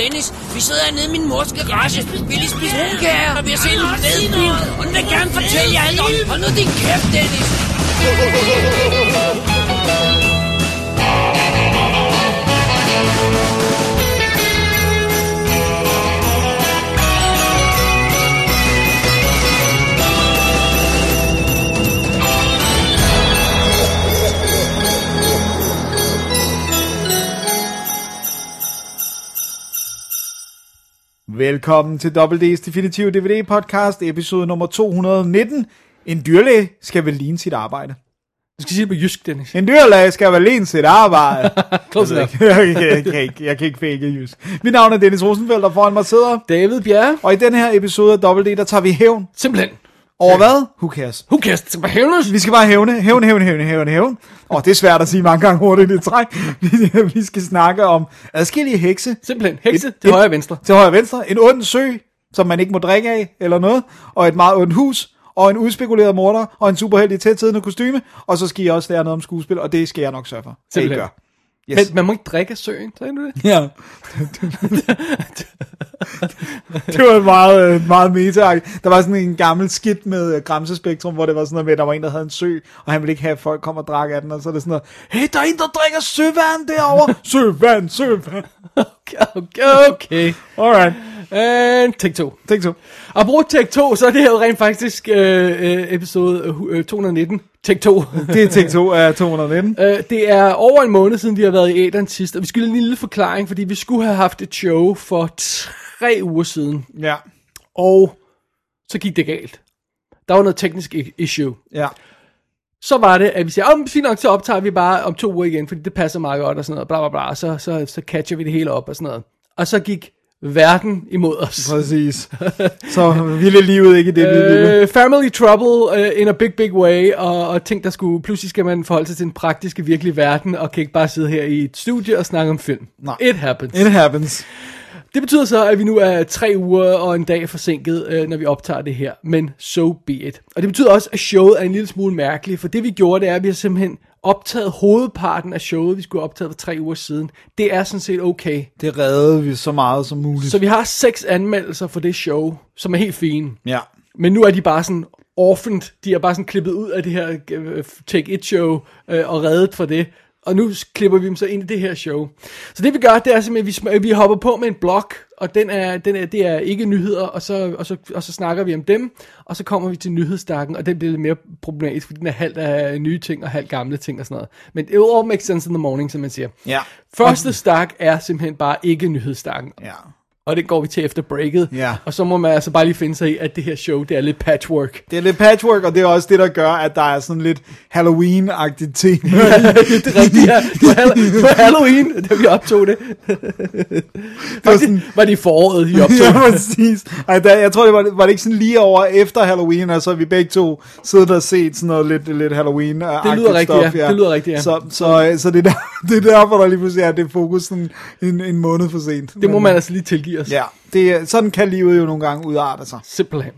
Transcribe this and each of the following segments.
Dennis. Vi sidder hernede i min mors garage. Vi lige spise rumkager, og vi har set en fed film. Og den vil gerne fortælle jer alt om. Hold nu din kæft, Dennis. Velkommen til WD's Definitive DVD podcast, episode nummer 219. En dyrlæge skal vel ligne sit arbejde. Du skal sige det på jysk, Dennis. En dyrlæge skal vel ligne sit arbejde. Close jeg, ved ikke, jeg, kan ikke, jeg kan ikke fake jysk. Mit navn er Dennis Rosenfeldt, og foran mig sidder. David Bjerre. Og i den her episode af WD, der tager vi hævn. Simpelthen. Over hvad? Who cares? Who cares? Det skal bare hævnes. Vi skal bare hævne, hævne, hævne, hævne, hævne, hævne. Og det er svært at sige mange gange hurtigt i træk. Vi- Vi skal snakke om adskillige hekse. Simpelthen. Hekse Et- til et- højre og venstre. Til højre og venstre. En ond sø, som man ikke må drikke af, eller noget. Og et meget ondt hus. Og en udspekuleret morder. Og en superheldig tætsiddende kostyme. Og så skal I også lære noget om skuespil. Og det skal jeg nok sørge for. at I Simpelthen. Gør. Men man må ikke drikke af søen, sagde du det? Ja. det var meget, øh, meget meta Der var sådan en gammel skit med øh, Gramsespektrum, hvor det var sådan noget med, at der var en, der havde en sø, og han ville ikke have, at folk kom og drak af den, og så er det sådan noget, hey, der er en, der drikker søvand derovre. søvand, søvand. Okay, okay. okay. Alright, And take to. tænk så. Og bruge take to, så er det jo rent faktisk øh, øh, episode øh, 219. Take to. Det er ting 2 af 219. Øh, det er over en måned siden, vi har været i æderen sidst, og vi have en lille forklaring, fordi vi skulle have haft et show for tre uger siden, Ja, og så gik det galt. Der var noget teknisk issue. ja. Så var det, at vi siger, om fint nok, så optager vi bare om to uger igen, fordi det passer meget godt og sådan noget, bla bla bla, så, så, så catcher vi det hele op og sådan noget. Og så gik verden imod os. Præcis. Så ville livet ikke det, vi ville. Øh, family trouble uh, in a big, big way, og, og ting, der skulle, pludselig skal man forholde sig til den praktiske, virkelige verden, og kan ikke bare sidde her i et studie og snakke om film. Nej. It happens. It happens. Det betyder så, at vi nu er tre uger og en dag forsinket, øh, når vi optager det her. Men so be it. Og det betyder også, at showet er en lille smule mærkeligt, for det vi gjorde, det er, at vi har simpelthen optaget hovedparten af showet, vi skulle have optaget for tre uger siden. Det er sådan set okay. Det reddede vi så meget som muligt. Så vi har seks anmeldelser for det show, som er helt fine. Ja. Men nu er de bare sådan orphaned. De er bare sådan klippet ud af det her øh, Take It show øh, og reddet for det. Og nu klipper vi dem så ind i det her show. Så det vi gør, det er simpelthen, at vi, vi hopper på med en blog, og den er, den er, det er ikke nyheder, og så, og, så, og så snakker vi om dem, og så kommer vi til nyhedsstakken, og den bliver lidt mere problematisk, fordi den er halvt af nye ting og halvt gamle ting og sådan noget. Men it all makes sense in the morning, som man siger. Ja. Første stak er simpelthen bare ikke nyhedsstakken. Ja. Og det går vi til efter breaket. Ja. Og så må man altså bare lige finde sig i, at det her show, det er lidt patchwork. Det er lidt patchwork, og det er også det, der gør, at der er sådan lidt Halloween-agtigt tema. det er rigtigt, ja. Det var, det var Halloween, da vi optog det. Faktisk var det i foråret, vi optog ja, det. præcis. Ej, der, jeg tror, det var, var det ikke sådan lige over efter Halloween, og så har vi begge to siddet og set sådan noget lidt, lidt halloween Det lyder rigtigt, ja. Det lyder rigtigt, ja. Så, så, så det, er der, det er derfor, der lige pludselig er det fokus sådan en, en måned for sent. Det må man altså lige tilgive os. Ja, det, er- sådan kan livet jo nogle gange udarte sig. Simpelthen.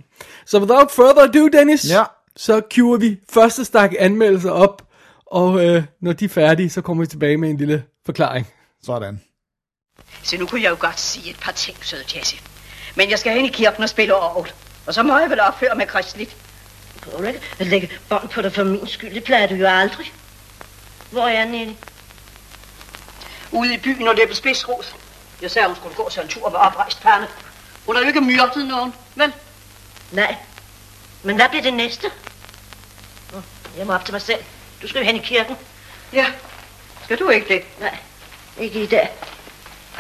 Så without further ado, Dennis, Ja. så cuer vi første stak anmeldelser op, og øh, når de er færdige, så kommer vi tilbage med en lille forklaring. Sådan. Så nu kunne jeg jo godt sige et par ting, søde Jessie. Men jeg skal hen i kirken og spille orgel. Og så må jeg vel opføre mig kristeligt. Prøv du ikke at lægge bånd på dig for min skyld. Det plejer du jo aldrig. Hvor er Nelly? Ude i byen og løbe spidsrod. Jeg sagde, hun skulle gå sig en tur med oprejst pande. Hun har jo ikke myrdet nogen, vel? Nej. Men hvad bliver det næste? Nå, Jeg må op til mig selv. Du skal jo hen i kirken. Ja. Skal du ikke det? Nej, ikke i dag.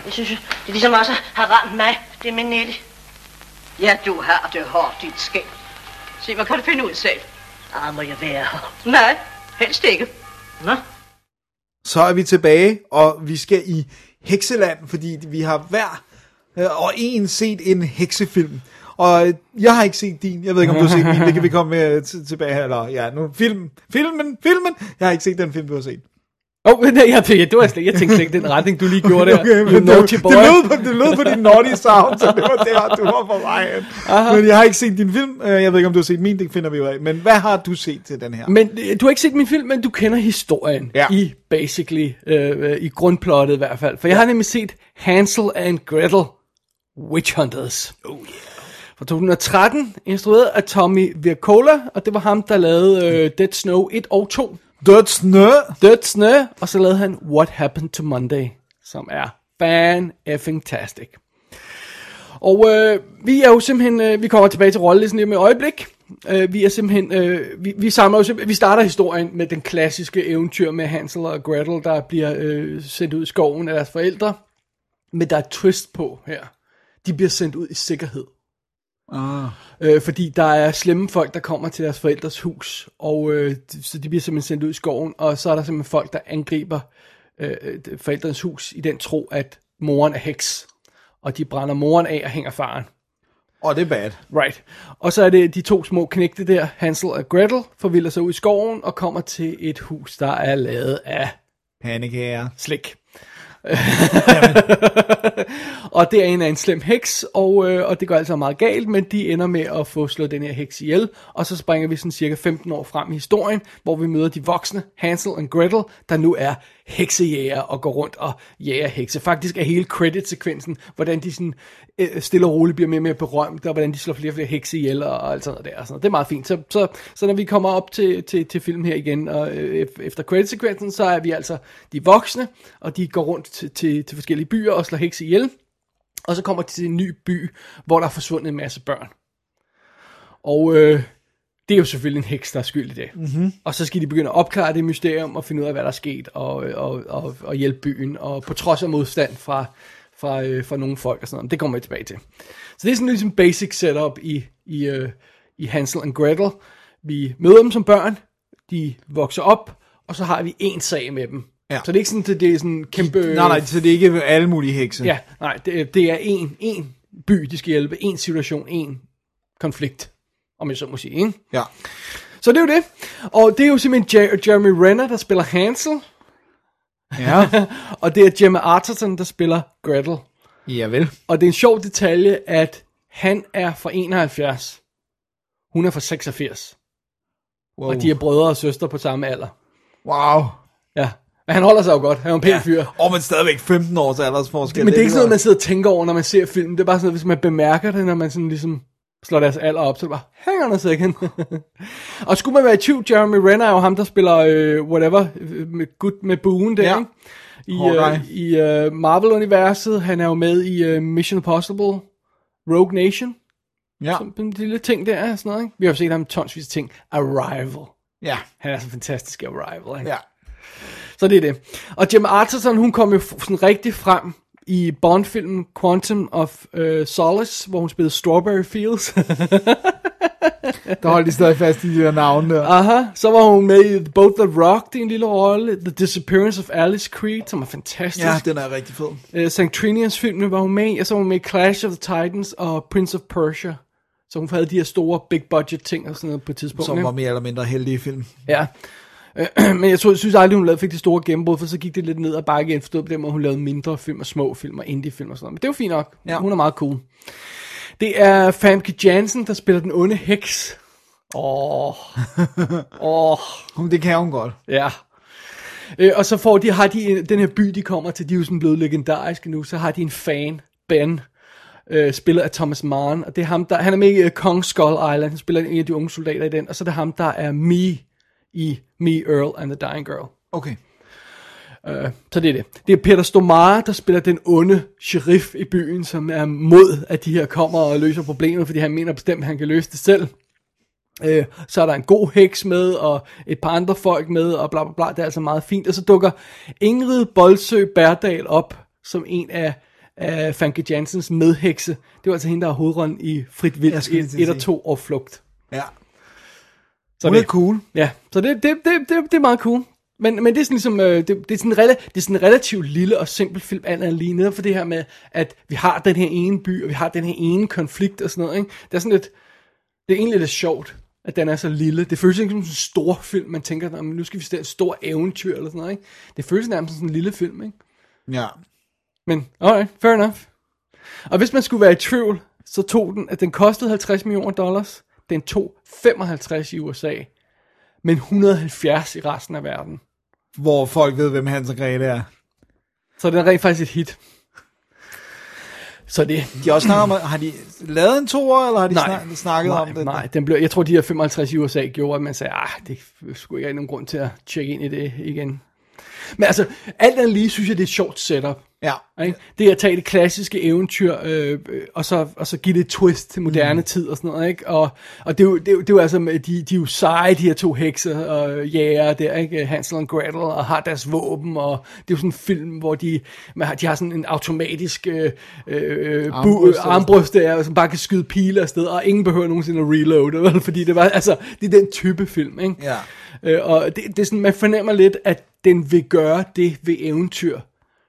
Jeg synes det er ligesom også har ramt mig. Det er med Nelly. Ja, du har det hårdt, dit skæg. Se, hvad kan du finde ud selv? Ah, må jeg være her. Nej, helst ikke. Nå, Så er vi tilbage, og vi skal i Hekseland, fordi vi har hver øh, og en set en heksefilm. Og jeg har ikke set din. Jeg ved ikke, om du har set min. Det kan vi komme øh, med tilbage her. Eller, ja, nu film. Filmen, filmen. Jeg har ikke set den film, du har set. Oh, nej, jeg, jeg, det var slet, jeg tænkte slet ikke den retning, du lige gjorde der. Okay, men naughty det, boy. det, lød på, det lød på din naughty sound, så det var der, du var på vej. Men jeg har ikke set din film. Øh, Jeg ved ikke, om du har set min, det finder vi ud af. Men hvad har du set til den her? Men øh, du har ikke set min film, men du kender historien Ja. i basically, øh, øh, i grundplottet i hvert fald. For jeg har nemlig set Hansel and Gretel Witch Hunters. Oh yeah. Fra 2013, instrueret af Tommy Wirkola, og det var ham, der lavede øh, Dead Snow 1 og 2. Dødt snø. Dead Snow, og så lavede han What Happened to Monday, som er fan effing tastic. Og øh, vi er jo simpelthen, øh, vi kommer tilbage til rollelisten lige om et øjeblik. Øh, vi er simpelthen, øh, vi, vi samler jo simpelthen, vi starter historien med den klassiske eventyr med Hansel og Gretel, der bliver øh, sendt ud i skoven af deres forældre. Men der er twist på her. De bliver sendt ud i sikkerhed. Ah. Øh, fordi der er slemme folk, der kommer til deres forældres hus, og øh, så de bliver simpelthen sendt ud i skoven, og så er der simpelthen folk, der angriber øh, forældrenes hus i den tro, at moren er heks, og de brænder moren af og hænger faren. Åh, det er bad. Right. Og så er det de to små knægte der, Hansel og Gretel, forvilder sig ud i skoven og kommer til et hus, der er lavet af Pandekager. slik. og det er en af en slem heks, og, øh, og det går altså meget galt, men de ender med at få slået den her heks ihjel, og så springer vi sådan cirka 15 år frem i historien, hvor vi møder de voksne, Hansel og Gretel, der nu er heksejæger og går rundt og jager hekse. Faktisk er hele credit-sekvensen, hvordan de sådan øh, stille og roligt bliver mere og mere berømte, og hvordan de slår flere og flere hekse ihjel og, og alt sådan noget der. og Sådan noget. Det er meget fint. Så, så, så når vi kommer op til, til, til film her igen, og øh, efter credit-sekvensen, så er vi altså de voksne, og de går rundt til, til, til forskellige byer og slår hekse ihjel. Og så kommer de til en ny by, hvor der er forsvundet en masse børn. Og øh, det er jo selvfølgelig en heks, der er skyld i det. Mm-hmm. Og så skal de begynde at opklare det mysterium og finde ud af, hvad der er sket, og, og, og, og hjælpe byen, og på trods af modstand fra, fra, øh, fra nogle folk og sådan noget. Det kommer vi tilbage til. Så det er sådan ligesom basic setup i, i, øh, i Hansel and Gretel. Vi møder dem som børn, de vokser op, og så har vi en sag med dem. Ja. Så det er ikke sådan, at det er sådan kæmpe... Nej, nej, så det er ikke alle mulige hekse. Ja, nej, det, det er en, en by, de skal hjælpe, en situation, en konflikt, om jeg så må sige, ikke? ja. Så det er jo det. Og det er jo simpelthen Jer- Jeremy Renner, der spiller Hansel, Ja, og det er Gemma Arterton, der spiller Gretel. ja vel. Og det er en sjov detalje, at han er fra 71, hun er fra 86, Wow. og de er brødre og søstre på samme alder. Wow. Ja, men han holder sig jo godt, han er en pæn ja. fyr. Og men stadigvæk 15 års aldersforskel. Men det er ikke sådan noget, man sidder og tænker over, når man ser film. Det er bare sådan noget, hvis man bemærker det, når man sådan ligesom slår deres alder op, så det bare, hang on a second. og skulle man være i tvivl, Jeremy Renner er jo ham, der spiller øh, whatever, øh, med gut med buen der, Ja. ikke? I, øh, i øh, Marvel-universet. Han er jo med i øh, Mission Impossible, Rogue Nation, Ja, som en lille ting der, sådan noget, ikke? Vi har jo set ham tonsvis af ting. Arrival. ja, Han er så fantastisk Arrival, ikke? ja. Så det er det. Og Gemma Arterton, hun kom jo sådan rigtig frem i Bond-filmen Quantum of uh, Solace, hvor hun spillede Strawberry Fields. Der holdt de stadig fast i de der navne der. Aha, så var hun med i Boat the Rock, det er en lille rolle. The Disappearance of Alice Creed, som er fantastisk. Ja, den er rigtig fed. Uh, St. Trinians filmene var hun med i, og så var hun med i Clash of the Titans og Prince of Persia. Så hun havde de her store big budget ting og sådan noget på et tidspunkt. Som var mere eller mindre heldige film. Ja. Men jeg tror, jeg synes aldrig, hun lavede, fik det store gennembrud, for så gik det lidt ned ad bakke igen, forstået på den måde, hun lavede mindre film og små film og indie-film og sådan noget. Men det var fint nok. Ja. Hun er meget cool. Det er Famke Janssen, der spiller den onde heks. Åh. Åh. Hun- Det kan hun godt. Ja. Øh, og så får de, har de en- den her by, de kommer til, de er jo sådan blevet legendariske nu, så har de en fan, Ben, øh, spillet af Thomas Mann, og det er ham, der, han er med i uh, Kong Skull Island, han spiller en af de unge soldater i den, og så er det ham, der er Me i Me, Earl and the Dying Girl. Okay. Øh, så det er det. Det er Peter Stormare, der spiller den onde sheriff i byen, som er mod, at de her kommer og løser problemet, fordi han mener bestemt, at han kan løse det selv. Øh, så er der en god heks med, og et par andre folk med, og bla bla bla. Det er altså meget fint. Og så dukker Ingrid Bolsø Bærdal op, som en af, af Fanke Jansens medhekse. Det var altså hende, der har hovedrollen i Frit Vildt skulle lige 1, til at 1 og sige. 2 og Flugt. Ja. Så Hun det, er cool. Ja, så det, det, det, det, det er meget cool. Men, men det er sådan ligesom, øh, det, det, er sådan rela, det er sådan en relativt lille og simpel film, alt andet lige, netop for det her med, at vi har den her ene by, og vi har den her ene konflikt og sådan noget, ikke? Det er sådan lidt, det er egentlig lidt sjovt. at den er så lille. Det føles ikke som sådan en stor film, man tænker, "Nå, men nu skal vi se en stor eventyr eller sådan noget, ikke? Det føles nærmest som sådan en lille film, ikke? Ja. Men, alright, fair enough. Og hvis man skulle være i tvivl, så tog den, at den kostede 50 millioner dollars. Den tog 55 i USA, men 170 i resten af verden. Hvor folk ved, hvem Hans og Grete er. Så den er rent faktisk et hit. Så det... De også snakket om, har de lavet en toer, eller har de Nej, snak, snakket nej, om det? Nej, den blev, jeg tror, de her 55 i USA gjorde, at man sagde, ah, det skulle ikke have nogen grund til at tjekke ind i det igen. Men altså, alt andet lige, synes jeg, det er et sjovt setup. Ja. Ikke? Det er at tage det klassiske eventyr, øh, øh, og, så, og så give det et twist til moderne mm. tid og sådan noget, ikke? Og, og det, er jo, det, er jo, det er jo altså, med- de, de er jo seje, de her to hekser og jæger der, ikke? Hansel og Gretel, og har deres våben, og det er jo sådan en film, hvor de, man har, de har sådan en automatisk øh, øh, bu- Armbrust, øh, armbrust der, som bare kan skyde pile afsted, og ingen behøver nogensinde at reloade, vel? fordi det var, altså, det er den type film, ikke? Ja. Øh, og det, det er sådan, man fornemmer lidt, at den vil gøre det ved eventyr,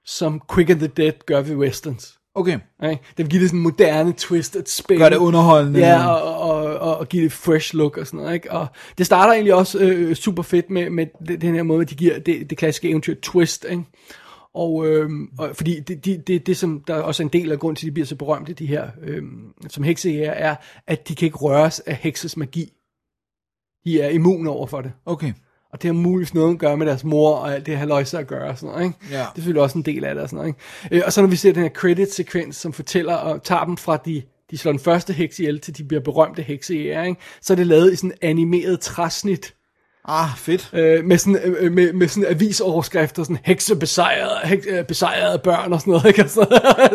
som Quick and the Dead gør ved westerns. Okay. Ikke? Den vil give det sådan en moderne twist, et spil. Gør det underholdende. Ja, og, og, og, og give det et fresh look og sådan noget. Ikke? Og det starter egentlig også øh, super fedt med, med den her måde, de giver det, det klassiske eventyr twist. Ikke? Og, øhm, og fordi det, det, det, det, som der er også er en del af grunden til, at de bliver så berømte, de her, øhm, som heksejæger, er, at de kan ikke røres af hekses magi. De er immune over for det. Okay. Og det har muligvis noget at gøre med deres mor, og alt det her løjse at gøre, og sådan noget, ikke? Ja. Det er selvfølgelig også en del af det, og sådan noget, ikke? Øh, og så når vi ser den her credit-sekvens, som fortæller og tager dem fra de, de slår den første heks ihjel, til de bliver berømte heksejæger, ikke? Så er det lavet i sådan animeret træsnit, Ah, fedt. øh, med sådan, øh, med, med sådan avisoverskrifter, sådan hekse besejrede, hek, øh, besejrede børn og sådan noget, ikke? Og så,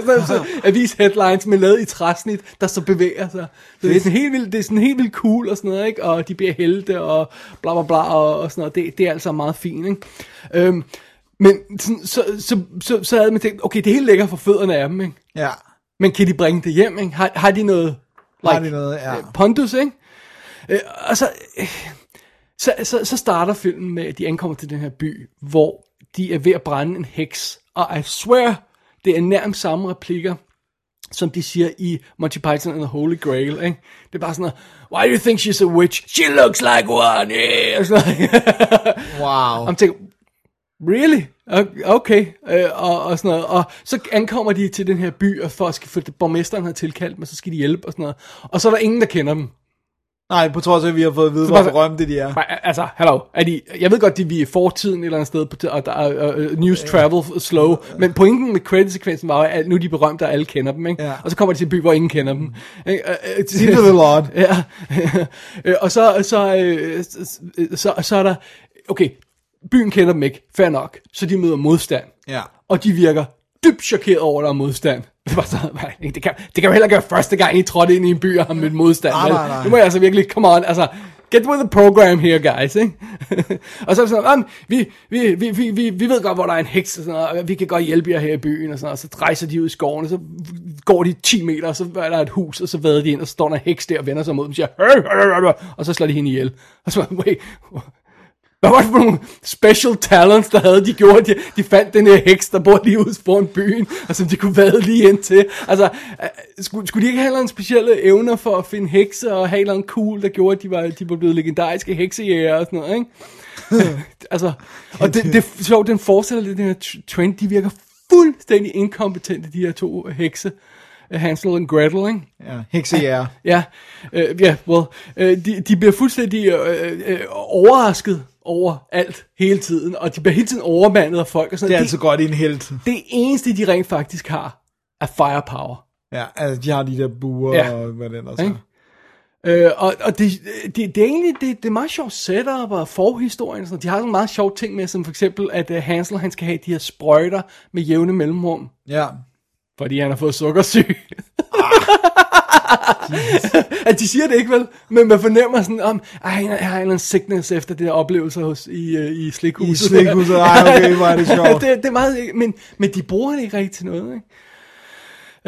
så, så avis headlines, men lavet i træsnit, der så bevæger sig. Så det er sådan helt vildt, det er sådan helt vildt cool og sådan noget, ikke? Og de bliver helte og bla bla bla og, og sådan noget. Det, det er altså meget fint, ikke? Øhm, men sådan, så, så, så, så havde man tænkt, okay, det er helt lækkert for fødderne af dem, ikke? Ja. Men kan de bringe det hjem, ikke? Har, har de noget... Har de noget, ja. øh, Pondus, ikke? Øh, og så, øh, så, så, så starter filmen med, at de ankommer til den her by, hvor de er ved at brænde en heks. Og I swear, det er nærmest samme replikker, som de siger i Monty Python and the Holy Grail, ikke? Det er bare sådan noget, why do you think she's a witch? She looks like one, yeah! Og sådan noget. Wow. Og man tænker, really? Okay, øh, og, og sådan noget. Og så ankommer de til den her by, og for få borgmesteren har tilkaldt, men så skal de hjælpe og sådan noget. Og så er der ingen, der kender dem. Nej, på trods af, at vi har fået at vide, hvor berømte de er. Altså, hallo, er de, jeg ved godt, at vi er i fortiden et eller andet sted, på, og der er uh, news travel slow, men pointen med credit-sekvensen var, at nu er de berømte, og alle kender dem, ikke? Ja. Og så kommer de til en by, hvor ingen kender dem. Ikke? Øh, Seems a little odd. Ja, og så, så, så, så, så er der, okay, byen kender dem ikke, fair nok, så de møder modstand. Ja. Og de virker dybt chokeret over, at der er modstand. Det var så, det kan, det kan jo heller gøre første gang, I trådte ind i en by og har mødt modstand. Nej, nej, nej. Nu må jeg altså virkelig, come on, altså, get with the program here, guys, ikke? og så er sådan, "Jamen, vi, vi, vi, vi, vi, vi ved godt, hvor der er en heks, og, sådan, og vi kan godt hjælpe jer her i byen, og, sådan, og så rejser de ud i skoven, og så går de 10 meter, og så er der et hus, og så vader de ind, og så står der en heks der og vender sig mod dem, og siger, "Hey, hey, hey, hey," og så slår de hende ihjel. Og så, wait, hvad var det for nogle special talents, der havde de gjort? De, de fandt den her heks, der bor lige ude foran byen, og som de kunne vade lige ind til. Altså, øh, skulle, skulle de ikke have en specielle evner for at finde hekse, og have noget cool, der gjorde, at de var, de var blevet legendariske heksejæger og sådan noget, ikke? altså, og det, det er sjovt, den fortsætter lidt den her trend, de virker fuldstændig inkompetente, de her to hekse. øh, Hansel og Gretel, ikke? Ja. Heksejæger. Ja, øh, ja, well, øh, de, de bliver fuldstændig øh, øh, overrasket over alt hele tiden, og de bliver hele tiden overmandet af folk og sådan Det er noget. altså godt i en helt. det eneste, de rent faktisk har, er firepower. Ja, altså de har de der buer Ja. og hvad det ellers er. Øh, og og det, det, det er egentlig det, det er meget sjovt setup og forhistorien. Sådan. De har sådan meget sjove ting med, som for eksempel, at uh, Hansel han skal have de her sprøjter med jævne mellemrum, Ja. fordi han har fået sukkersyg. at de siger det ikke vel, men man fornemmer sådan om, ej, jeg har en eller anden sickness efter det der oplevelse hos, i, uh, i slikhuset. I slikhuset, ej, okay, hvor er det sjovt. det, det er meget, men, men de bruger det ikke rigtig til noget, ikke?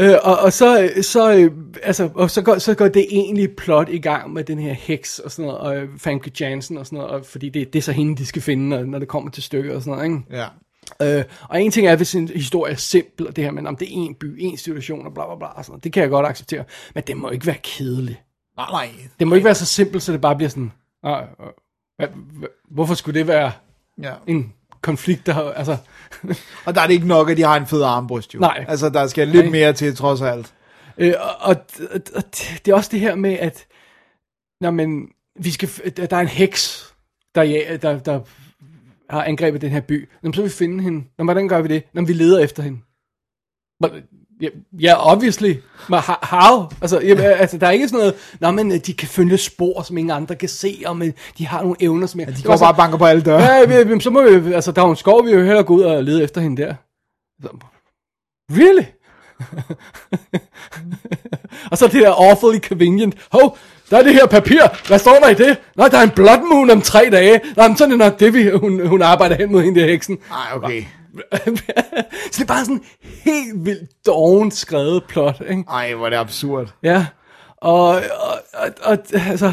Øh, og, og så, så, øh, altså, og så, går, så går det egentlig plot i gang med den her heks og sådan noget, og øh, Famke Jansen og sådan noget, og, fordi det, det er så hende, de skal finde, når, når det kommer til stykker og sådan noget, ikke? Ja. Øh, og en ting er, hvis en historie er simpel, og det her med, om det er en by, en situation og bla bla bla, og sådan noget, det kan jeg godt acceptere, men det må ikke være kedeligt. Nej, nej. Det må ikke være så simpelt, så det bare bliver sådan, "Ah, øh, hvorfor skulle det være Ja. en konflikt, der altså, Og der er det ikke nok, at de har en fed armbryst, jo. Nej. Altså, der skal lidt Nej. mere til, trods alt. Øh, og, og, og, det er også det her med, at når man, vi skal, der er en heks, der, ja, der, der har angrebet den her by. Jamen, så vil vi finde hende. Nå, hvordan gør vi det? Når vi leder efter hende. But, Ja, ja, obviously. Men ho- how? Altså, ja, altså, der er ikke sådan noget, Nå, men øh, de kan følge spor, som ingen andre kan se, og men, de har nogle evner, som jeg... De går bare og banker på alle døre. Ja, vi, så må vi, altså, der er en skov, vi jo hellere gå ud og lede efter hende der. Really? og så det der awfully convenient. Hov, der er det her papir. Hvad står der i det? Nå, der er en blood moon om tre dage. Nå, men sådan er nok det, vi, hun, hun arbejder hen mod hende der heksen. Nej, okay. så det er bare sådan helt vildt doven skrevet plot, ikke? Ej, hvor er det absurd. Ja, og, og, og, og altså...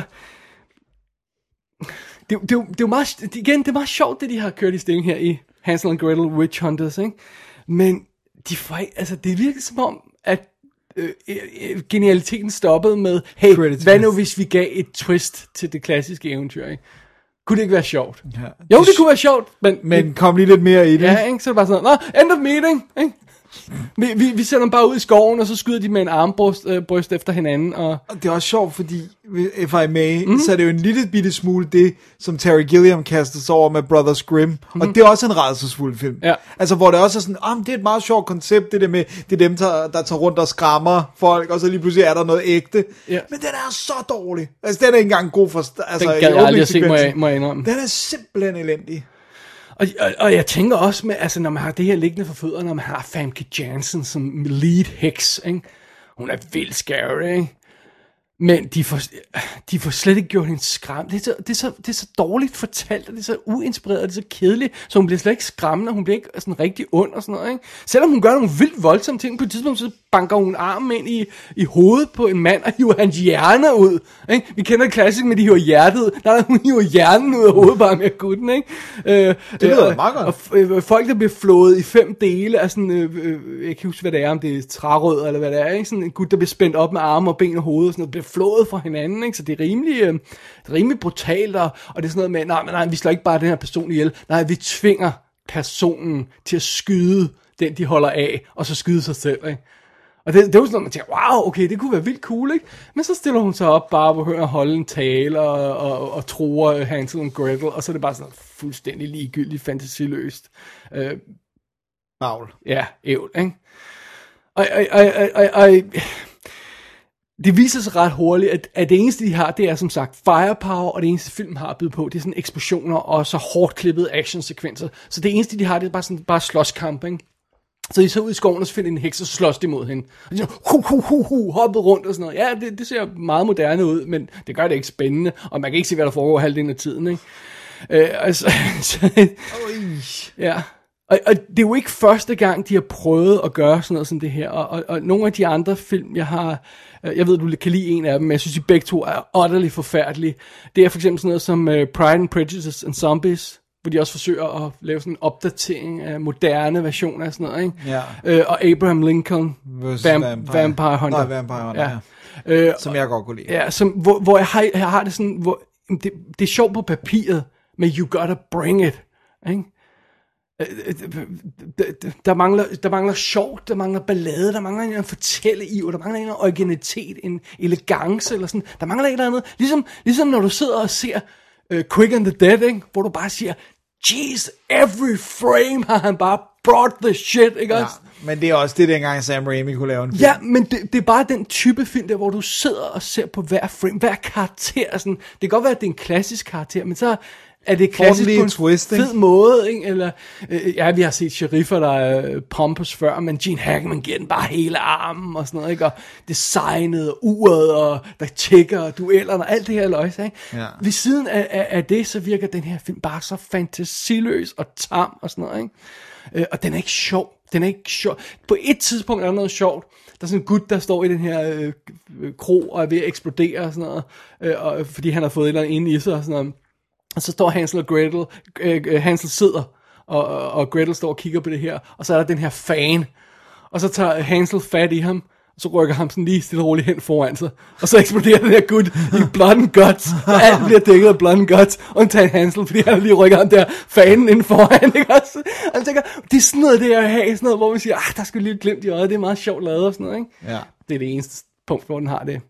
Det, det, det, er jo meget, det, igen, det er meget sjovt, det de har kørt i stilling her i Hansel and Gretel Witch Hunters, ikke? Men de altså, det virker som om, at øh, øh, genialiteten stoppede med, hey, Credits hvad nu hvis vi gav et twist til det klassiske eventyr, ikke? Kunne det ikke være sjovt? Ja. Jo, det kunne være sjovt, men, Men kom lige lidt mere i det. Ja, ikke? Så er det bare sådan, nå, end of meeting, ikke? Vi, vi, vi sender dem bare ud i skoven, og så skyder de med en armbryst øh, bryst efter hinanden, og... Og det er også sjovt, fordi, if I may, mm. så er det jo en lille bitte smule det, som Terry Gilliam kastede sig over med Brothers Grimm. Mm. Og det er også en rædselsfuld film. Ja. Altså, hvor det også er sådan, men det er et meget sjovt koncept, det der med, det er dem, der, der tager rundt og skræmmer folk, og så lige pludselig er der noget ægte. Ja. Men den er så dårlig. Altså, den er ikke engang god for... Altså, Den gad jeg aldrig at se, må jeg, må jeg indrømme. Den er simpelthen elendig. Og, og, og jeg tænker også med, altså når man har det her liggende for fødderne, når man har Famke Jansen som lead heks, ikke? Hun er vildt scary, ikke? Men de får, de får slet ikke gjort hende skræmt. Det er, så, det, er så, det er så dårligt fortalt, og det er så uinspireret, og det er så kedeligt, så hun bliver slet ikke skræmmende, og hun bliver ikke sådan rigtig ond og sådan noget, ikke? Selvom hun gør nogle vildt voldsomme ting, på et tidspunkt så banker hun armen ind i, i hovedet på en mand, og hiver hans hjerne ud, ikke? Vi kender klassisk med, de hiver hjertet er hun hiver hjernen ud af hovedet bare med gutten, ikke? Øh, det lyder meget godt. Og f- øh, folk, der bliver flået i fem dele af sådan, øh, øh, jeg kan huske, hvad det er, om det er trærød eller hvad det er, ikke? Sådan en gut, der bliver spændt op med arme og ben og hoved og sådan noget, flået fra hinanden, ikke? Så det er rimelig, øh, det er rimelig brutalt, og, og det er sådan noget med, nej, men nej, vi slår ikke bare den her person ihjel, nej, vi tvinger personen til at skyde den, de holder af, og så skyde sig selv, ikke? Og det, det var sådan noget, man tænker, wow, okay, det kunne være vildt cool, ikke? Men så stiller hun sig op bare på at holde en tale og, og, og tror Hansel og Gretel, og så er det bare sådan fuldstændig ligegyldigt, fantasiløst. Øh, Navl. ja, ævl, ikke? Og, og, og, og, og, og det viser sig ret hurtigt, at, at det eneste, de har, det er som sagt firepower, og det eneste film har at byde på, det er sådan eksplosioner og så hårdt klippede actionsekvenser. Så det eneste, de har, det er bare sådan bare slåskamp, ikke? Så de så ud i skoven, og så finder de en heks, og slås de mod hende. Og de så, hu, hu, hu, hu, hoppet rundt og sådan noget. Ja, det, det ser meget moderne ud, men det gør det ikke spændende, og man kan ikke se, hvad der foregår halvdelen af tiden, ikke? Øh, altså, så, ja. Og, og det er jo ikke første gang, de har prøvet at gøre sådan noget som det her. Og, og, og nogle af de andre film, jeg har... øh, Jeg ved, du kan lide en af dem, men jeg synes, de begge to er utterly forfærdelige. Det er for eksempel sådan noget som uh, Pride and Prejudice and Zombies, hvor de også forsøger at lave sådan en opdatering af moderne versioner af sådan noget, ikke? Ja. Øh, og Abraham Lincoln, Versus Vam- Vampire. Vampire Hunter. Nej, Vampire Hunter, ja. ja. Øh, Som jeg godt kunne lide. Ja, som, hvor, hvor jeg, har, jeg har det sådan, hvor, det, det er sjovt på papiret, men you gotta bring it, ikke? Øh, øh, øh, Der mangler, der mangler sjov, der mangler ballade, der mangler en fortælle i, og der mangler en originalitet, en elegance eller sådan. Der mangler et eller andet. Ligesom, ligesom når du sidder og ser uh, Quick and the Dead, ikke? hvor du bare siger, jeez, every frame har han bare brought the shit, ikke Ja, også? men det er også det, dengang Sam Raimi kunne lave en film. Ja, men det, det er bare den type film der, hvor du sidder og ser på hver frame, hver karakter. Sådan, det kan godt være, at det er en klassisk karakter, men så er det klassisk på en twist, ikke? fed måde. Ikke? Eller, øh, ja, vi har set sheriffer, der er øh, pompous før, men Gene Hackman giver den bare hele armen og sådan noget. Ikke? Og designet og uret, og der tjekker og duellerne og alt det her løjse. Ikke? Ja. Ved siden af, af, af det, så virker den her film bare så fantasiløs og tam og sådan noget. Ikke? Øh, og den er ikke sjov. Den er ikke sjov. På et tidspunkt er der noget sjovt. Der er sådan en gut, der står i den her øh, øh, kro og er ved at eksplodere og sådan noget. Øh, og, fordi han har fået et eller andet inde i sig og sådan noget. Og så står Hansel og Gretel, øh, øh, Hansel sidder, og, og, og Gretel står og kigger på det her, og så er der den her fan, og så tager Hansel fat i ham, og så rykker ham sådan lige stille og roligt hen foran sig, og så eksploderer den her gut i blood and guts, og alt bliver dækket af blood and guts, undtagen Hansel, fordi han lige rykker ham der fanen ind foran, ikke også? Og jeg tænker, det er sådan noget, det er at have, sådan noget, hvor man siger, ah, der skal lige glimt i øjet, det er meget sjovt lavet og sådan noget, ikke? Ja. Det er det eneste punkt, hvor den har det.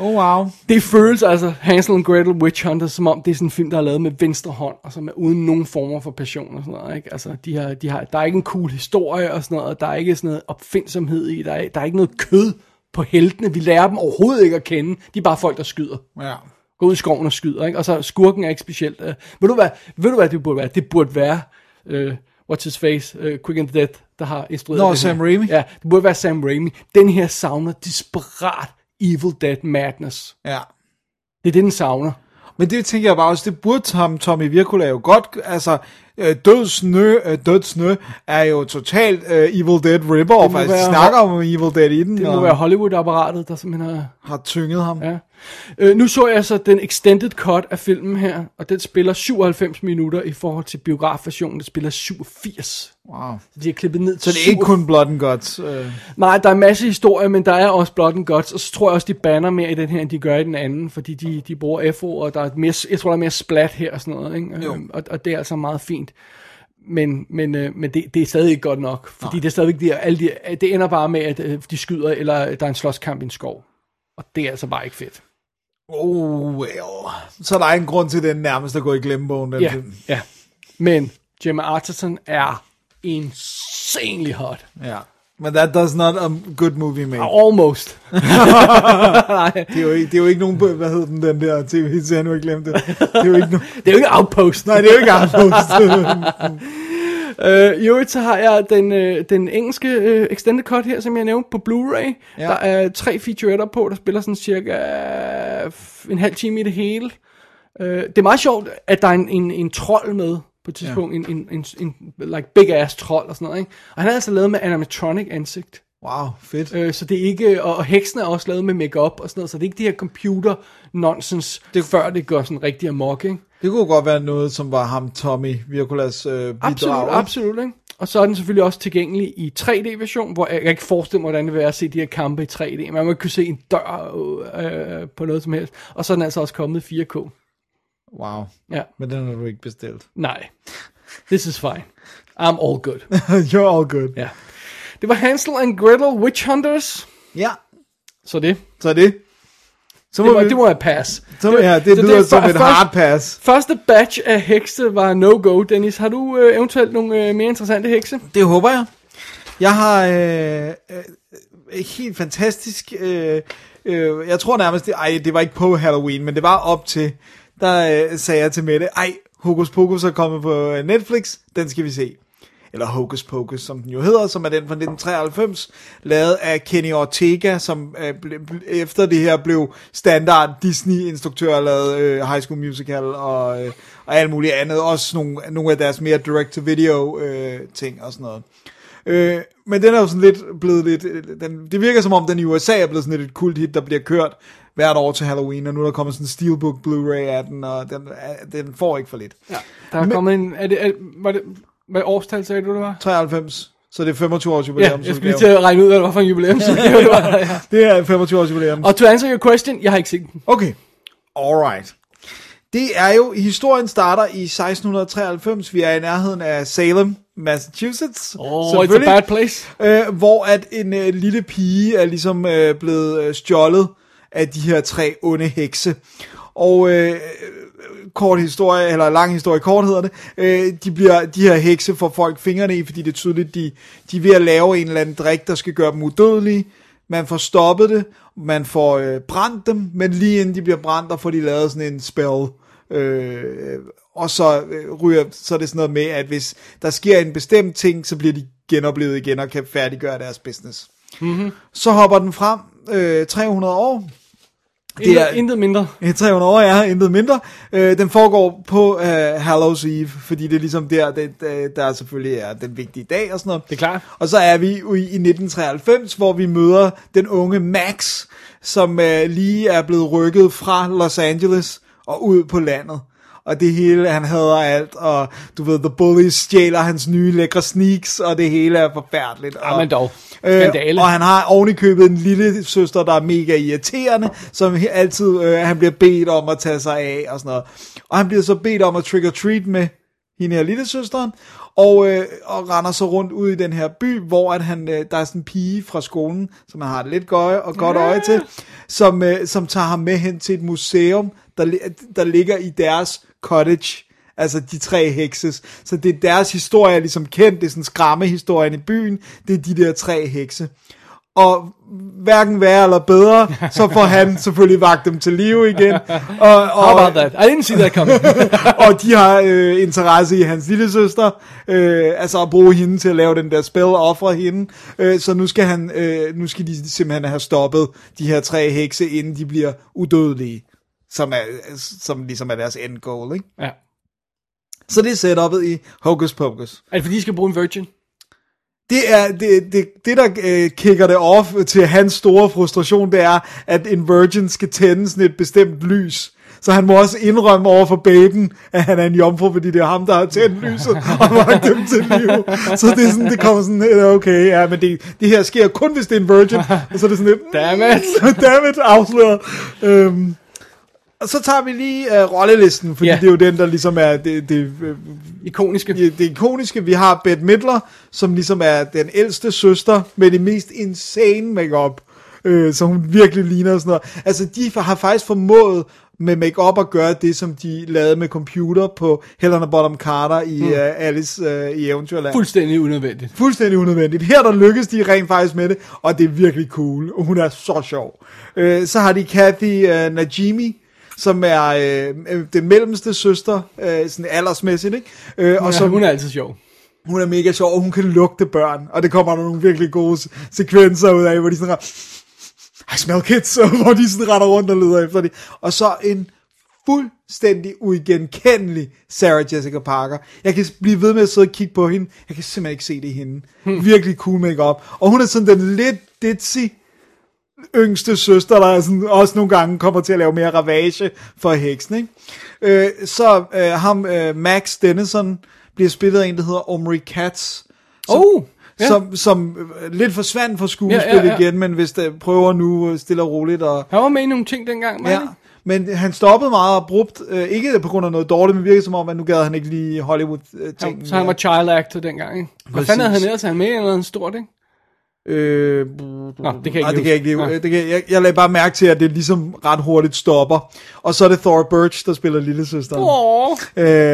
Oh, wow. Det føles altså, Hansel and Gretel Witch Hunter, som om det er sådan en film, der er lavet med venstre hånd, og som er uden nogen former for passion og sådan noget, ikke? Altså, de har, de har, der er ikke en cool historie og sådan noget, og der er ikke sådan noget opfindsomhed i, der er, der er ikke noget kød på heltene, vi lærer dem overhovedet ikke at kende, de er bare folk, der skyder. Ja. Gå ud i skoven og skyder, ikke? Og så skurken er ikke specielt. Uh, ved, du hvad, ved du hvad det burde være? Det burde være, uh, what's his face, uh, Quick and the Dead, der har instrueret Nå, den Sam her. Raimi? Ja, det burde være Sam Raimi. Den her savner desperat Evil Dead madness. Ja. Det er det, den savner. Men det tænker jeg bare også, det burde Tom, Tommy Virkula jo godt, altså, øh, død snø, øh, død snø er jo totalt øh, Evil Dead rip-off, altså, de snakker om Evil Dead i den, Det må og være Hollywood-apparatet, der simpelthen har... har tynget ham. Ja. Øh, nu så jeg så den extended cut af filmen her, og den spiller 97 minutter i forhold til biografversionen, der spiller 87. Wow. Så de har klippet ned Så til det er ikke 87. kun Blood and Guts. Øh. Nej, der er en masse historie, men der er også Blood and Guts, og så tror jeg også, de banner mere i den her, end de gør i den anden, fordi de, de bruger FO, og der er mere, jeg tror, der er mere splat her og sådan noget, ikke? Jo. Øhm, Og, og det er altså meget fint. Men, men, øh, men det, det er stadig ikke godt nok, fordi det er stadigvæk de, alle de, det ender bare med, at øh, de skyder, eller der er en slåskamp i en skov. Og det er altså bare ikke fedt. Oh, well. Så der er en grund til, at den nærmest er gået i glemmebogen, den Ja, film. ja. Men Gemma Arterton er insanely hot. Ja. Men that does not a good movie make. Almost. Det er, jo ikke, det er jo ikke nogen, hvad hedder den, den der tv-serie, nu har jeg glemt det. Det er jo ikke nogen, Det er jo ikke Outpost. nej, det er jo ikke Outpost. Øh, I øvrigt så har jeg den, øh, den engelske øh, extended cut her, som jeg nævnte, på Blu-ray. Ja. Der er tre featuretter på, der spiller sådan cirka en halv time i det hele. Øh, det er meget sjovt, at der er en, en, en trold med på et tidspunkt. Ja. En, en, en, en, like big ass trold og sådan noget. Ikke? Og han er altså lavet med animatronic ansigt. wow, fedt. Øh, så det er ikke, og, og heksen er også lavet med makeup og sådan noget, så det er ikke det her computer nonsens, det, før det gør sådan rigtig amok, ikke? Det kunne godt være noget, som var ham, Tommy Virkulas øh, bidrag. Absolut, ikke? absolut, ikke? Og så er den selvfølgelig også tilgængelig i 3D-version, hvor jeg, jeg ikke forestille mig, hvordan det vil være at se de her kampe i 3D. Man må ikke kunne se en dør øh, på noget som helst. Og så er den altså også kommet i 4K. Wow. Ja, Men den har du ikke bestilt. nej. This is fine. I'm all good. You're all good. Ja. Det var Hansel and Gretel Witch Hunters. Ja, Så det. så er det. Så må Det må, vi, det må jeg passe. så, ja, det så lyder er som et hard pass. Første batch af hekse var no-go. Dennis, har du øh, eventuelt nogle øh, mere interessante hekse? Det håber jeg. Jeg har øh, øh, helt fantastisk... Øh, øh, jeg tror nærmest, det, ej, det var ikke på Halloween, men det var op til, der øh, sagde jeg til Mette, ej, Hokus Pokus er kommet på øh, Netflix, den skal vi se. Eller Hocus Pocus, som den jo hedder, som er den fra 1993, lavet af Kenny Ortega, som øh, ble, ble, efter det her blev standard Disney-instruktør, lavet øh, High School Musical og, øh, og alt muligt andet. Også nogle, nogle af deres mere direct-to-video øh, ting og sådan noget. Øh, men den er jo sådan lidt blevet lidt, øh, den, det virker som om den i USA er blevet sådan lidt et kult hit, der bliver kørt hvert år til Halloween, og nu er der kommet sådan en Steelbook Blu-ray af den, og den, den får ikke for lidt. Ja. Der er Men- kommet en... Er det, er, var det, hvad årstal sagde du, det var? 93, så det er 25 års Ja, jubilæum. jeg skulle lige til at regne ud, hvad det var for en jubilæum. det var, ja. Det er 25 års jubilæum. Og to answer your question, jeg har ikke set den. Okay, alright. Det er jo, historien starter i 1693, vi er i nærheden af Salem, Massachusetts. Oh, it's a bad place. øh, hvor at en øh, lille pige er ligesom øh, blevet øh, stjålet af de her tre onde hekse. Og øh, kort historie, eller lang historie kort hedder det, øh, de, bliver, de her hekse får folk fingrene i, fordi det er tydeligt, de, de er ved at lave en eller anden drik, der skal gøre dem udødelige. Man får stoppet det, man får øh, brændt dem, men lige inden de bliver brændt, der får de lavet sådan en spell. Øh, og så øh, ryger, så er det sådan noget med, at hvis der sker en bestemt ting, så bliver de genoplevet igen og kan færdiggøre deres business. Mm-hmm. Så hopper den frem øh, 300 år. Det Intet, er, intet mindre. Ja, 300 år, ja, intet mindre. Øh, den foregår på øh, Hallows Eve, fordi det er ligesom der, det, det, der selvfølgelig er den vigtige dag og sådan noget. Det er klart. Og så er vi i, i 1993, hvor vi møder den unge Max, som øh, lige er blevet rykket fra Los Angeles og ud på landet. Og det hele, han hader alt, og du ved, The Bullies stjæler hans nye lækre sneaks, og det hele er forfærdeligt. Og, men dog. Øh, og han har ovenikøbet en lille søster, der er mega irriterende, som altid, øh, han bliver bedt om at tage sig af, og sådan noget. Og han bliver så bedt om at trick-or-treat med hende her lille søsteren, og, øh, og render så rundt ud i den her by, hvor at han, øh, der er sådan en pige fra skolen, som han har lidt gøje og godt øje til, som, øh, som tager ham med hen til et museum, der, der ligger i deres cottage. Altså de tre hekses. Så det er deres historie, er ligesom kendt. Det er sådan skræmmehistorien i byen. Det er de der tre hekse. Og hverken værre eller bedre, så får han selvfølgelig vagt dem til live igen. Og, og, How about that? I didn't see that coming. og de har øh, interesse i hans lille søster, øh, altså at bruge hende til at lave den der spil og ofre hende. Øh, så nu skal, han, øh, nu skal de simpelthen have stoppet de her tre hekse, inden de bliver udødelige, som, er, som ligesom er deres end goal. Ikke? ja. Så det er setupet i Hocus Pocus. Er det fordi, de skal bruge en virgin? Det er det, det, det der øh, kicker det off til hans store frustration, det er, at en virgin skal tænde sådan et bestemt lys. Så han må også indrømme over for baben, at han er en jomfru, fordi det er ham, der har tændt lyset og vagt dem til liv. Så det er sådan, det kommer sådan, øh, okay, ja, men det, det her sker kun, hvis det er en virgin. Og så er det sådan lidt, Damn it. damn it, afsløret. Øhm, og så tager vi lige uh, rollelisten, fordi Ja. det er jo den, der ligesom er det, det, øh, Ikoniske. det, det ikoniske. Vi har Bette Midler, som ligesom er den ældste søster med det mest insane makeup, øh, så hun virkelig ligner sådan noget. Altså, de har faktisk formået med makeup at gøre det, som de lavede med computer på Helena Bonham Carter i mm. uh, Alice uh, i Eventyrland. Fuldstændig unødvendigt. Fuldstændig unødvendigt. Her der lykkes de rent faktisk med det, og det er virkelig cool. Og hun er så sjov. Øh, så har de Kathy øh, Najimy, som er øh, øh, den mellemste søster, øh, sådan aldersmæssigt, ikke? Øh, og Ja, som, hun er altid sjov. hun er mega sjov, og hun kan lugte børn. Og det kommer der nogle virkelig gode se- sekvenser ud af, hvor de sådan I smell kids, og hvor de sådan retter rundt og leder efter det. Og så en fuldstændig uigenkendelig Sarah Jessica Parker. Jeg kan blive ved med at sidde og kigge på hende. Jeg kan simpelthen ikke se det i hende. Hmm. Virkelig cool makeup. Og hun er sådan den lidt ditzy yngste søster, der sådan, også nogle gange kommer til at lave mere ravage for heksen. Ikke? Øh, så øh, ham, øh, Max Dennison, bliver spillet af en, der hedder Omri Katz. Som, Oh, ja. som, som øh, lidt forsvandt fra skuespil Ja, ja, ja. igen, men hvis der prøver nu øh, stille og roligt. Og, Han var med i nogle ting dengang, var ja, men han stoppede meget abrupt, øh, ikke på grund af noget dårligt, men virkede som om, at nu gad han ikke lige Hollywood-ting. Ja, så han var child actor dengang, ikke? Hvad fanden havde han ellers? Er han med i noget stort, ikke? Øh, Nå, det kan jeg nej, ikke det kan jeg ikke huske. lide. Det kan, jeg, jeg lagde bare mærke til, at det ligesom ret hurtigt stopper. Og så er det Thora Birch, der spiller lillesøsteren. Åh.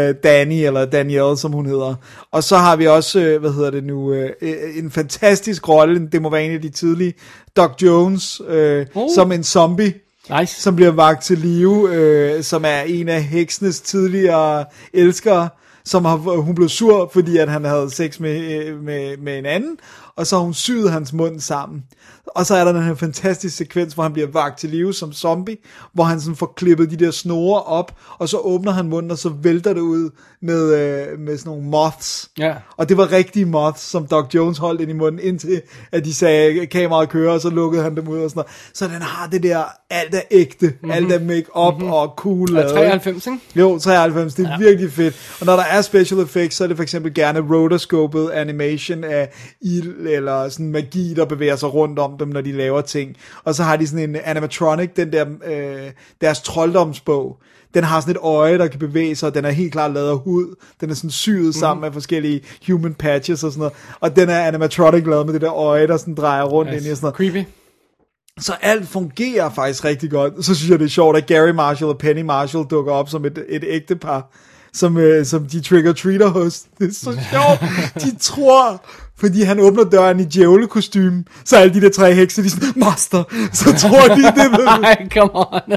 Øh, Danny, eller Danielle, som hun hedder. Og så har vi også, øh, hvad hedder det nu, øh, øh, en fantastisk rolle, det må være en af de tidlige, Doc Jones, øh, Oh. som en zombie, Nice. som bliver vagt til live, øh, som er en af heksenes tidligere elskere, som har, hun blev sur, fordi at han havde sex med, øh, med, med en anden, og så har hun syet hans mund sammen. Og så er der den her fantastiske sekvens, hvor han bliver vagt til live som zombie, hvor han sådan får klippet de der snore op, og så åbner han munden, og så vælter det ud med, øh, med sådan nogle moths. Ja. Og det var rigtige moths, som Doc Jones holdt ind i munden, indtil at de sagde, at kameraet kører, og så lukkede han dem ud og sådan noget. Så den har det der, alt er ægte, mm-hmm. alt er make-up mm-hmm. og cool. Ikke? 93, ikke? Jo, 93, det er ja. virkelig fedt. Og når der er special effects, så er det for eksempel gerne rotoscopet animation af ild eller sådan magi, der bevæger sig rundt om dem, når de laver ting. Og så har de sådan en animatronic, den der, øh, deres trolddomsbog. Den har sådan et øje, der kan bevæge sig, og den er helt klart lavet af hud. Den er sådan syet sammen med forskellige human patches og sådan noget. Og den er animatronic lavet med det der øje, der sådan drejer rundt yes. ind i sådan noget. Creepy. Så alt fungerer faktisk rigtig godt. Så synes jeg, det er sjovt, at Gary Marshall og Penny Marshall dukker op som et, et ægtepar, som, øh, som de trick-or-treater hos. Det er så sjovt. De tror, fordi han åbner døren i djævlekostyme, så alle de der tre hekse, de sådan, master, så tror de, det er Ej, come on.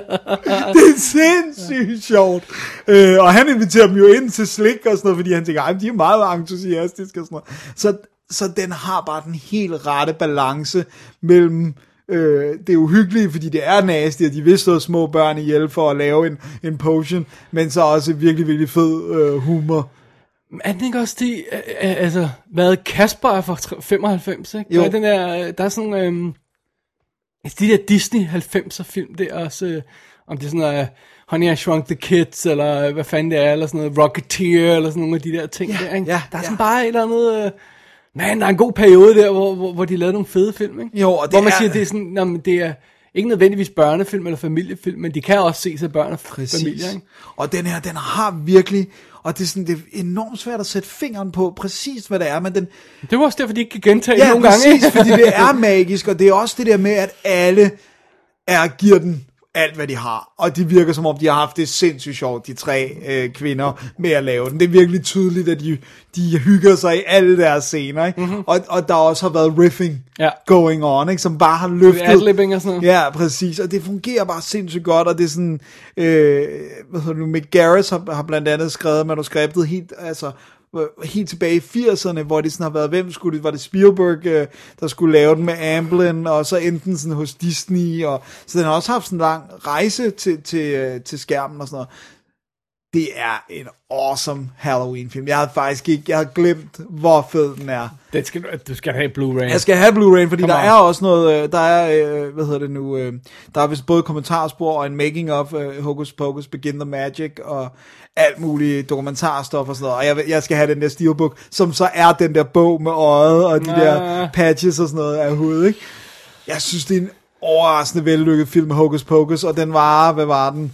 det er sindssygt sjovt. Øh, og han inviterer dem jo ind til slik og sådan noget, fordi han tænker, at de er meget entusiastiske og sådan noget. Så, så den har bare den helt rette balance mellem øh, det er uhyggeligt, fordi det er nasty, og de vil slå små børn ihjel for at lave en, en potion, men så også virkelig, virkelig fed øh, humor. Er den ikke også det, øh, øh, altså, hvad Kasper er fra tre- 95, ikke? Jo. Der er, den der, der er sådan, øhm, de der Disney 90'er film, det er også, øh, om det er sådan noget, uh, Honey, I Shrunk the Kids, eller øh, hvad fanden det er, eller sådan noget, Rocketeer, eller sådan nogle af de der ting Ja, der, ikke? ja, Der er ja. sådan bare et eller andet, uh, man, der er en god periode der, hvor, hvor, hvor de lavede nogle fede film, ikke? Jo, og det hvor man er- siger, det er sådan, nå, men det er ikke nødvendigvis børnefilm eller familiefilm, men de kan også ses af børn og Præcis. familier, ikke? Og den her, den har virkelig, og det er, sådan, det er enormt svært at sætte fingeren på præcis, hvad det er, men den, Det var også derfor, de ikke kan gentage det ja, nogle præcis, gange, ikke? fordi det er magisk, og det er også det der med, at alle er, giver den alt, hvad de har. Og de virker som om, de har haft det sindssygt sjovt, de tre øh, kvinder, med at lave den. Det er virkelig tydeligt, at de, de hygger sig i alle deres scener. Ikke? Mm-hmm. Og, og der også har været riffing. Ja. going on, ikke? som bare har løftet... Adlibbing og sådan noget. Ja, præcis. Og det fungerer bare sindssygt godt, og det er sådan... Øh, hvad hedder det nu? Mick Garris har, har blandt andet skrevet manuskriptet helt... Altså, helt tilbage i 80'erne, hvor det sådan har været, hvem skulle det, var det Spielberg, øh, der skulle lave den med Amblin, og så enten sådan hos Disney, og så den har også haft sådan en lang rejse til, til, øh, til skærmen og sådan noget. Det er en awesome Halloween-film. Jeg havde faktisk ikke, jeg havde glemt, hvor fed den er. Det skal, du- skal have Blu-ray. Jeg skal have Blu-ray, fordi Come der on. er også noget, øh, der er, hvad hedder det nu, der er vist både kommentarspor og en making of uh, Hocus Pocus Begin the Magic, og alt muligt dokumentarstof og sådan noget, og jeg, jeg skal have den der steelbook, som så er den der bog med øjet, og de der Ah. patches og sådan noget af hovedet, ikke? Jeg synes, det er en overraskende vellykket film, Hocus Pocus, og den varer, hvad var den?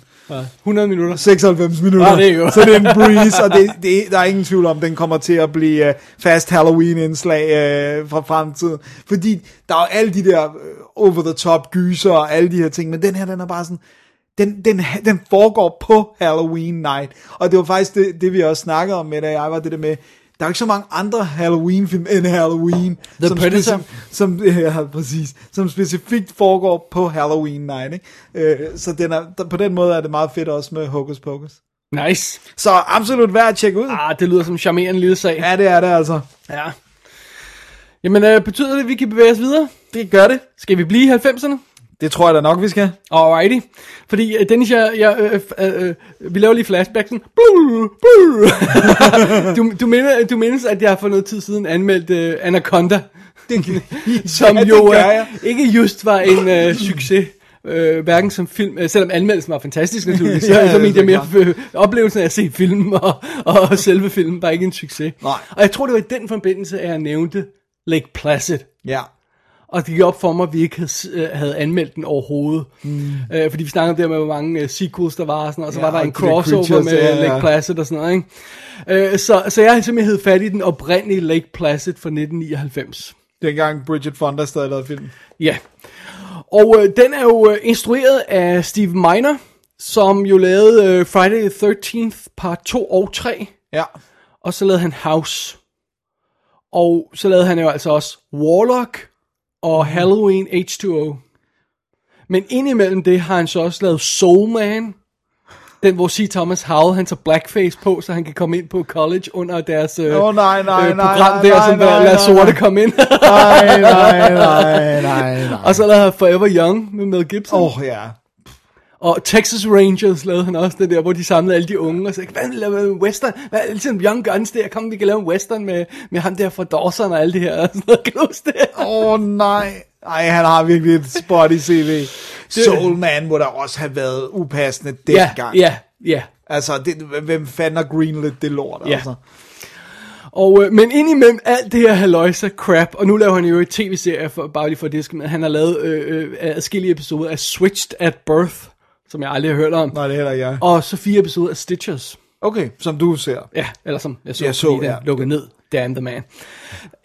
100 minutter. 96 minutter. Ah, det er godt. så det er en breeze, og det, det, der er ingen tvivl om, den kommer til at blive uh, fast Halloween-indslag uh, fra fremtiden. Fordi der er jo alle de der uh, over-the-top gyser og alle de her ting, men den her, den er bare sådan, den, den, den foregår på Halloween night. Og det var faktisk det, det vi også snakkede om med, da jeg var det der med, der er ikke så mange andre Halloween-film end Halloween. The som Predator. speci- som, ja, præcis, som specifikt foregår på Halloween night. Ikke? Øh, så den er, der, på den måde er det meget fedt også med Hocus Pocus. Nice. Så absolut værd at tjekke ud. Ah, det lyder som en charmerende lille sag. Ja, det er det altså. Ja. Jamen, øh, betyder det, at vi kan bevæge os videre? Det gør det. Skal vi blive i 90'erne? Det tror jeg da nok, vi skal. Alrighty. Fordi, øh, Dennis, jeg, jeg, øh, øh, øh, vi laver lige flashback sådan. Blu, blu. du, du, mener, du mindes, at jeg for noget tid siden anmeldte øh, Anaconda. Det, som ja, det jo gør øh, ikke just var en øh, succes. Øh, hverken som film, øh, selvom anmeldelsen var fantastisk naturligvis, så, Ja, så mente jeg det er mere øh, oplevelsen af at se filmen, og, og selve filmen var ikke en succes. Nej. Og jeg tror, det var i den forbindelse, at jeg nævnte Lake Placid. Ja. Og det gik op for mig, at vi ikke havde, øh, havde anmeldt den overhovedet. Mm. Øh, fordi vi snakkede om det med, hvor mange uh, sequels der var, og, sådan, og så Ja, var der en crossover med ja, ja. Lake Placid og sådan noget. Ikke? Øh, så, så jeg simpelthen hed fat i den oprindelige Lake Placid fra 1999. Dengang Bridget Fonda stadig lavede film. Ja. Og øh, den er jo øh, instrueret af Steve Miner, som jo lavede øh, Friday the 13th part 2 og 3. Ja. Og så lavede han House. Og så lavede han jo altså også Warlock og Halloween H2O. Men indimellem det har han så også lavet Soul Man. Den, hvor C. Thomas Howell, han tager blackface på, så han kan komme ind på college under deres øh, Åh, nej, nej, øh, nej, program nej, der, nej, som nej, der lader sorte komme ind. Nej, nej, nej, nej, nej. og så lavede han Forever Young med Mel Gibson. Åh, oh, ja. Og Texas Rangers lavede han også, den der, hvor de samlede alle de unge, og sagde, hvad laver vi en western? Hvad er ligesom Young Guns der? Kom, vi kan lave en western med, med ham der fra Dawson og alle det her. Og sådan noget, kan du huske det? Åh, oh, nej. Ej, han har virkelig et spot i CV. Soul Man må da også have været upassende Ja, dengang. ja, ja. Altså, det, hvem fanden har greenlit det lort, Ja. altså? Og, øh, men indimellem alt det her haløjse crap, og nu laver han jo et tv-serie, for, bare lige for det, men han har lavet øh, øh, adskillige episoder af Switched at Birth, som jeg aldrig har hørt om, Nej, det er heller ikke jeg. og så fire episoder af Stitchers. Okay, som du ser. Ja, eller som jeg så, Jeg så fordi ja. den lukkede ned. Damn the man.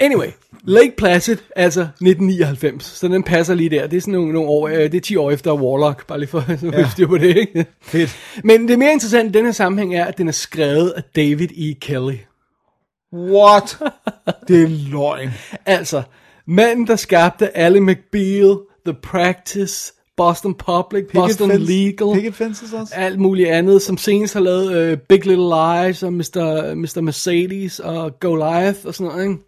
Anyway, Lake Placid, altså 1999, så den passer lige der. Det er sådan nogle, nogle år, øh, det er 10 år efter Warlock, bare lige for at ja. styr på det, ikke? Fedt. Men det mere interessante i den her sammenhæng er, at den er skrevet af David E. Kelly. What? Det er løgn. Altså, manden, der skabte Ally McBeal, The Practice, Boston Public, Boston Fence- Legal, Picket Fences også? alt muligt andet, som senest har lavet uh, Big Little Lies og Mr. Mr. Mercedes og Goliath og sådan noget, ikke?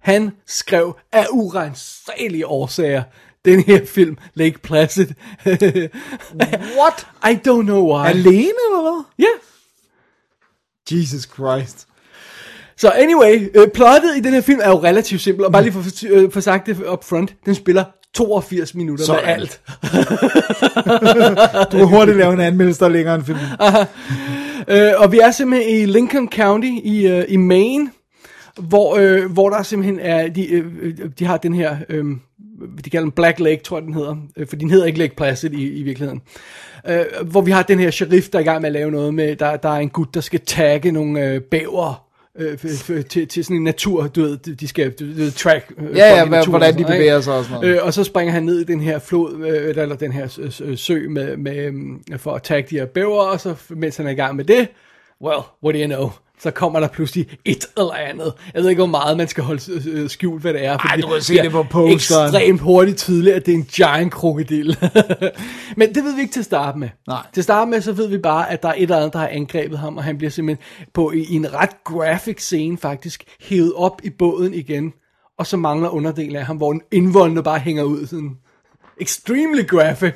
Han skrev af urensagelige årsager den her film, Lake Placid. What? I don't know why. Alene, eller hvad? Ja. Jesus Christ. Så anyway, øh, plottet i den her film er jo relativt simpelt, og bare lige for, øh, for sagt det up front, den spiller 82 minutter Sådan. med alt. Du kan hurtigt lave en anmeldelse, der er længere end filmen. Øh, og vi er simpelthen i Lincoln County i, øh, i Maine, hvor, øh, hvor der simpelthen er, de, øh, øh, de har den her, øh, de kalder den Black Lake, tror jeg den hedder, øh, for den hedder ikke Lake Placid i, i virkeligheden. Øh, hvor vi har den her sheriff, der er i gang med at lave noget med, der, der er en gut, der skal tagge nogle øh, bæver øh, til, til sådan en natur, du ved, de- skal, du ved, track. Øh, Ja, ja, naturen hvordan de bevæger sig og sådan noget. Øh, og så springer han ned i den her flod, øh, eller den her øh, øh, sø med, med, øh, for at tagge de her bæver, og så mens han er i gang med det, well, what do you know? Så kommer der pludselig et eller andet. Jeg ved ikke, hvor meget man skal holde øh, øh, skjult, hvad det er. fordi du kan se bliver det på posteren. Ekstremt hurtigt tydeligt, at det er en giant krokodil. Men det ved vi ikke til at starte med. Nej. Til at starte med, så ved vi bare, at der er et eller andet, der har angrebet ham, og han bliver simpelthen på i, en ret graphic scene faktisk hævet op i båden igen, og så mangler underdelen af ham, hvor indvoldene bare hænger ud sådan extremely graphic.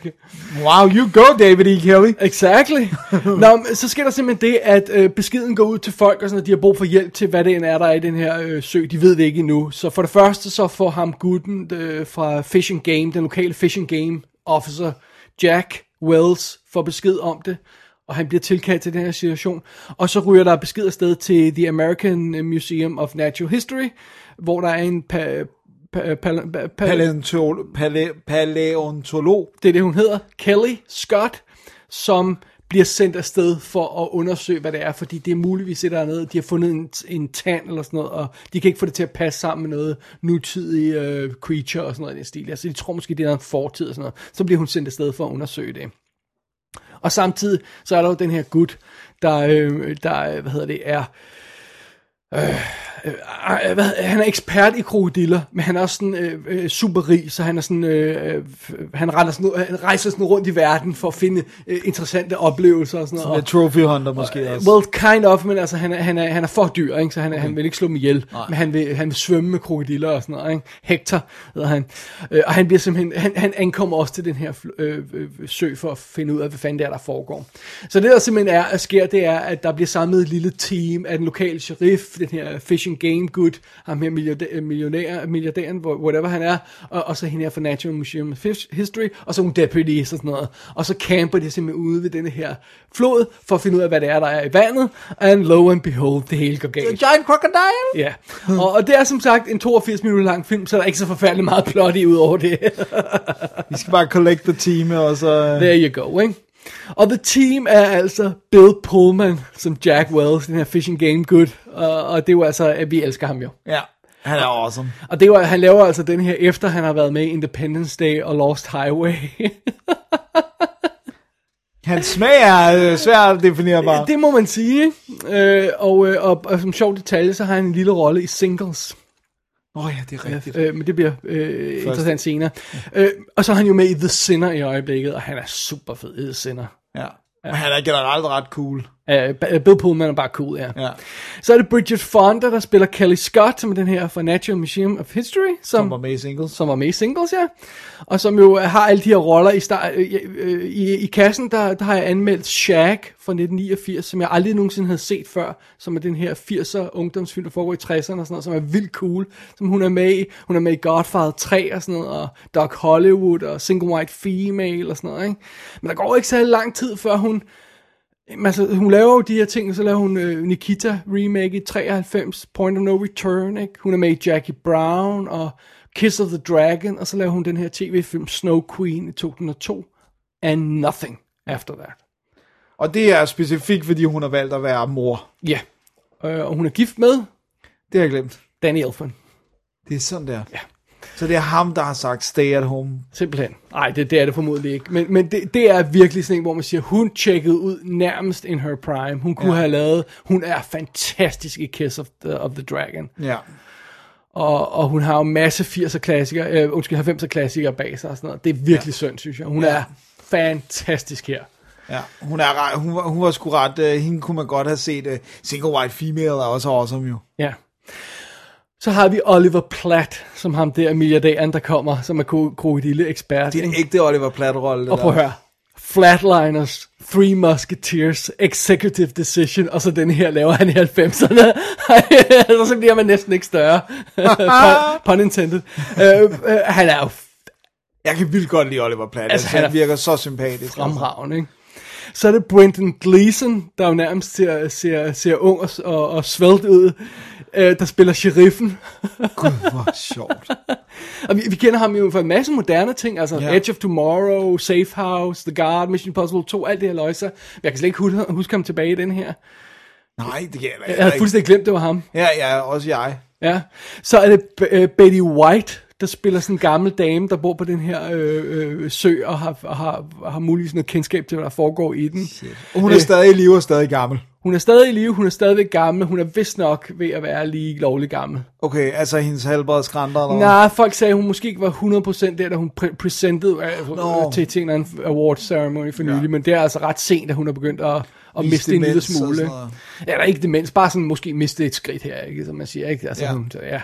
Wow, you go, David E. Kelly. Exactly. Nå, så sker der simpelthen det, at øh, beskeden går ud til folk, og sådan, at de har brug for hjælp til, hvad det end er, der er i den her øh, sø. De ved det ikke endnu. Så for det første, så får ham gutten øh, fra Fishing Game, den lokale Fishing Game officer, Jack Wells, får besked om det, og han bliver tilkaldt til den her situation. Og så ryger der besked afsted til The American Museum of Natural History, hvor der er en pa- pa- pa- pa- pa- Palæontolog. Palæ, palæontolog. det er det, hun hedder, Kelly Scott, som bliver sendt afsted for at undersøge, hvad det er, fordi det er muligvis et eller andet, de har fundet en, en tand eller sådan noget, og de kan ikke få det til at passe sammen med noget nutidig øh, creature og sådan noget i den stil. Altså, de tror måske, det er en fortid og sådan noget. Så bliver hun sendt afsted for at undersøge det. Og samtidig, så er der jo den her gut, der, øh, der hvad hedder det, er øh, hvad, han er ekspert i krokodiller, men han er også sådan øh, øh, super rig, så han er sådan, øh, øh, han, render sådan, han rejser sådan rundt i verden for at finde øh, interessante oplevelser og sådan noget. Med Og, Trophy Hunter måske også. well, kind of, men altså, han er, han er, han er for dyr, ikke? så han, er, han vil ikke slå dem ihjel, men han vil, han vil svømme med krokodiller og sådan noget. Ikke? Hector hedder han. Øh, og han bliver simpelthen, han, han ankommer også til den her øh, øh, sø for at finde ud af, hvad fanden det er, der foregår. Så det der simpelthen er, at sker, det er, at der bliver samlet et lille team af den lokale sheriff, den her fishing game good, ham her milliardær, millionær, milliardæren, whatever han er, og, og så hende her fra Natural Museum of Fish History, og så nogle deputies og sådan noget. Og så camper de simpelthen ude ved denne her flod, for at finde ud af, hvad det er, der er i vandet, and lo and behold, det hele går galt. Giant Crocodile. Ja, og, og det er som sagt en 82 minutter lang film, så der er ikke så forfærdeligt meget plot i ud over det. Vi skal bare collect the team, og så... There you go, ikke? Og the team er altså Bill Pullman som Jack Wells, den her fishing game good, og, og det er jo altså, at vi elsker ham jo. Ja, han er awesome. Og det var, han laver altså den her, efter han har været med i Independence Day og Lost Highway. Hans smag er øh, svært at definere bare. det må man sige? Øh, og, øh, og, og som sjov detalje, så har han en lille rolle i Singles. Åh oh, ja, det er rigtigt. Øh, men det bliver øh, interessant senere. Øh, og så er han jo med i The Sinner i øjeblikket, og han er super fed i The Sinner. Ja. Men han er generelt ret cool. Uh, Bill Pullman er bare cool, ja. Ja. Så er det Bridget Fonda, der spiller Kelly Scott, som er den her fra Natural Museum of History, som, Som var med i singles. som var med i Singles, ja. Og som jo har alle de her roller i, start, øh, øh, i, i kassen, der, der har jeg anmeldt Shag fra 1989, som jeg aldrig nogensinde havde set før, som er den her 80'er ungdomsfilm, der foregår i 60'erne og sådan noget, som er vildt cool, som hun er med i. Hun er med i Godfather 3 og sådan noget, og Doc Hollywood og Single White Female og sådan noget, ikke? Men der går ikke så lang tid, før hun Jamen, altså, hun laver jo de her ting, så laver hun øh, Nikita remake i 93, Point of No Return, ikke? Hun er med i Jackie Brown og Kiss of the Dragon, og så laver hun den her tv-film Snow Queen i 2002, and nothing after that. Og det er specifikt, fordi hun har valgt at være mor. Ja, øh, og hun er gift med Det har jeg glemt. Danny Elfman, Det er sådan der. Ja. Så det er ham, der har sagt, stay at home. simpelthen. Nej, det, det er det formodentlig ikke, men, men det, det er virkelig sådan en, hvor man siger, hun tjekkede ud nærmest in her prime. Hun kunne Ja. have lavet, hun er fantastisk i Kiss of the, of the Dragon. Ja. Og, og hun har jo masse 80'er klassikere, øh, undskyld, 90'er klassikere bag sig og sådan noget. Det er virkelig ja. synd, synes jeg. Hun Ja. er fantastisk her. Ja, hun, er, hun, hun var sgu ret, uh, hende kunne man godt have set, uh, Single White Female er også awesome jo. Ja. Så har vi Oliver Platt, som ham der milliardæren, der kommer, som er ko- krokodille-ekspert. Det er ikke? ægte Oliver Platt-rolle. det Og prøv at høre. Flatliners, Three Musketeers, Executive Decision, og så den her laver han i 90'erne. og så bliver man næsten ikke større. pun, intended. Uh, uh, han er jo Jeg kan vildt godt lide Oliver Platt. Altså, Altså, han han er virker så sympatisk. altså. fremragende, ikke? Så er det Brendan Gleeson, der jo nærmest ser, ser, ser ung og, og, og svelt ud, øh, der spiller sheriffen. Gud, hvor sjovt. Og vi, vi kender ham jo for en masse moderne ting, altså yeah. Edge of Tomorrow, Safe House, The Guard, Mission Impossible 2, alt det her løjser. Jeg kan slet ikke huske, ham tilbage i den her. Nej, det kan jeg da Jeg havde ikke. fuldstændig glemt, det var ham. Ja, ja, også jeg. Ja. Så er det uh, Betty White, der spiller sådan en gammel dame, der bor på den her øh, øh, sø, og har, og har, har muligvis noget kendskab til, hvad der foregår i den. Og hun er stadig i live og stadig gammel. Hun er stadig i live, hun er stadigvæk gammel, hun er vist nok ved at være lige lovlig gammel. Okay, altså hendes helbred skrænter eller? Nej, folk sagde, at hun måske ikke var 100% der, da hun præ- presented øh, Nå. til, til en eller anden award ceremony for nylig, ja. men det er altså ret sent, at hun er begyndt at, at Vise miste en lille smule. Ja, der er ikke demens, bare sådan måske miste et skridt her, ikke, som man siger. Ikke? Altså, ja. Hun, så, ja.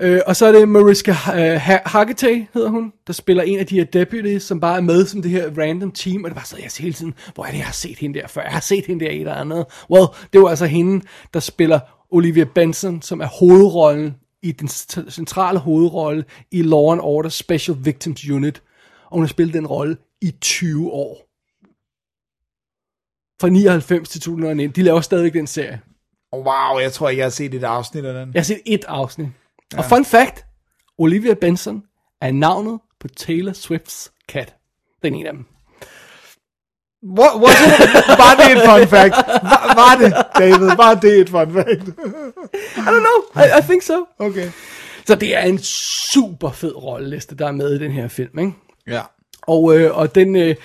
Øh, og så er det Mariska uh, Hargitay, hedder hun, der spiller en af de her deputies, som bare er med som det her random team, og det var så, jeg siger hele tiden, hvor er det, jeg har set hende der før, jeg har set hende der i et eller andet. Well, det var altså hende, der spiller Olivia Benson, som er hovedrollen i den cent- centrale hovedrolle i Law and Order Special Victims Unit, og hun har spillet den rolle i 20 år. Fra 99 til 2019. De laver stadigvæk den serie. Wow, jeg tror ikke, jeg har set et afsnit af den. Jeg har set et afsnit. Ja. Og fun fact, Olivia Benson er navnet på Taylor Swifts kat. Den er en af dem. What, what, var det et fun fact? Var, var det, David? Var det et fun fact? I don't know, I, I think so. Okay. Så det er en super fed rolleliste, der er med i den her film, ikke? Ja. Og, øh, og den, øh,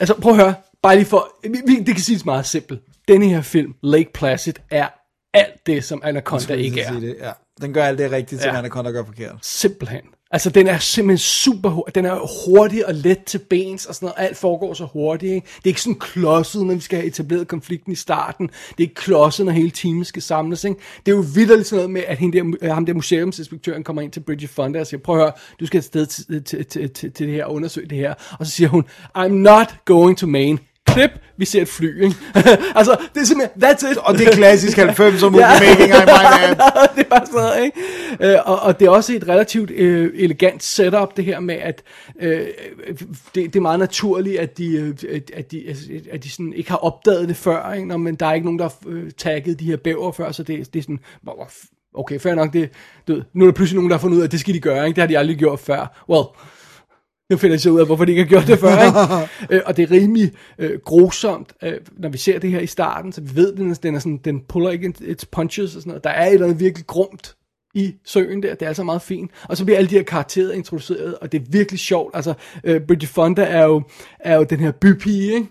altså prøv at høre, bare lige for, vi, det kan siges meget simpelt. Den her film, Lake Placid, er alt det, som Anaconda ikke er. Det. Ja. Den gør alt det rigtigt, som Ja. Anaconda gør forkert. Simpelthen. Altså, den er simpelthen super Den er hurtig og let til bens og sådan noget. Alt foregår så hurtigt, ikke? Det er ikke sådan klodset, når vi skal have etableret konflikten i starten. Det er ikke klodset, når hele teamet skal samles, ikke? Det er jo vildt sådan noget med, at hende der, øh, ham der museumsinspektøren kommer ind til Bridget Fonda og siger, prøv at høre, du skal afsted til, til, til, til, til det her og undersøge det her. Og så siger hun, I'm not going to Maine. Klip, vi ser et fly, ikke? altså, det er simpelthen, that's it. Og det er klassisk 90'er movie making, I might add. det er bare sådan noget, ikke? Øh, og, og det er også et relativt øh, elegant setup, det her med, at øh, det, det er meget naturligt, at de, øh, at- de, at de sådan ikke har opdaget det før, ikke? Nå, men der er ikke nogen, der har øh, tagget de her bæver før, så det, det er sådan, okay, fair nok, det, du ved, nu er der pludselig nogen, der har fundet ud af, at det skal de gøre, ikke? Det har de aldrig gjort før. Well, nu finder jeg så ud af, hvorfor de ikke har gjort det før, ikke? øh, og det er rimelig øh, grusomt, øh, når vi ser det her i starten, så vi ved, den er, den, er sådan, den puller ikke its punches og sådan noget. Der er et eller andet virkelig grumt i søen der, det er altså meget fint. Og så bliver alle de her karakterer introduceret, og det er virkelig sjovt. Altså, øh, Bridget Fonda er jo, er jo den her bypige, ikke?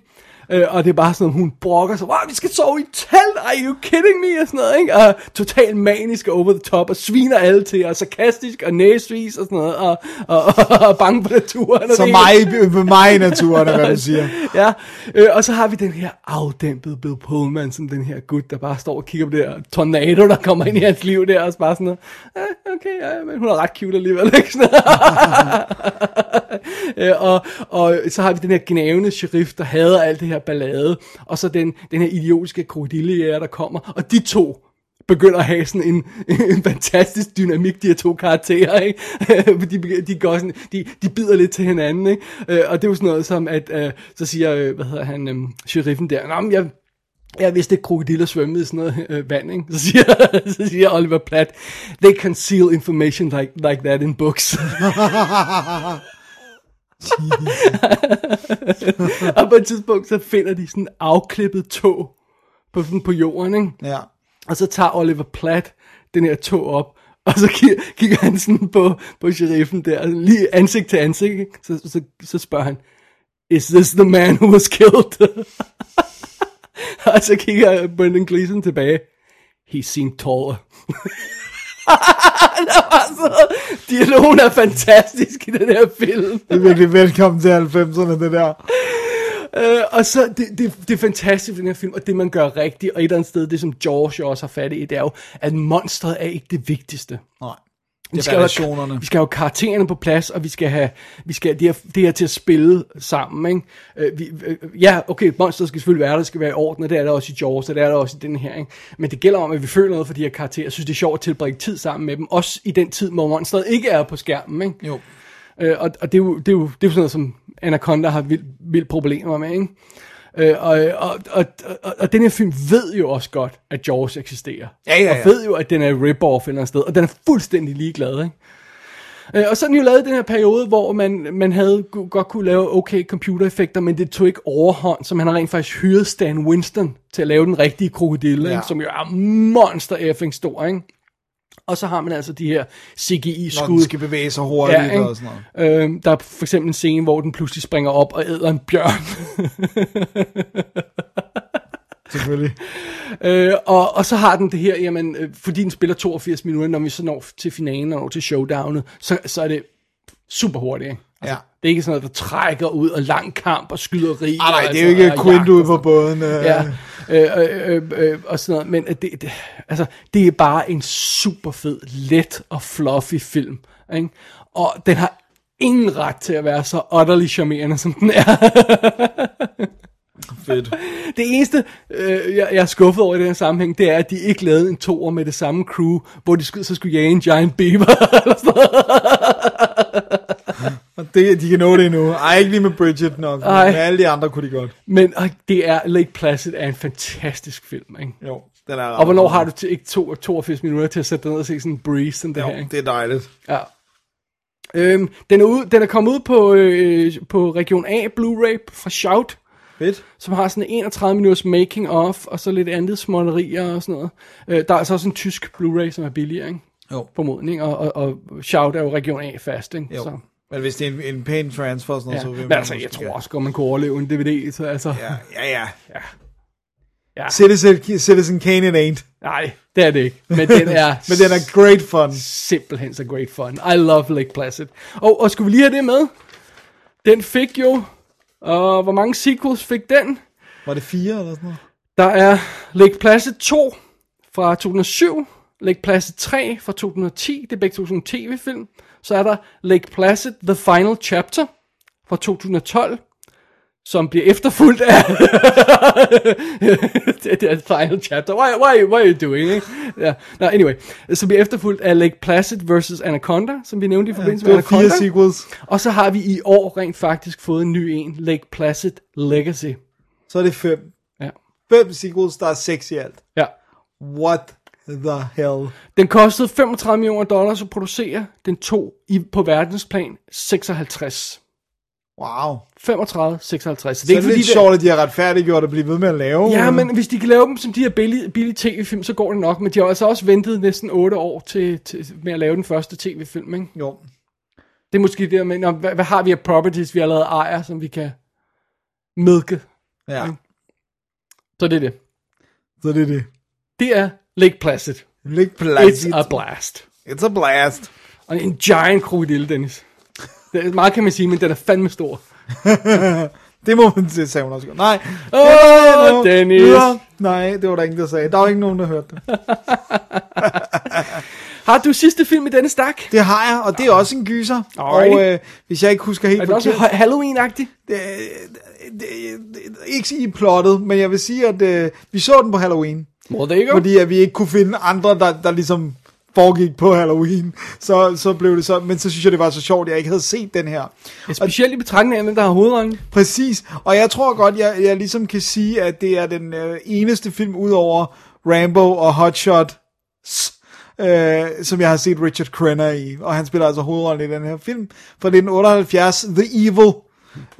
Øh, og det er bare sådan, hun brokker sig, wow, vi skal sove i telt, are you kidding me, og sådan noget, ikke? Og totalt manisk og over the top, og sviner alle til, og sarkastisk, og næsvis, og sådan noget, og, og, og, og bange på naturen. og Så det mig, med mig i naturen, er hvad du siger. Ja, øh, og så har vi den her afdæmpede Bill Pullman, som den her gut, der bare står og kigger på det her tornado, der kommer ind i hans liv der, og så bare sådan noget, eh, okay, ja, men hun er ret cute alligevel, ikke? Sådan øh, og, og så har vi den her gnævende sheriff, der hader alt det her ballade, og så den, den her idiotiske krokodillejæger, der kommer, og de to begynder at have sådan en, en fantastisk dynamik, de her to karakterer, ikke? de, de, går sådan, de, de bider lidt til hinanden, ikke? Øh, og det er jo sådan noget som, at øh, så siger, øh, hvad hedder han, øh, sheriffen der, Nå, men jeg, jeg vidste ikke, krokodiller svømmede i sådan noget øh, vand, ikke? Så siger, så siger Oliver Platt, they conceal information like, like that in books. og på et tidspunkt, så finder de sådan afklippet tog på, sådan på jorden, ikke? Ja. Og så tager Oliver Platt den her tog op, og så kigger, kigger han sådan på, på sheriffen der, lige ansigt til ansigt, ikke? så, så, så spørger han, Is this the man who was killed? og så kigger Brendan Gleeson tilbage, He seemed taller. der var så, dialogen er fantastisk i den her film. Det er virkelig velkommen til 90'erne, det der. Øh, og så, det, det, det er fantastisk i den her film, og det man gør rigtigt, og et eller andet sted, det som George også har fat i, det er jo, at monstret er ikke det vigtigste. Nej. Vi skal, relationerne. vi skal have karaktererne på plads, og vi skal have, vi skal have det, her, det her til at spille sammen. Ikke? Øh, vi, øh, ja, okay, monsteret skal selvfølgelig være der, det skal være i orden, og det er der også i Jaws, og det er der også i den her. Ikke? Men det gælder om, at vi føler noget for de her karakterer. Jeg synes, det er sjovt at tilbringe tid sammen med dem, også i den tid, hvor monsteret ikke er på skærmen. Ikke? Jo. Øh, og, og det, er jo, det, er jo, det er jo sådan noget, som Anaconda har vildt, vildt problemer med, ikke? Øh, og, og, og, og, og den her film ved jo også godt, at Jaws eksisterer. Ja, ja, ja. Og ved jo, at den er rip-off et eller andet sted, og den er fuldstændig ligeglad, ikke? Øh, og så er den jo lavet den her periode, hvor man, man havde godt kunne lave okay computereffekter, men det tog ikke overhånd, så man har rent faktisk hyret Stan Winston til at lave den rigtige krokodille, Ja. ja. som jo er monster effing stor, ikke? Og så har man altså de her Når CGI-skud. den skal bevæge sig hurtigt Ja, og sådan noget. Øh, der er for eksempel en scene, hvor den pludselig springer op og æder en bjørn. Selvfølgelig. øh, og, og så har den det her, jamen, øh, fordi den spiller 82 minutter, når vi så når til finalen og når til showdownet, så, så er det super hurtigt, ikke? Ja. Det er ikke sådan noget, der trækker ud og lang kamp og skyderi. Ah, nej, det er jo altså, ikke Quint ude på båden. Øh. Ja, øh, øh, øh, øh, og sådan noget. Men det, det, altså, det er bare en super fed, let og fluffy film. Ikke? Og den har ingen ret til at være så utterly charmerende, som den er. Fedt. Det eneste, øh, jeg, jeg er skuffet over i den her sammenhæng, det er, at de ikke lavede en toer med det samme crew, hvor de skulle, så skulle jage en giant beaver. eller sådan noget. Og det, de kan nå det endnu. Ej, ikke lige med Bridget nok. Men Ej. med alle de andre kunne de godt. Men øh, det er, Lake Placid er en fantastisk film, ikke? Jo, den er Og hvornår har du til, ikke to, 82 minutter til at sætte dig ned og se sådan en breeze, som det Jo, her, ikke? det er dejligt. Ja. Øhm, den, er ud, den er kommet ud på, øh, på Region A Blu-ray fra Shout, Fedt. som har sådan en 31 minutters making of, og så lidt andet småtterier og sådan noget. Øh, der er altså også en tysk Blu-ray, som er billigere, ikke? Jo. Formodning, og, og, og Shout er jo Region A fast, ikke? Jo. Så, Men hvis det er en, en pæn transfer sådan noget, ja. så vil Men man altså, måske jeg tror også godt, man kunne overleve en DVD, så altså... Ja, ja, ja. Ja. Citizen, Citizen Kane ain't. Nej, det er det ikke. Men den er, Men den er great fun. simpelthen så great fun. I love Lake Placid. Og, og skulle vi lige have det med? Den fik jo... Og hvor mange sequels fik den? Var det fire eller sådan noget? Der er Lake Placid 2 fra 2007, Lake Placid 3 fra 2010, det er begge to sådan tv-film. Så er der Lake Placid The Final Chapter fra 2012, som bliver efterfulgt af det, er Final Chapter. Why, why, what are you doing? Ikke? Ja. No, anyway, som bliver efterfulgt af Lake Placid vs. Anaconda, som vi nævnte i forbindelse Det med var fire Anaconda. sequels. Og så har vi i år rent faktisk fået en ny en, Lake Placid Legacy. Så er det fem. Ja. Fem sequels, der er seks i alt. ja. What the hell? Den kostede 35 millioner dollars at producere. Den tog i, på verdensplan 56. Wow. 35, 56. Så Det er, det er lidt sjovt, at de har retfærdiggjort at blive ved med at lave. Ja, men hvis de kan lave dem som de her billige, billige tv-film, så går det nok. Men de har altså også ventet næsten 8 år til, til, med at lave den første tv-film, ikke? Jo. Det er måske det der med, nå, hvad, hvad har vi af properties, vi allerede ejer, som vi kan milke. Ja, Så det er det. så det er det. Det er Lake Placid. Læg plads. It's a blast. It's a blast. Og en giant krokodille, Dennis. Det er, meget kan man sige, men den er fandme stor. Det må man til, sagde hun også. Nej. Åh, Nå, Dennis. videre. Nej, det var der ingen, der sagde. Der var ikke nogen, der hørte det. Har du sidste film i denne stak? Det har jeg, og det er også en gyser. Alrighty. Og øh, hvis jeg ikke husker helt Er det også Halloween-agtig? det, det, det, ikke i plottet, men jeg vil sige, at øh, vi så den på Halloween. Well, there you go. Fordi at vi ikke kunne finde andre, der, der ligesom foregik på Halloween. Så, så blev det så, men så synes jeg, det var så sjovt, at jeg ikke havde set den her. Specielt i betragtning af, hvem der har hovedrollen. Præcis, og jeg tror godt, jeg, jeg ligesom kan sige, at det er den øh, eneste film ud over Rambo og Hot Shot, øh, som jeg har set Richard Crenna i, og han spiller altså hovedrollen i den her film fra 1978, The Evil,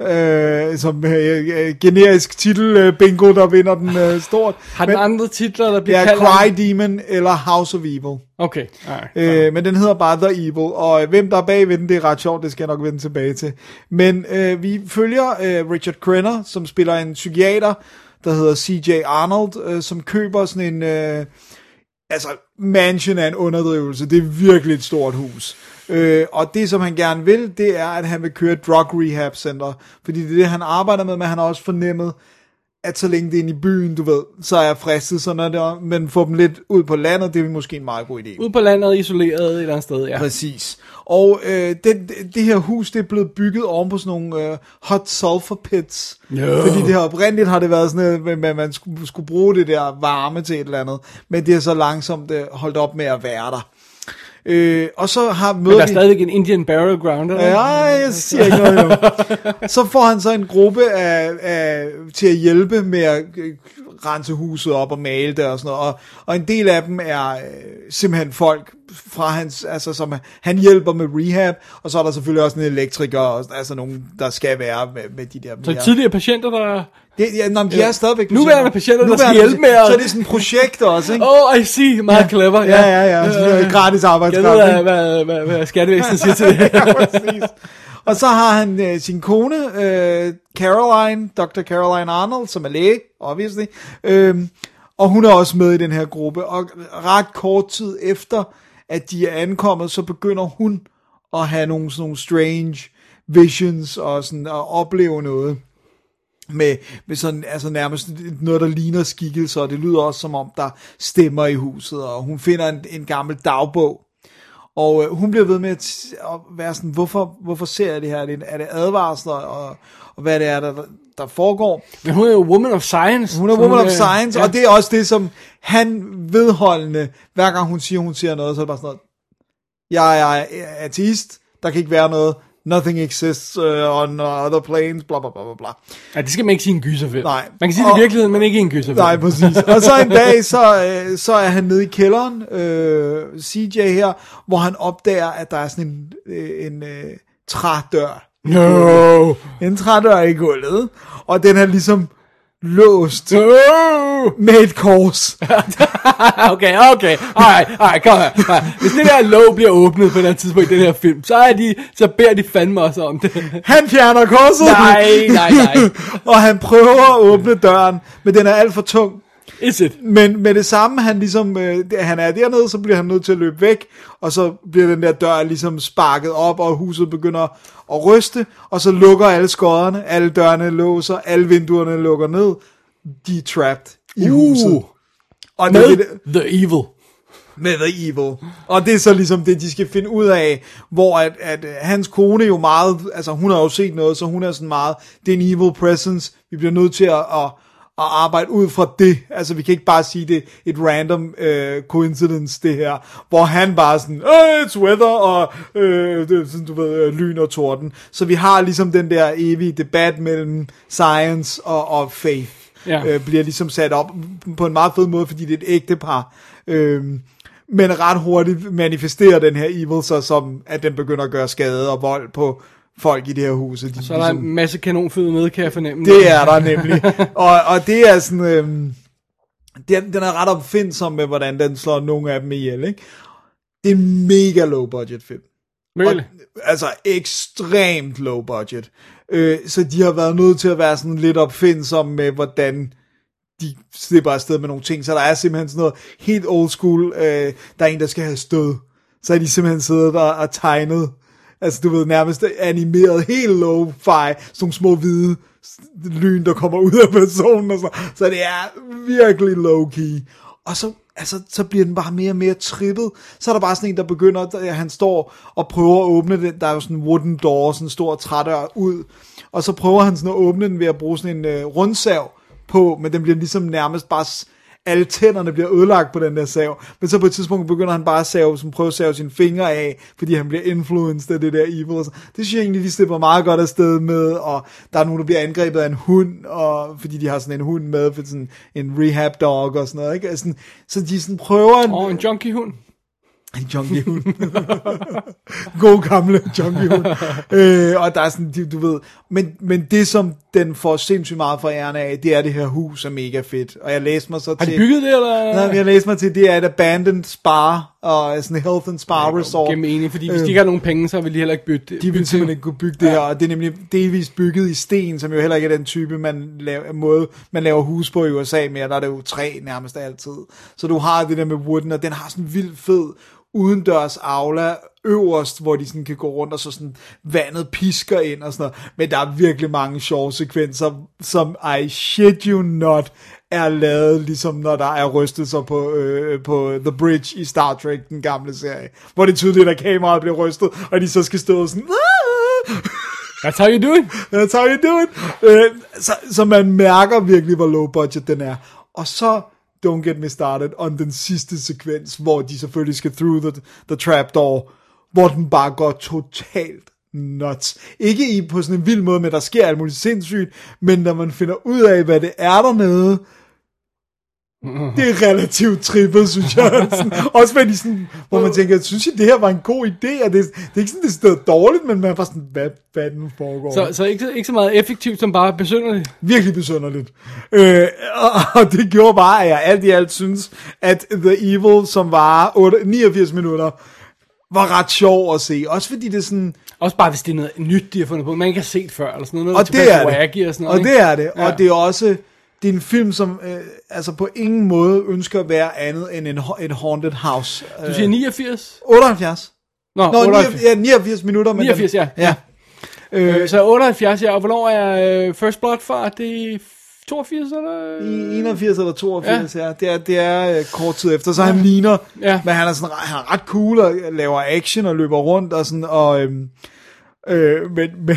øh, som øh, øh, generisk titel øh, bingo, der vinder den øh, stort. Har den Men- andre titler, der bliver Ja, kaldt? Cry Demon eller House of Evil. Okay, alright. Øh, men den hedder bare The Evil, og øh, hvem der er bagved den, det er ret sjovt, det skal jeg nok vende tilbage til. Men øh, vi følger øh, Richard Crenner, som spiller en psykiater, der hedder CJ Arnold, øh, som køber sådan en... Øh, altså, mansion er en underdrivelse. Det er virkelig et stort hus. Øh, og det, som han gerne vil, det er, at han vil køre et drug rehab center. Fordi det er det, han arbejder med, men han har også fornemmet, at så længe det er inde i byen, du ved, så er jeg fristet, så når det, men få dem lidt ud på landet, det er måske en meget god idé. Ude på landet, isoleret et eller andet sted, ja. Præcis. Og øh, det, det her hus, det er blevet bygget oven på sådan nogle øh, hot sulfur pits. No. Fordi det her oprindeligt har det været sådan at man skulle, skulle bruge det der varme til et eller andet. Men det er så langsomt øh, holdt op med at være der. Øh, og så har Men møder der er vi... stadigvæk en Indian Burial Ground, eller? Ja, jeg siger ikke noget nu. Så får han så en gruppe af, af, til at hjælpe med at øh, rense huset op og male det og sådan noget. Og, og en del af dem er øh, simpelthen folk fra hans, altså som han hjælper med rehab, og så er der selvfølgelig også en elektriker, og, altså nogen, der skal være med, med de der... Så mere- tidligere patienter, der... det, ja, nå, men de er stadigvæk Nuværende patienter, der skal hjælpe med at- Så er det sådan et projekt også, ikke? Oh, I see. Meget clever. Ja, ja, ja. Så det er gratis Jeg arbejdskraft. ved, ikke? hvad, hvad, hvad, hvad skattevæsenet siger til det. ja, præcis. Og så har han øh, sin kone, øh, Caroline, Dr. Caroline Arnold, som er læge, obviously. Øhm, og hun er også med i den her gruppe. Og ret kort tid efter, at de er ankommet, så begynder hun at have nogle sådan nogle strange visions og sådan at opleve noget med, med sådan, altså nærmest noget, der ligner skikkelser, og det lyder også som om, der stemmer i huset, og hun finder en, en gammel dagbog, og øh, hun bliver ved med at, at være sådan, hvorfor, hvorfor ser jeg det her? Er det, er det advarsler, og, og hvad det er, der, der foregår? Men hun er jo woman of science. Hun er woman of øh, science, ja. og det er også det, som han vedholdende, hver gang hun siger, hun siger noget, så er det bare sådan noget, jeg er ateist, der kan ikke være noget, nothing exists uh, on other planes, bla bla bla bla bla. Ja, det skal man ikke sige en gyserfilm. Nej. Man kan sige det Og- i virkeligheden, men ikke en gyserfilm. Nej, præcis. Og så en dag, så, øh, så er han nede i kælderen, øh, CJ her, hvor han opdager, at der er sådan en, øh, en øh, trædør. No. En trædør i gulvet, og den er ligesom låst med et kors. okay, okay. Alright, alright, kom her. Alright. Hvis det der låg bliver åbnet på et eller andet tidspunkt i den her film, så, er de, så beder de fandme også om det. Han fjerner korset. Nej, nej, nej. og han prøver at åbne døren, men den er alt for tung. Is it? Men med det samme, han ligesom, øh, han er dernede, så bliver han nødt til at løbe væk, og så bliver den der dør ligesom sparket op, og huset begynder at ryste, og så lukker alle skodderne, alle dørene låser, alle vinduerne lukker ned, de er trapped i huset. Og det, Med det, The Evil. med The Evil. Og det er så ligesom det, de skal finde ud af, hvor at, at øh, hans kone jo meget, altså hun har jo set noget, så hun er sådan meget, det er en evil presence, vi bliver nødt til at, at, at arbejde ud fra det. Altså vi kan ikke bare sige det et random uh, coincidence, det her, hvor han bare sådan, oh, it's weather, og uh, det, sådan, du ved, øh, lyn og torden. Så vi har ligesom den der evige debat mellem science og, og faith Ja. øh, bliver ligesom sat op på en meget fed måde, fordi det er et ægte par. Øhm, men ret hurtigt manifesterer den her evil sig som, at den begynder at gøre skade og vold på folk i det her hus. og De, Så er der en masse kanonføde med, kan jeg fornemme. det er der nemlig. og, og det er sådan... Øhm, den, den er ret opfindsom med, hvordan den slår nogle af dem ihjel, ikke? Det er en mega low budget film. Really? Og, altså ekstremt low budget. Øh, så de har været nødt til at være sådan lidt opfindsomme med, hvordan de slipper afsted med nogle ting. Så der er simpelthen sådan noget helt old school. Øh, der er en, der skal have stød. Så er de simpelthen siddet der og tegnet. Altså du ved, nærmest animeret helt low-fi. Sådan nogle små hvide lyn, der kommer ud af personen. Og så, så det er virkelig low-key. Og så, altså, så bliver den bare mere og mere trippet. Så er der bare sådan en, der begynder, at han står og prøver at åbne den. Der er jo sådan en wooden door, sådan en stor trædør ud. Og så prøver han sådan at åbne den ved at bruge sådan en øh, rundsav på, men den bliver ligesom nærmest bare... Alle tænderne bliver ødelagt på den der sav. Men så på et tidspunkt begynder han bare at save, som prøver at save sine fingre af, fordi han bliver influenced af det der evil. og så. Det synes jeg egentlig, de slipper meget godt afsted med, og der er nogen, der bliver angrebet af en hund, og, fordi de har sådan en hund med, for sådan en rehab dog og sådan noget. Ikke? Altså, så de sådan prøver en, Og en junkie hund en junkie hund. God gamle junkie hund. øh, og der er sådan, du, du ved, men, men det som den får sindssygt meget for æren af, det er det her hus er mega fedt. Og jeg læste mig så Har til... de bygget det, eller? Nej, jeg læste mig til, det er et abandoned spa, og sådan en health and spa resort. Giver mening, fordi hvis de Øh, ikke har nogen penge, så vil de heller ikke bygge det. de vil simpelthen ikke kunne bygge det her, og det er nemlig delvist bygget i sten, som jo heller ikke er den type man laver, måde, man laver hus på i USA mere. Der er det jo træ nærmest altid. Så du har det der med wooden, og den har sådan en vild fed udendørs aula øverst, hvor de sådan kan gå rundt, og så sådan vandet pisker ind og sådan noget. Men der er virkelig mange sjove sekvenser, som I shit you not er lavet, ligesom når der er rystelser på, øh, på The Bridge i Star Trek, den gamle serie. Hvor det er tydeligt, at kameraet bliver rystet, og de så skal stå sådan... That's how you do it. That's how you do it. Øh, så, så man mærker virkelig, hvor low budget den er. Og så don't get me started on den sidste sekvens, hvor de selvfølgelig skal through the, the trapdoor, hvor den bare går totalt nuts. Ikke i på sådan en vild måde, men der sker alt muligt sindssygt, men når man finder ud af, hvad det er dernede, det er relativt trippet, synes jeg. Sådan, også fordi sådan, hvor man tænker, synes I, det her var en god idé? Og det, det er ikke sådan, det stod dårligt, men man bare sådan, hvad, hvad nu foregår? Så, så ikke, ikke så meget effektivt som bare besynderligt. virkelig besynderligt. Øh, og, og det gjorde bare, at jeg alt i alt synes, at The Evil, som var 8, 89 minutter, var ret sjov at se. Også fordi det er sådan... Også bare hvis det er noget nyt, de har fundet på, man ikke har set før, eller sådan noget. noget Og det er det. Og sådan noget. Og det er det. Og det er også... Det er en film, som øh, altså på ingen måde ønsker at være andet end en, et haunted house. Du siger 89? 78. Nå, Nå, 78. 89, ja, 89 minutter. men 89, den, ja. ja. Øh, Øh, så 78, ja. Og hvornår er øh, First Blood fra? Det er 82, eller? i 81 eller 82, ja. ja. Det er, det er øh, kort tid efter, så han ligner, Ja. men han er, sådan, han er ret cool og laver action og løber rundt og sådan, og øhm, øh, men, men,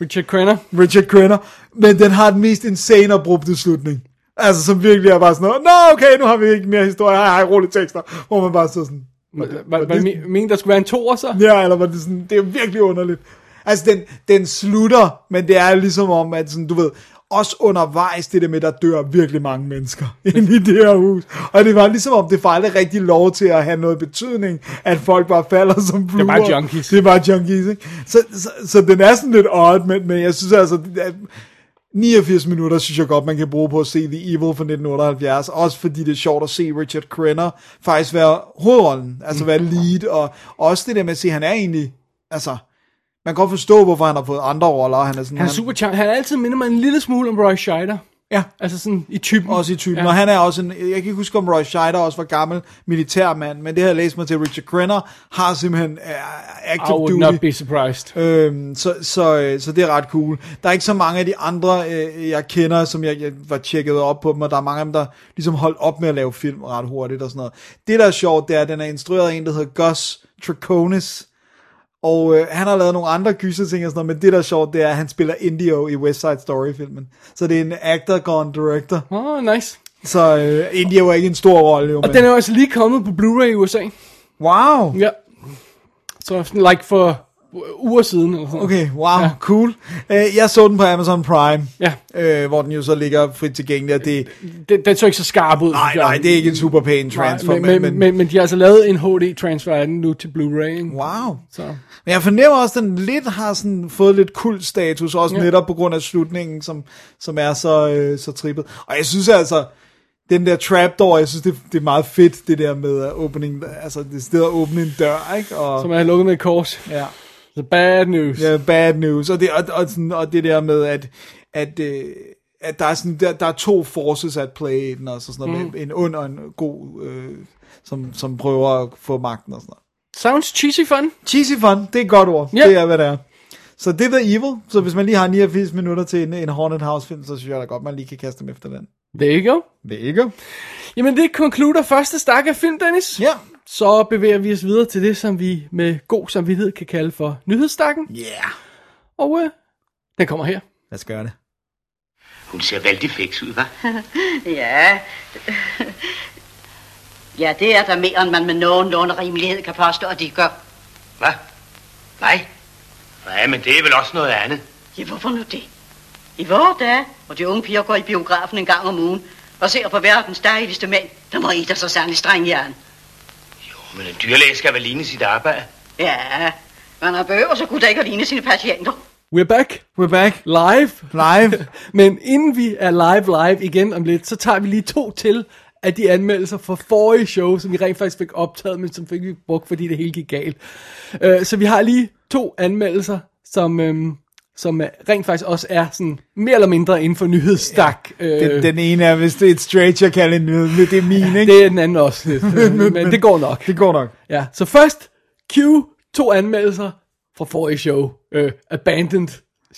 Richard Crenna. Richard Crenner, men den har den mest insane abrupte slutning. Altså, som virkelig er bare sådan noget, Nå, okay, nu har vi ikke mere historie, hej, hej, roligt tekster, hvor man bare så sådan, Var, var, var det der skulle være en toer, så? ja, eller var det sådan, det er virkelig underligt. Altså, den, den slutter, men det er ligesom om, at sådan, du ved, også undervejs det der med, der dør virkelig mange mennesker inde i det her hus. Og det var ligesom om, det får aldrig rigtig lov til at have noget betydning, at folk bare falder som fluer. bare junkies. Det bare junkies, ikke? Så, så, så den er sådan lidt odd, men, men jeg synes altså, det er, 89 minutter synes jeg godt, man kan bruge på at se The Evil fra 1978, også fordi det er sjovt at se Richard Crenner faktisk være hovedrollen, altså være lead, og også det der med at se, at han er egentlig, altså, man kan godt forstå, hvorfor han har fået andre roller, han er sådan, Han er super charm. Han altid minder mig en lille smule om Roy Scheider. ja, Altså sådan i typen. også i typen, Ja. og han er også en, jeg kan ikke huske, om Roy Scheider også var gammel militærmand, men det har jeg læst mig til, Richard Crenner har simpelthen uh, I active would duty. not be surprised. Øhm, så, så, øh, så det er ret cool. Der er ikke så mange af de andre, øh, jeg kender, som jeg, jeg var tjekket op på dem, og der er mange af dem, der ligesom holdt op med at lave film ret hurtigt og sådan noget. Det, der er sjovt, det er, at den er instrueret af en, der hedder Gus Traconis, og øh, han har lavet nogle andre gyser ting og sådan noget, men det, der er sjovt, det er, at han spiller Indio i West Side Story-filmen. Så det er en actor gone director. Åh, oh, nice. Så øh, Indio er ikke en stor rolle, jo, Og men... den er også lige kommet på Blu-ray i USA. Wow! Ja. Så sådan like for uger siden. Eller sådan. Okay, wow, Ja. cool. Øh, jeg så den på Amazon Prime. Ja. øh, hvor den jo så ligger frit tilgængelig, og det, Den, den så ikke så skarp ud. nej, nej, det er ikke en super pæn transfer, Nej, men, men, men, men de har altså lavet en HD-transfer af den nu til Blu-ray. wow. Så. Men jeg fornemmer også, at den lidt har sådan fået lidt kult status, også Ja. netop på grund af slutningen, som, som er så, øh, så trippet. Og jeg synes altså, den der trapdoor, jeg synes, det, det er meget fedt, det der med opening, altså det sted at åbne en dør, ikke? Og, Som er lukket med et kors. ja. The bad news. Ja, bad news. Og det, og, og, sådan, og det der med, at, at, øh, at der, er sådan, der, der er to forces at play i den, og så sådan noget, mm. en ond og en god, øh, som, som prøver at få magten og sådan noget. Sounds cheesy fun. Cheesy fun, det er et godt ord. Ja. Det er, hvad det er. Så det er The Evil. Så hvis man lige har 89 minutter til en, en Haunted House film, så synes jeg da godt, man lige kan kaste dem efter den. There you go. Det er ikke. Jamen det konkluder første stak af film, Dennis. Ja. Så bevæger vi os videre til det, som vi med god samvittighed kan kalde for nyhedsstakken. Yeah. Og øh, den kommer her. Lad os gøre det. Hun ser vældig fiks ud, hva'? Ja. Ja, det er der mere, end man med nogenlunde rimelighed kan påstå, at de gør. Hvad? Nej. Nej, men det er vel også noget andet. Ja, hvorfor nu det? I vore dage, hvor de unge piger går i biografen en gang om ugen, og ser på verdens dejligste mænd, der må I da så særlig streng jern. Men en dyrlæge skal vel ligne sit arbejde. Ja, man har behøver så kunne da ikke at ligne sine patienter. We're back. We're back. Live. Live. Men inden vi er live live igen om lidt, så tager vi lige to til af de anmeldelser fra forrige show, som vi rent faktisk fik optaget, men som fik vi brugt, fordi det hele gik galt. Uh, så vi har lige to anmeldelser, som, øhm, som øh, rent faktisk også er sådan mere eller mindre inden for nyhedsstak. Ja, Den, den ene er, hvis det er et straight, jeg kalder en nyhed, men det er min, ikke? Det er den anden også lidt, øh, men, men det går nok. Det går nok. Ja, så først Q, to anmeldelser fra forrige show. Uh, Abandoned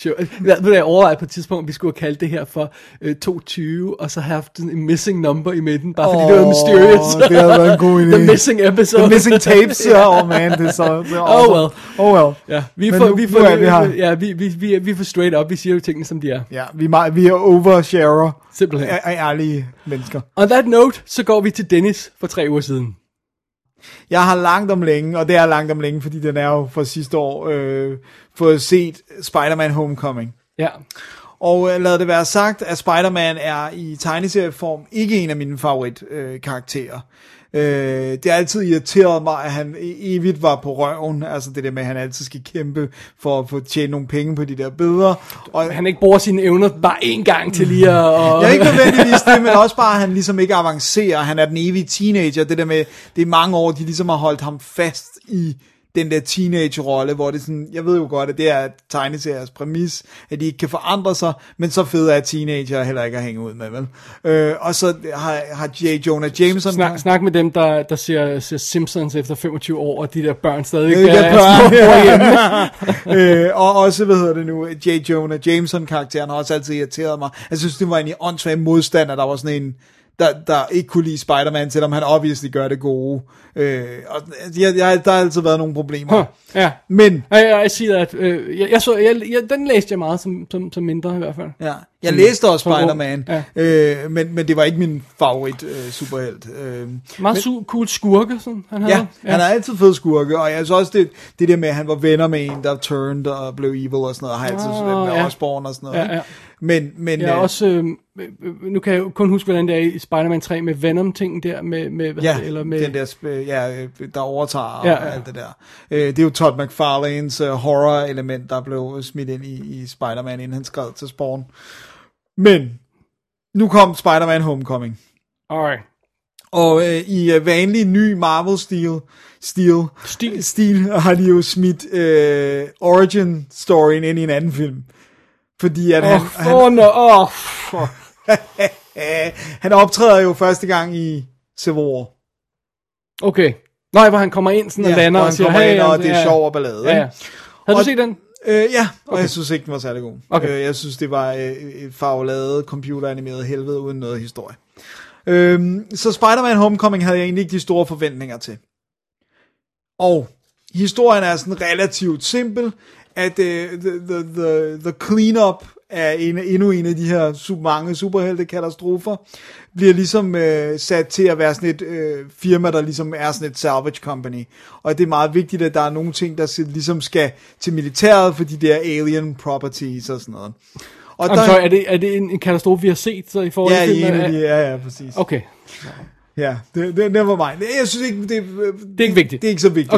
show. Jeg, ved, jeg overvejede på et tidspunkt, at vi skulle have kaldt det her for øh, 220, og så have haft en missing number i midten, bare fordi Åh, det var mysterious. det havde været en god idé. The missing episode. The missing tapes, ja, oh man, det er så... Det er Oh well. Oh well. Ja, vi Men får, nu- vi nu får, er vi her. Ja, vi, vi, vi, vi får straight up, vi siger jo tingene, som de er. Ja, vi er, meget, vi er oversharer Simpelthen. af ærlige mennesker. On that note, så går vi til Dennis for tre uger siden. Jeg har langt om længe, og det er langt om længe, fordi den er jo fra sidste år, øh, fået set Spider-Man Homecoming. Ja. Og øh, lad det være sagt, at Spider-Man er i tegneserieform ikke en af mine favoritkarakterer. Øh, karakterer. Øh, det har altid irriteret mig, at han e- evigt var på røven. Altså det der med, at han altid skal kæmpe for at få tjene nogle penge på de der billeder. Og, Han ikke bruger sine evner bare én gang til lige at... Og... jeg er ikke nødvendigvis det, men også bare, at han ligesom ikke avancerer. Han er den evige teenager. Det der med, det er mange år, de ligesom har holdt ham fast i den der teenage-rolle, hvor det er sådan, jeg ved jo godt, at det er tegneseriers præmis, at de ikke kan forandre sig, men så fede er teenager heller ikke at hænge ud med, vel? Øh, og så har, har J. Jonah Jameson... Snak, snak med dem, der, der ser, ser Simpsons efter 25 år, og de der børn stadig Ikke er børn. øh, og også, hvad hedder det nu, J. Jonah Jameson-karakteren har også altid irriteret mig. Jeg synes, det var en åndssvag modstand, at der var sådan en, der, der ikke kunne lide Spider-Man, selvom han obviously gør det gode. Øh, og jeg, jeg, der har altid været nogle problemer. Huh, ja. Men, Jeg, jeg siger, at øh, jeg, jeg så, jeg, jeg, den læste jeg meget som, som, som mindre i hvert fald. ja, jeg læste også. Spider-Man, Ja. øh, men, men det var ikke min favorit øh, superhelt. Øh, Meget su- cool skurke, sådan han havde. Ja, ja, han er altid fed skurke, og jeg synes også, det, det der med, at han var venner med en, der turned og blev evil og sådan noget, har jeg altid oh, med ja. Osborn og sådan noget. Ja, ja. Men, men er øh, også, øh, øh, nu kan jeg jo kun huske, hvordan det er i Spider-Man 3 med Venom-ting der, med, med, hvad Ja, det, eller med, den der, ja, øh, der overtager Ja, ja, ja. ja. alt det der. Øh, det er jo Todd McFarlanes uh, horror-element, der blev smidt ind i, i Spider-Man, inden han skrev til Spawn. Men, nu kom Spider-Man Homecoming. Alright. Og øh, i øh, vanlig ny Marvel-stil stil, Stil. stil har de jo smidt øh, origin-storyen ind i en anden film. Fordi at Åh, han, oh, han, oh, oh, han optræder jo første gang i Civil War. Okay. Nej, hvor han kommer ind sådan og lander og siger, hey, ind, og ja, det er ja. sjov og ballade. Ja, ja. Havde du Og- set den? Øh, ja, og Okay. jeg synes ikke, den var særlig god. Okay. Øh, jeg synes, det var øh, et farvelade, computeranimeret helvede uden noget historie. Øh, så Spider-Man Homecoming havde jeg egentlig ikke de store forventninger til. Og historien er sådan relativt simpel, at øh, the, the, the, the cleanup af en, endnu en af de her super, mange superhelte-katastrofer, bliver ligesom øh, sat til at være sådan et øh, firma, der ligesom er sådan et salvage company. Og det er meget vigtigt, at der er nogle ting, der ligesom skal til militæret, fordi det er alien properties og sådan noget. Og I'm sorry, er det, er det en, en katastrofe, vi har set så i forhold Ja, til en af de, ja, ja, præcis. Okay. Ja, det, det, var mig. Jeg synes ikke, det, det, er ikke vigtigt. Det er ikke så vigtigt.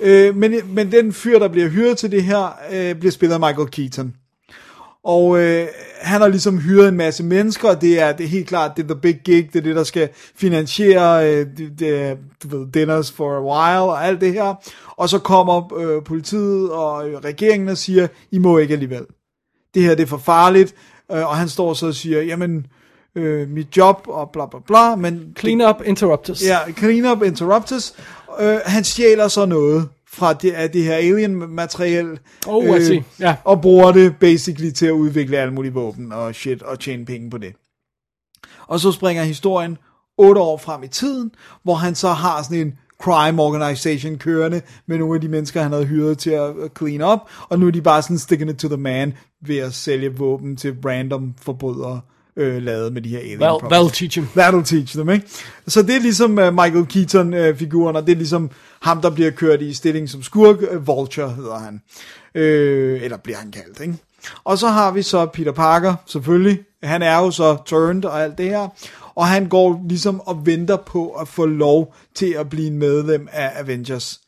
Okay. Øh, men, men den fyr, der bliver hyret til det her, øh, bliver spillet af Michael Keaton. Og øh, han har ligesom hyret en masse mennesker, og det er, det er helt klart, det er the big gig, det er det, der skal finansiere øh, det, det, du ved, dinners for a while og alt det her. Og så kommer øh, politiet og øh, regeringen og siger, I må ikke alligevel. Det her det er for farligt. Øh, og han står så og siger, jamen, øh, mit job og bla bla bla, men Clean up, interrupt us. Ja, Clean Up Interruptus. Øh, han stjæler så noget fra det, af det her alien-materiel. Oh, I see. Ja. Og bruger det basically til at udvikle alle mulige våben og shit, og tjene penge på det. Og så springer historien otte år frem i tiden, hvor han så har sådan en crime organization kørende med nogle af de mennesker, han havde hyret til at at clean up, og nu er de bare sådan sticking it to the man ved at sælge våben til random forbrydere, øh, lavet med de her alien Well, properties. well, teach him. That'll teach them, ikke? Så det er ligesom uh, Michael Keaton-figuren, og det er ligesom ham, der bliver kørt i stilling som skurk. Uh, Vulture hedder han. Øh, eller bliver han kaldt, ikke? Og så har vi så Peter Parker, selvfølgelig. Han er jo så turned og alt det her. Og han går ligesom og venter på at få lov til at blive medlem af Avengers.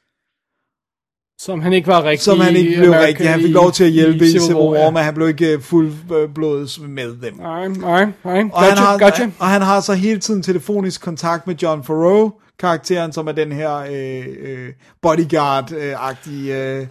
Som han ikke var rigtig Som han ikke blev America rigtig. Han fik lov til at hjælpe i Civil War, ja. men han blev ikke fuldblods medlem. Alright, alright, alright. Og han, Gotcha, har, gotcha. og han har så hele tiden telefonisk kontakt med John Farrow, karakteren, som er den her øh, øh, bodyguard-agtige øh,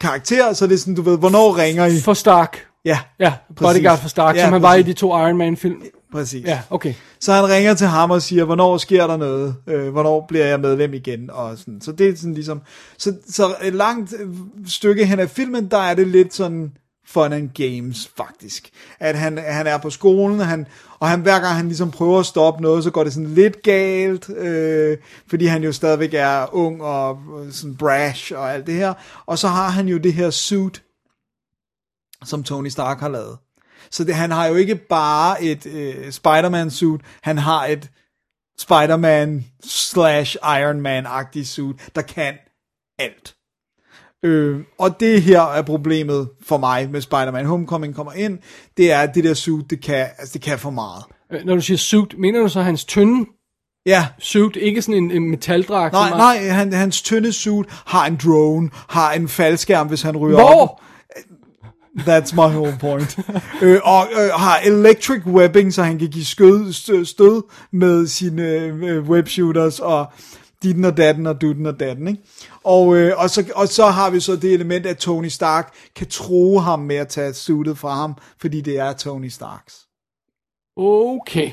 karakter. Så det er sådan, du ved, hvornår ringer I? For Stark. Ja, Ja, Bodyguard for Stark, Ja, som han var i de to Iron Man film. Præcis. Ja, okay. Så han ringer til ham og siger, hvornår sker der noget? Øh, hvornår bliver jeg medlem igen? Og sådan. Så det er sådan ligesom... Så, så et langt øh, stykke hen af filmen, der er det lidt sådan fun and games, faktisk. At han, han er på skolen, han, og han, hver gang han ligesom prøver at stoppe noget, så går det sådan lidt galt, øh, fordi han jo stadigvæk er ung og sådan brash og alt det her. Og så har han jo det her suit, som Tony Stark har lavet. Så det, han har jo ikke bare et øh, Spider-Man suit, han har et Spider-Man slash Iron Man-agtig suit, der kan alt. Øh, og det her er problemet for mig med Spider-Man Homecoming kommer ind, det er, at det der suit, det kan, altså det kan for meget. Øh, Når du siger suit, mener du så hans tynde Ja, suit, ikke sådan en, en metaldragt? nej, nej, han, hans tynde suit har en drone, har en faldskærm, hvis han ryger Hvor? op. That's my whole point. øh, og øh, har electric webbing, så han kan give skød, stød, stød med sine øh, webshooters og ditten og datten og dutten og datten, ikke? Og, øh, og, så, og så har vi så det element, at Tony Stark kan tro ham med at tage suitet fra ham, fordi det er Tony Starks. Okay.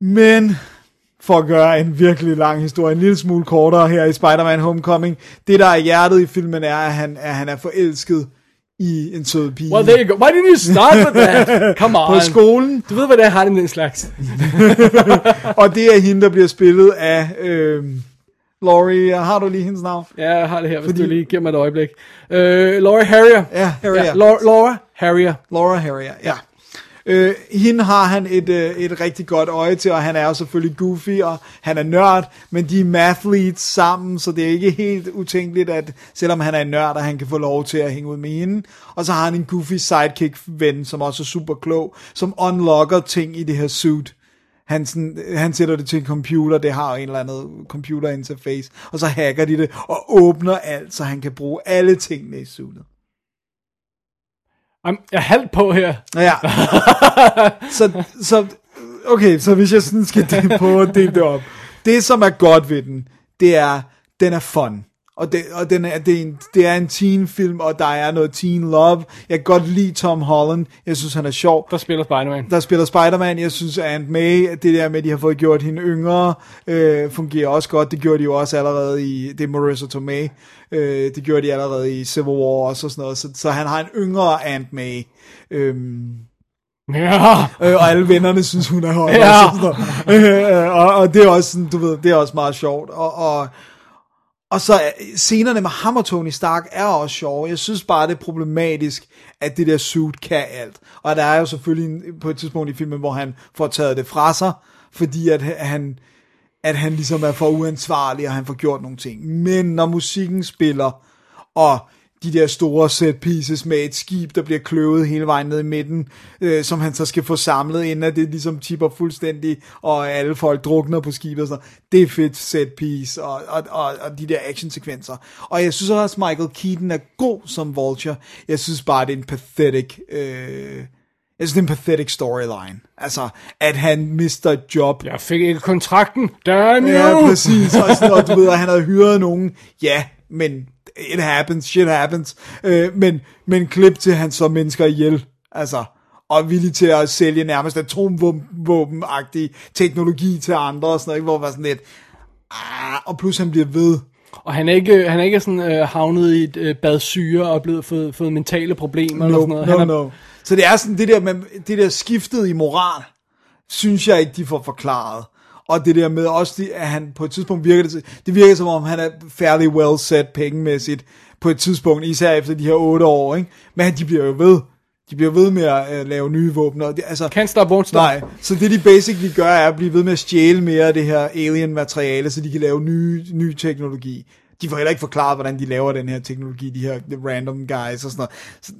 Men for at gøre en virkelig lang historie en lille smule kortere her i Spider-Man Homecoming, det der er hjertet i filmen er, at han, at han er forelsket i en sød pige Well, there you go. Why didn't you start with that? Come on. på skolen, Du ved, hvad det er, har den slags. og det er hende, der bliver spillet af øh, Laurie, har du lige hendes navn? Ja, jeg har det her, hvis Fordi- du lige giver mig et øjeblik. Øh, Laura Harrier. Ja, Harrier. Ja, Laura, Laura Harrier. Laura Harrier, ja. Øh, hende har han et, øh, et rigtig godt øje til, og han er jo selvfølgelig goofy, og han er nørd, men de er mathletes sammen, så det er ikke helt utænkeligt, at selvom han er en nørd, at han kan få lov til at hænge ud med hende. Og så har han en goofy sidekick-ven, som også er super klog, som unlocker ting i det her suit. Han, sådan, han sætter det til en computer, det har en eller anden computer interface, og så hacker de det, og åbner alt, så han kan bruge alle tingene i suitet. I'm, jeg er halvt på her. Ja. så, så, okay, så hvis jeg sådan skal prøve at dele det op. Det, som er godt ved den, det er, den er fun. Og, det, og den er, det, er en, det er en teen film, og der er noget teen love. Jeg kan godt lide Tom Holland. Jeg synes, han er sjov. Der spiller Spider-Man. Der spiller Spider-Man. Jeg synes, Aunt May, det der med, at de har fået gjort hende yngre, øh, fungerer også godt. Det gjorde de jo også allerede i, det er Marissa Tomei. Øh, det gjorde de allerede i Civil War også og sådan noget. Så, så han har en yngre Aunt May. Øhm, Ja. øh, og alle vennerne synes, hun er høj. Ja. Og, sådan noget. øh, og, og det er også sådan, du ved, det er også meget sjovt. Og, og, og så øh, scenerne med ham og Tony Stark er også sjove. Jeg synes bare, det er problematisk, at det der suit kan alt. Og der er jo selvfølgelig en, på et tidspunkt i filmen, hvor han får taget det fra sig, fordi at han, at han ligesom er for uansvarlig, og han får gjort nogle ting. Men når musikken spiller, og de der store set pieces med et skib, der bliver kløvet hele vejen ned i midten, øh, som han så skal få samlet, inden at det ligesom tipper fuldstændig, og alle folk drukner på skibet og sådan noget. Det er fedt set piece, og, og, og, og de der actionsekvenser. Og jeg synes også, Michael Keaton er god som Vulture. Jeg synes bare, det er en pathetic... Øh, jeg synes, det er en pathetic storyline. Altså, at han mister et job. Jeg fik ikke kontrakten. Damn you. Ja, præcis. Og, sådan, og du ved, at han havde hyret nogen. Ja, men it happens, shit happens. Øh, men, men klip til, han så mennesker ihjel. Altså, og er villig til at sælge nærmest atomvåben-agtig teknologi til andre og sådan noget, ikke? hvor var sådan lidt, ah, og plus han bliver ved. Og han er ikke, han er ikke sådan øh, havnet i et øh, bad syre og blevet fået, fået mentale problemer eller No, sådan noget. no, han er, no. Så det er sådan det der, med, det der skiftet i moral, synes jeg ikke, de får forklaret. Og det der med også, at han på et tidspunkt virker det, det virker som om, han er fairly well set pengemæssigt på et tidspunkt, især efter de her otte år, ikke? Men de bliver jo ved. De bliver ved med at uh, lave nye våben. Og det, altså, Can't stop, won't stop. Nej, så det de basically gør, er at blive ved med at stjæle mere af det her alien materiale, så de kan lave nye, ny teknologi. De får heller ikke forklaret, hvordan de laver den her teknologi, de her the random guys og sådan noget. Så,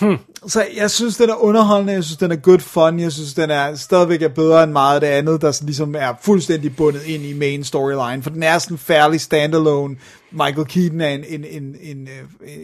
hmm. så jeg synes, den er underholdende, jeg synes, den er good fun, jeg synes, den er stadigvæk er bedre end meget af det andet, der sådan ligesom er fuldstændig bundet ind i main storyline, for den er sådan fairly standalone. Michael Keaton er en, en, en, en, en,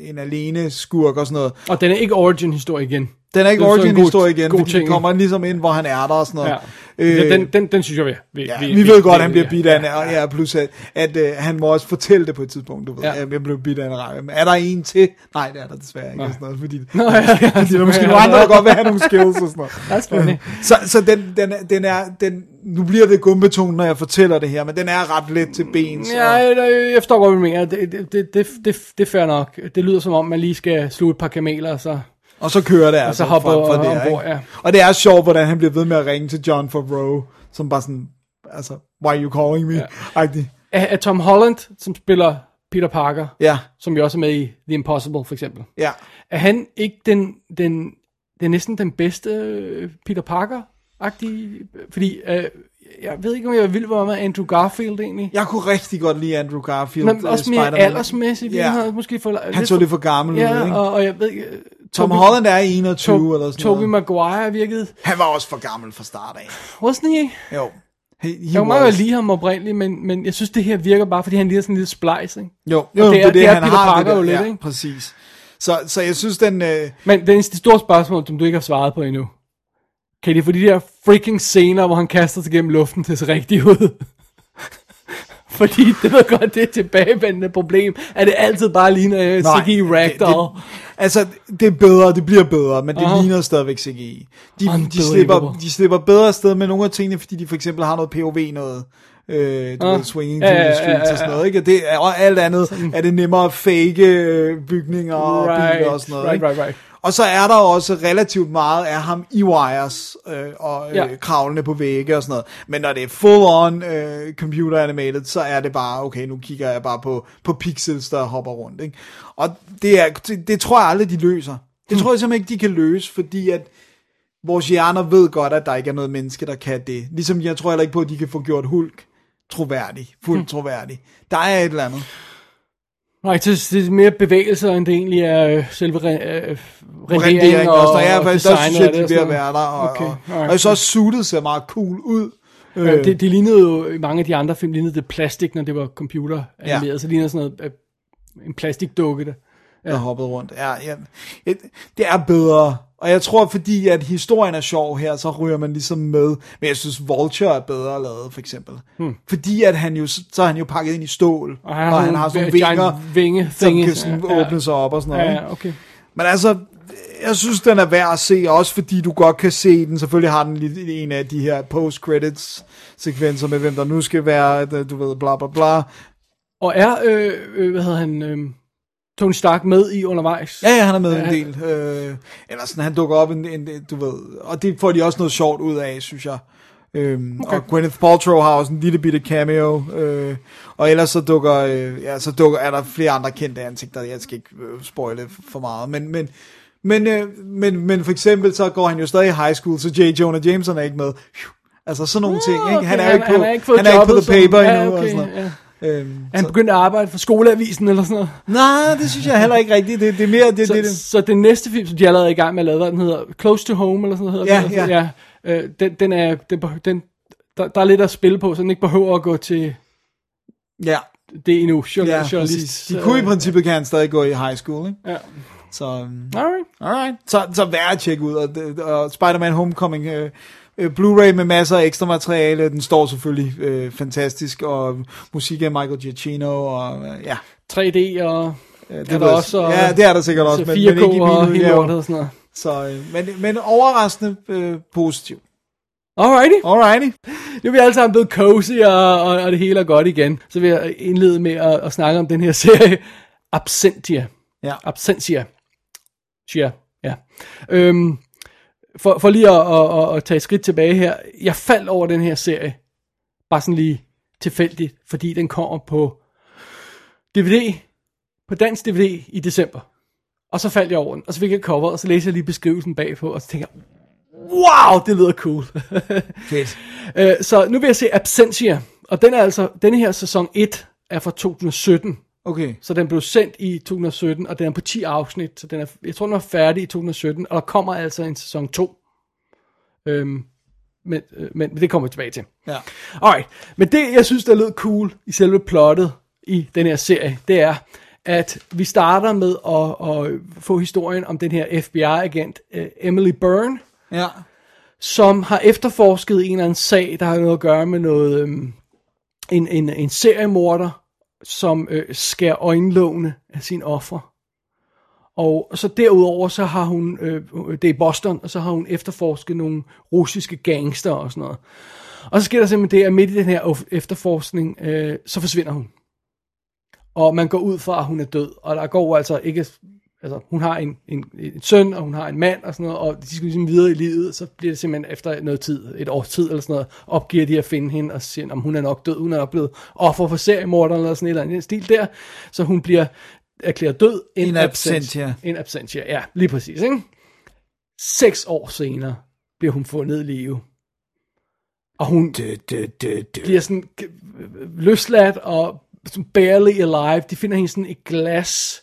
en alene skurk og sådan noget. Og den er ikke origin historie igen. Den er ikke Det er så en origin god- historie igen, god fordi den kommer ligesom ind, hvor han er der og sådan noget. Øh, den, den, den synes jeg, vi, vi, Ja, vi, vi ved godt, at han bliver ja, bidt af ja, ja, plus at, at uh, han må også fortælle det på et tidspunkt, du ved, Ja. ja. at jeg blev bidt af en. Men er der en til? Nej, det er der desværre ikke. Nej. og Sådan noget, fordi, Nå, ja, ja, fordi der er måske nogle andre, der godt vil have nogle skills og sådan noget. Funny. Så, så den, den, den er, den, nu bliver det gumbetonet, når jeg fortæller det her, men den er ret let til bens. Ja, og- jeg, jeg forstår godt, hvad du mener. Det, det, det, det, det, det er fair nok. Det lyder som om, man lige skal sluge et par kameler, og så... Og så kører det altså hopper frem for det, ombord, ja. Og det er sjovt, hvordan han bliver ved med at ringe til John Favreau, som bare sådan, altså, why are you calling me? Ja. Ja. Er, er Tom Holland, som spiller Peter Parker, ja, som jo også er med i The Impossible, for eksempel, ja. er han ikke den, den, det er næsten den bedste øh, Peter Parker-agtige? Fordi, øh, jeg ved ikke, om jeg vil være med Andrew Garfield egentlig. Jeg kunne rigtig godt lide Andrew Garfield. Men øh, også mere Spider-Man. aldersmæssigt. Ja. Ja. Måske for, Han så lidt for gammel ud, Ja, ikke? og, og jeg ved ikke... øh, Tom Tobey- Holland er 21 To- eller sådan Tobey noget. Maguire virkede... Han var også for gammel fra start af. Wasn't he? Jo. He, he Jeg was. godt lide ham oprindeligt, men, men jeg synes, det her virker bare, fordi han ligner sådan en lille splice, ikke? Jo, Og jo det er- det er han Peter har Parker det jo lidt, ja, ikke? præcis. Så, så jeg synes, den... Øh, Men det eneste store spørgsmål, som du ikke har svaret på endnu. Kan de få de der freaking scener, hvor han kaster sig gennem luften til se rigtigt ud? Fordi det var godt det tilbagevendende problem, at det altid bare ligner uh, CGI Ragdoll. Det, det, altså, det er bedre, det bliver bedre, men det Aha. ligner stadigvæk CGI. De, de, Unbelievable. slipper, de slipper bedre afsted med nogle af tingene, fordi de for eksempel har noget POV noget. Øh, du Ah. ved, swinging Ja, to ja, the ja, streets ja, og sådan ja. noget, ikke? Og, det, og alt andet er det nemmere at fake øh, bygninger og biler og sådan noget, right, ikke? right, right. Og så er der også relativt meget af ham i wires øh, og øh, Ja. kravlende på vægge og sådan noget. Men når det er full on øh, computer animated, så er det bare, okay, nu kigger jeg bare på, på pixels, der hopper rundt. Ikke? Og det, er, det, det tror jeg aldrig, de løser. Det tror jeg simpelthen ikke, de kan løse, fordi at vores hjerner ved godt, at der ikke er noget menneske, der kan det. Ligesom jeg tror heller ikke på, at de kan få gjort Hulk troværdig, fuldt troværdig. Der er et eller andet. Nej, det, det er mere bevægelser, end det egentlig er øh, selve re, øh, rendering og, og, og, ja, og faktisk, der synes jeg, de er ved og at være der. Og, Okay, og, og synes også, suitet ser meget cool ud. noget. Øh, det, det lignede jo, i mange af de andre film, lignede det plastik, når det var computer animeret, Ja. så lignede sådan noget, øh, en plastikdukke der. der hoppede rundt. Ja, ja. Et- Det er bedre. Og jeg tror, fordi at historien er sjov her, så ryger man ligesom med. Men jeg synes, Vulture er bedre lavet, for eksempel. Hmm. Fordi at han jo, så er han jo pakket ind i stål. Og han har, og han har sådan vinger, vinge som kan sådan Ja, åbne sig op og sådan noget. Ja, ja, okay. Men altså, jeg synes, den er værd at se, også fordi du godt kan se den. Selvfølgelig har den lidt en af de her post-credits sekvenser med, hvem der nu skal være, du ved, bla bla bla. Og er, øh, øh, hvad hedder han, øh, Tony Stark med i undervejs? Ja, ja, han er med Ja, en del. Øh, eller sådan, han dukker op en, en, du ved, og det får de også noget sjovt ud af, synes jeg. Øhm, okay. Og Gwyneth Paltrow har også en lille bitte cameo, øh, og ellers så dukker, øh, ja, så dukker, er der flere andre kendte ansigter, jeg skal ikke øh, spoile for meget, men, men, men, øh, men, men for eksempel så går han jo stadig i high school, så J. Jonah Jameson er ikke med. Altså sådan nogle ting, ikke? Han er ikke på, han, ikke er ikke på the paper som, endnu, ja, og okay, sådan noget. ja. Øhm, Er han så, begyndt at arbejde for skoleavisen eller sådan noget? nej, det synes jeg heller ikke rigtigt. Det, det er mere det, Så, det, det, så den næste film, som de allerede er i gang med at lave, den hedder Close to Home, eller sådan noget? Ja, den? ja. ja øh, den, den er, den, den, der, der er lidt at spille på, så den ikke behøver at gå til ja, det endnu. Journal, Ja, journalist. De kunne i princippet kan han stadig gå i high school, ikke? Ja. Så, um, Alright. alright. Så, så værd at tjekke ud. Og, og Spider-Man Homecoming, øh, øh, Blu-ray med masser af ekstra materiale, den står selvfølgelig øh, fantastisk, og musik af Michael Giacchino, og øh, ja. 3D og Det er der også, og- ja, det er der sikkert også, så men, 4K men ikke i og mine hele og sådan noget. Så, øh, men, men overraskende øh, positiv. Alrighty. Alrighty. Nu er vi alle sammen blevet cozy, og, og, og det hele er godt igen. Så vil jeg indlede med at, at snakke om den her serie, Absentia. Ja. Absentia. Ja. Øhm, for, for lige at, at, at, at tage et skridt tilbage her. Jeg faldt over den her serie, bare sådan lige tilfældigt, fordi den kommer på DVD, på dansk DVD i december. Og så faldt jeg over den, og så fik jeg cover, og så læste jeg lige beskrivelsen bagpå, og så tænkte jeg, wow, det lyder cool. Fedt. Øh, så nu vil jeg se Absentia, og den er altså, denne her sæson 1 er fra 2017, Okay. så den blev sendt i 2017, og den er på 10 afsnit, så den er, jeg tror den var færdig i 2017, og der kommer altså en sæson 2. Øhm, men, øh, men, men det kommer vi tilbage til. Ja. Alright, men det jeg synes der lød cool i selve plottet i den her serie, det er, at vi starter med at, at få historien om den her FBI-agent, øh, Emily Byrne, Ja. som har efterforsket en eller anden sag, der har noget at gøre med noget, øhm, en, en, en seriemorder, som øh, skærer øjenlågene af sin offer. Og så derudover, så har hun, øh, øh, det er i Boston, og så har hun efterforsket nogle russiske gangster og sådan noget. Og så sker der simpelthen det, at midt i den her efterforskning, øh, så forsvinder hun. Og man går ud fra, at hun er død. Og der går altså ikke... Altså, hun har en, en, en søn, og hun har en mand og sådan noget, og de skal ligesom videre i livet, så bliver det simpelthen efter noget tid, et års tid eller sådan noget, opgiver de at finde hende og siger, om hun er nok død, hun er nok blevet offer for seriemorderen eller sådan et eller andet stil der, så hun bliver erklæret død. In absentia. In absentia, ja, lige præcis, ikke? Seks år senere bliver hun fundet i live. Og hun Dø, dø, dø, dø. bliver sådan øh, løsladt og barely alive. De finder hende sådan et glas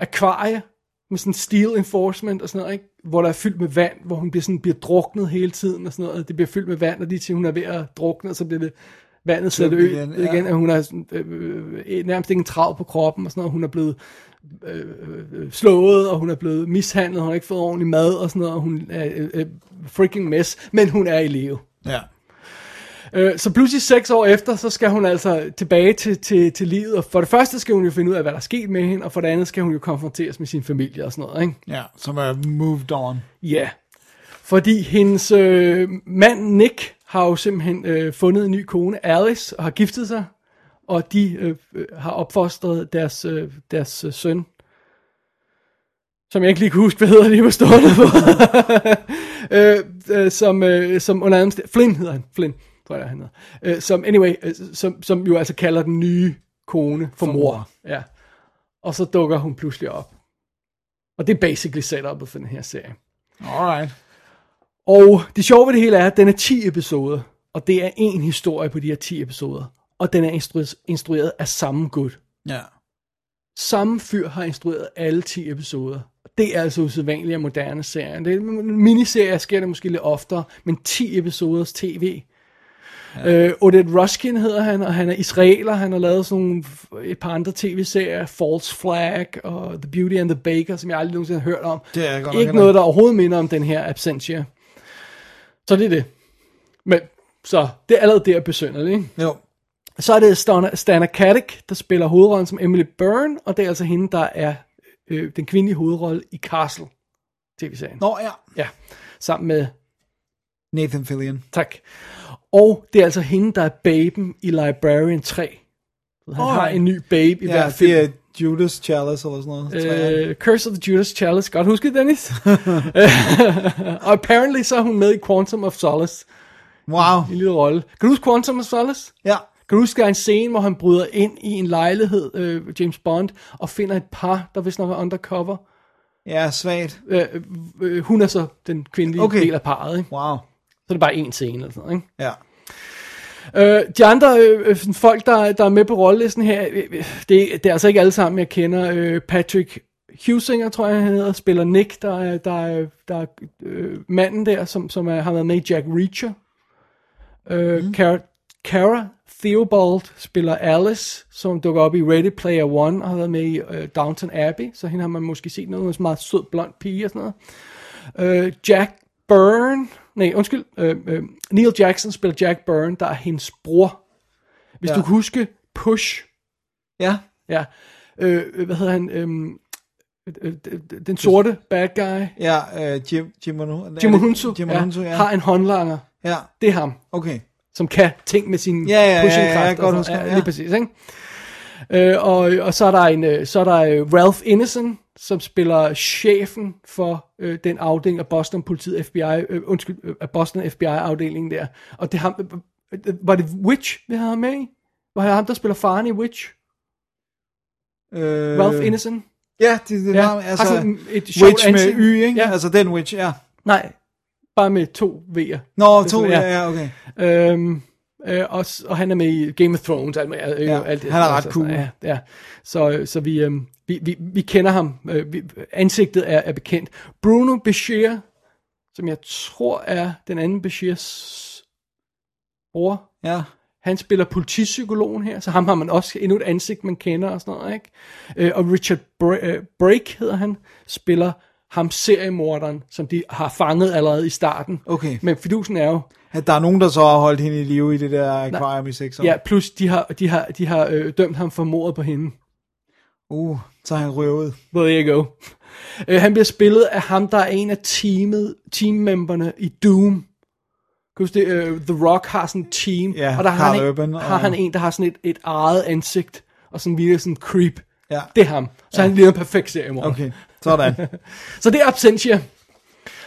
akvarie med sådan steel enforcement og sådan noget, ikke? hvor der er fyldt med vand, hvor hun bliver, sådan, bliver druknet hele tiden og sådan noget. Det bliver fyldt med vand, og de til hun er ved at drukne, og så bliver det vandet sætter ø igen, ja. igen, og hun har sådan, øh, øh, nærmest ikke en trav på kroppen og sådan noget. Hun er blevet øh, øh, slået, og hun er blevet mishandlet, hun har ikke fået ordentlig mad og sådan noget, og hun er øh, øh, freaking mess, men hun er i live. Ja. Øh, så pludselig seks år efter, så skal hun altså tilbage til, til, til livet, og for det første skal hun jo finde ud af, hvad der er sket med hende, og for det andet skal hun jo konfronteres med sin familie og sådan noget, ikke? ja, som er moved on. Ja, fordi hendes øh, mand Nick har jo simpelthen øh, fundet en ny kone, Alice, og har giftet sig, og de øh, øh, har opfostret deres, øh, deres øh, søn, som jeg ikke lige kan huske, hvad hedder lige på stående på, øh, øh, som, øh, som under anden Flynn hedder han, Flynn, tror jeg, han hedder. Øh, som, anyway, øh, som, som jo altså kalder den nye kone for, For mor. mor. Ja. Og så dukker hun pludselig op. Og det er basically setupet for den her serie. Alright. Og det sjove ved det hele er, at den er 10 episoder, og det er en historie på de her 10 episoder. Og den er instru- instrueret af samme gut. Ja. Samme fyr har instrueret alle 10 episoder. Det er altså usædvanligt af moderne serier. Det er miniserier sker det måske lidt oftere, men 10 episoders tv. Ja. Øh, Odette Ruskin hedder han, og han er israeler. Han har lavet sådan nogle, et par andre tv-serier, False Flag og The Beauty and the Baker, som jeg aldrig nogensinde har hørt om. Det er godt Ikke noget, der overhovedet minder om den her Absentia. Så det er det. Men, så det er allerede der besynderligt, ikke? Jo. Så er det Stana, Stana Katic, der spiller hovedrollen som Emily Byrne, og det er altså hende, der er øh, den kvindelige hovedrolle i Castle tv-serien. Nå ja. Ja, sammen med, Nathan Fillion. tak. Og det er altså hende, der er baben i Librarian 3. Så han Alright. har en ny babe i Ja, hver film. det er Judas Chalice eller sådan noget. Øh, Curse of the Judas Chalice. Godt husket, Dennis. og apparently så er hun med i Quantum of Solace. wow. En lille rolle. Kan du huske Quantum of Solace? Ja. Kan du huske, der er en scene, hvor han bryder ind i en lejlighed, øh, James Bond, og finder et par, der vist nok er undercover. Ja, svagt. Øh, øh, hun er så den kvindelige Okay. okay. del af parret, ikke? Wow. Så er det bare en scene eller sådan noget, ikke? Ja. Øh, de andre øh, øh, folk, der, der er med på rollelisten her, øh, øh, det, det er altså ikke alle sammen, jeg kender. Øh, Patrick Husinger, tror jeg, han hedder, spiller Nick, der er, der er, der er øh, manden der, som, som er, har været med i Jack Reacher. Øh, mm. Cara, Cara Theobald spiller Alice, som dukker op i Ready Player One, og har været med i øh, Downton Abbey, så hende har man måske set noget, en meget sød blond pige og sådan noget. Øh, Jack Byrne, nej, undskyld, øh, øh, Neil Jackson spiller Jack Byrne, der er hendes bror. Hvis Ja. ja. du kan huske Push, Ja. ja, øh, hvad hedder han, øhm, øh, øh, den sorte bad guy, Ja, øh, Jim, Jim, Jim, Jim Hunsu, Jim ja, Hunsu, ja. har en håndlanger. Ja, Det er ham, okay. som kan ting med sin Ja, ja, ja, pushing ja, kraft. jeg godt huske ja, ja. lige præcis, ikke? Øh, og, og så er der en, øh, så er der øh, Ralph Ineson, som spiller chefen for øh, den afdeling af Boston politiet FBI, øh, undskyld, øh, af Boston FBI afdelingen der. Og det er ham, øh, øh, var det Witch, vi havde med i? Var det ham, der spiller faren i Witch? Øh, Ralph Ineson? Ja, det, det Ja, har altså, sådan et Witch med ansigt. Y, ikke? Ja. Altså den Witch, ja. Nej, bare med to V'er. Nå, to, er ja, okay. Øhm, øh, og, og han er med i Game of Thrones. Alt, alt, Ja, ja, alt det, han er ret altså, cool. Ja, ja. Så, så vi, øhm, vi, vi, vi kender ham. Øh, vi, ansigtet er, er bekendt. Bruno Bashir, som jeg tror er den anden Bashirs bror. Ja. Han spiller politipsykologen her, så ham har man også endnu et ansigt, man kender og sådan noget, ikke? Øh, og Richard Bra- øh, Brake hedder han, spiller ham seriemorderen, som de har fanget allerede i starten. Okay. Men fidusen er jo, At der er nogen, der så har holdt hende i live i det der akvarium i seks år. ja, plus de har, de har, de har øh, dømt ham for mordet på hende. Uh, så er han røvet. There you go. Uh, han bliver spillet af ham, der er en af teamet, teammemberne i Doom. Kan du det? Uh, The Rock har sådan et team, Ja, og der har, han, Urban en, og- har han en, der har sådan et, et eget ansigt, og sådan virker sådan creep. Ja. Det er ham. Så ja. han ligner en perfekt seriemorder. Okay, sådan. Så det er Absentia.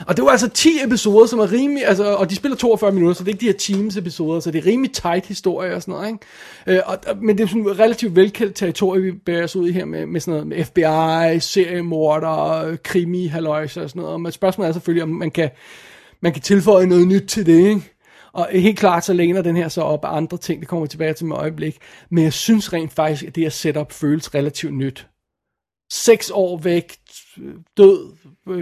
Og det var altså 10 episoder, som er rimelig, altså, og de spiller 42 minutter, så det er ikke de her Teams episoder, så det er rimelig tight historie og sådan noget, ikke? Øh, og, men det er sådan et relativt velkendt territorie, vi bærer os ud i her med, med sådan noget med FBI, seriemorder, krimi, halløjse og sådan noget. Men spørgsmålet er selvfølgelig, om man kan, man kan tilføje noget nyt til det, ikke? Og helt klart så læner den her så op af andre ting, det kommer vi tilbage til med øjeblik. Men jeg synes rent faktisk, at det her setup føles relativt nyt seks år væk, død,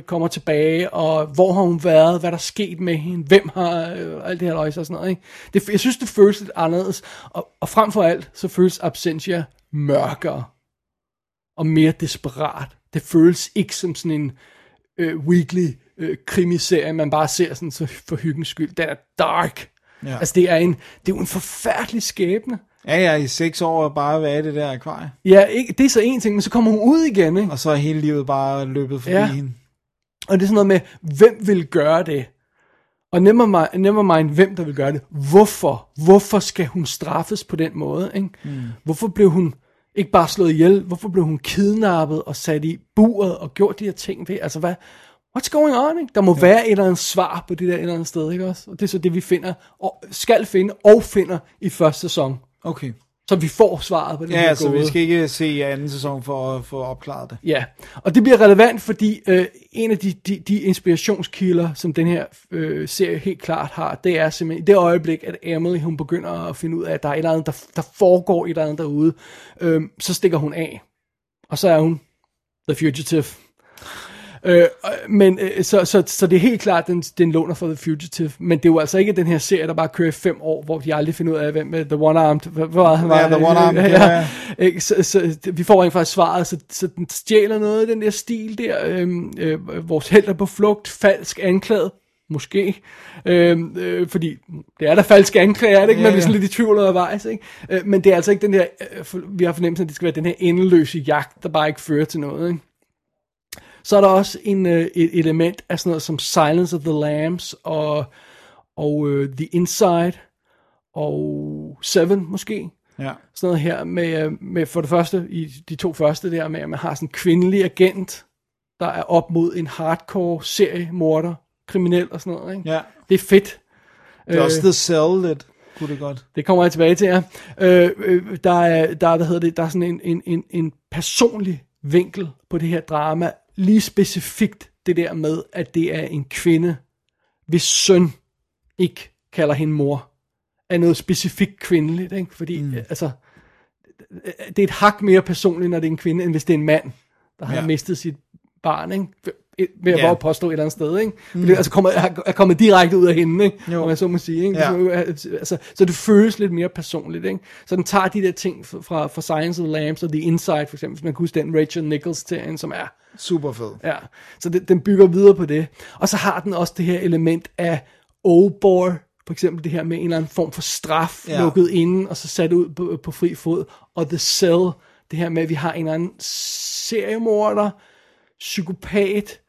kommer tilbage, og hvor har hun været, hvad der er sket med hende, hvem har, øh, alt det her løjse og sådan noget. Ikke? Det, jeg synes, det føles lidt anderledes, og, og frem for alt, så føles Absentia mørkere, og mere desperat. Det føles ikke som sådan en øh, weekly øh, krimiserie, man bare ser sådan så for hyggens skyld. Den er dark. Ja. Altså, det er, en, det er jo en forfærdelig skæbne. Ja, ja, i seks år og bare være i det der akvarie. Ja, ikke, det er så en ting, men så kommer hun ud igen, ikke? Og så er hele livet bare løbet forbi ja. hende. Og det er sådan noget med, hvem vil gøre det? Og never mind, never mind, hvem der vil gøre det. Hvorfor? Hvorfor skal hun straffes på den måde? Ikke? Mm. Hvorfor blev hun ikke bare slået ihjel? Hvorfor blev hun kidnappet og sat i buret og gjort de her ting ved? Altså hvad? What's going on? Ikke? Der må ja. være et eller andet svar på det der et eller andet sted, ikke også? Og det er så det, vi finder, og skal finde og finder i første sæson. Okay. Så vi får svaret på det Ja, altså, vi skal ikke se anden sæson for at få opklaret det. Ja, og det bliver relevant, fordi øh, en af de, de, de inspirationskilder, som den her øh, serie helt klart har, det er simpelthen i det øjeblik, at Emily hun begynder at finde ud af, at der er et eller andet, der, der foregår et eller andet derude, øh, så stikker hun af. Og så er hun The Fugitive. Øh, men øh, så, så, så det er helt klart, den, den låner for The Fugitive, men det er jo altså ikke den her serie, der bare kører i fem år, hvor de aldrig finder ud af, hvem er The One-Armed, hvad, hvad var han var? Ja, The One-Armed, ja, ja. ikke? Så, så, vi får rent faktisk svaret, så, så den stjæler noget af den der stil der, øhm, øh, vores held er på flugt, falsk anklaget, måske, øhm, øh, fordi det er der falske anklager, er det ikke? Man Ja, bliver sådan ja. lidt i tvivl undervejs, ikke? Øh, men det er altså ikke den der, øh, vi har fornemmelsen, at det skal være den her endeløse jagt, der bare ikke fører til noget, ikke? Så er der også en, øh, et element af sådan noget som Silence of the Lambs og, og øh, The Inside og Seven måske. Ja. Sådan noget her med, øh, med for det første, i de to første der med, at man har sådan en kvindelig agent, der er op mod en hardcore seriemorder, kriminel og sådan noget. Ikke? ja. Det er fedt. Det er også The Cell lidt, kunne det godt. Det kommer jeg tilbage til, ja. Øh, øh, der, er, der, er, hvad hedder det, der er sådan en, en, en, en personlig vinkel på det her drama. Lige specifikt det der med, at det er en kvinde, hvis søn ikke kalder hende mor. Er noget specifikt kvindeligt, ikke? Fordi, mm. altså, det er et hak mere personligt, når det er en kvinde, end hvis det er en mand, der har Ja. mistet sit barn, ikke? Ved at yeah. påstå et eller andet sted, ikke? Mm. Fordi, altså kommer, er, kommet direkte ud af hende, ikke? Jo. Om jeg så må sige, ikke? Ja. Så, altså, så det føles lidt mere personligt, ikke? Så den tager de der ting fra, fra, fra Science of the Lambs og The Inside, for eksempel, hvis man kan huske den Rachel Nichols-serien, som er Super fed. Ja, så det, den bygger videre på det. Og så har den også det her element af Oldboy, for eksempel det her med en eller anden form for straf, ja. Lukket inde, og så sat ud på, på fri fod. Og The Cell, det her med, at vi har en eller anden seriemorder, psykopat,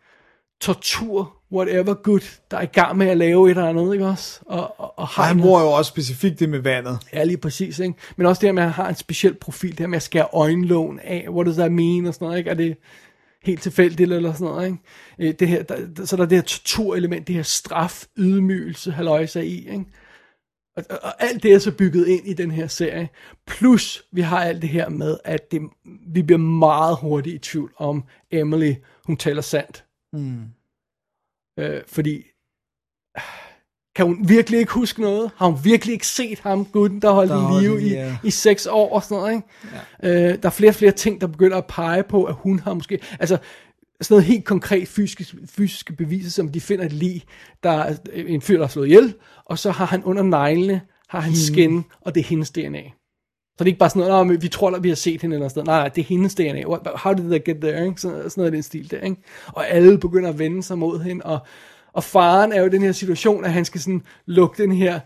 tortur, whatever good, der er i gang med at lave et eller andet, ikke også? Og, og, og har han bruger jo også specifikt det med vandet. Ja, lige præcis, ikke? Men også det her med, at han har en speciel profil, det her med at skære øjenlågen af, what does that mean, og sådan noget, ikke? Er det helt tilfældigt, eller sådan noget, ikke? Øh, Det her, der, der, så er der det her torturelement, det her straf, ydmygelse, halløjse i, ikke? Og, og, og alt det er så bygget ind i den her serie. Plus, vi har alt det her med, at det, vi bliver meget hurtigt i tvivl om Emily, hun taler sandt. Mm. Øh, fordi kan hun virkelig ikke huske noget? Har hun virkelig ikke set ham, gutten, der holdt Der i live i, i, i seks år og sådan noget, ikke? Ja. Øh, der er flere og flere ting, der begynder at pege på, at hun har måske... Altså, sådan noget helt konkret fysiske, fysiske beviser, som de finder et lig, der er en fyr, der er slået ihjel, og så har han under neglene, har han skin, og det er hendes DNA. Så det er ikke bare sådan noget, "Nå, men vi tror, at vi har set hende eller sådan noget. Nej, nej, det er hendes DNA. How did they get there? Ikke? Sådan, sådan noget af den stil der. Ikke? Og alle begynder at vende sig mod hende. Og, og faren er jo i den her situation, at han skal sådan lukke den her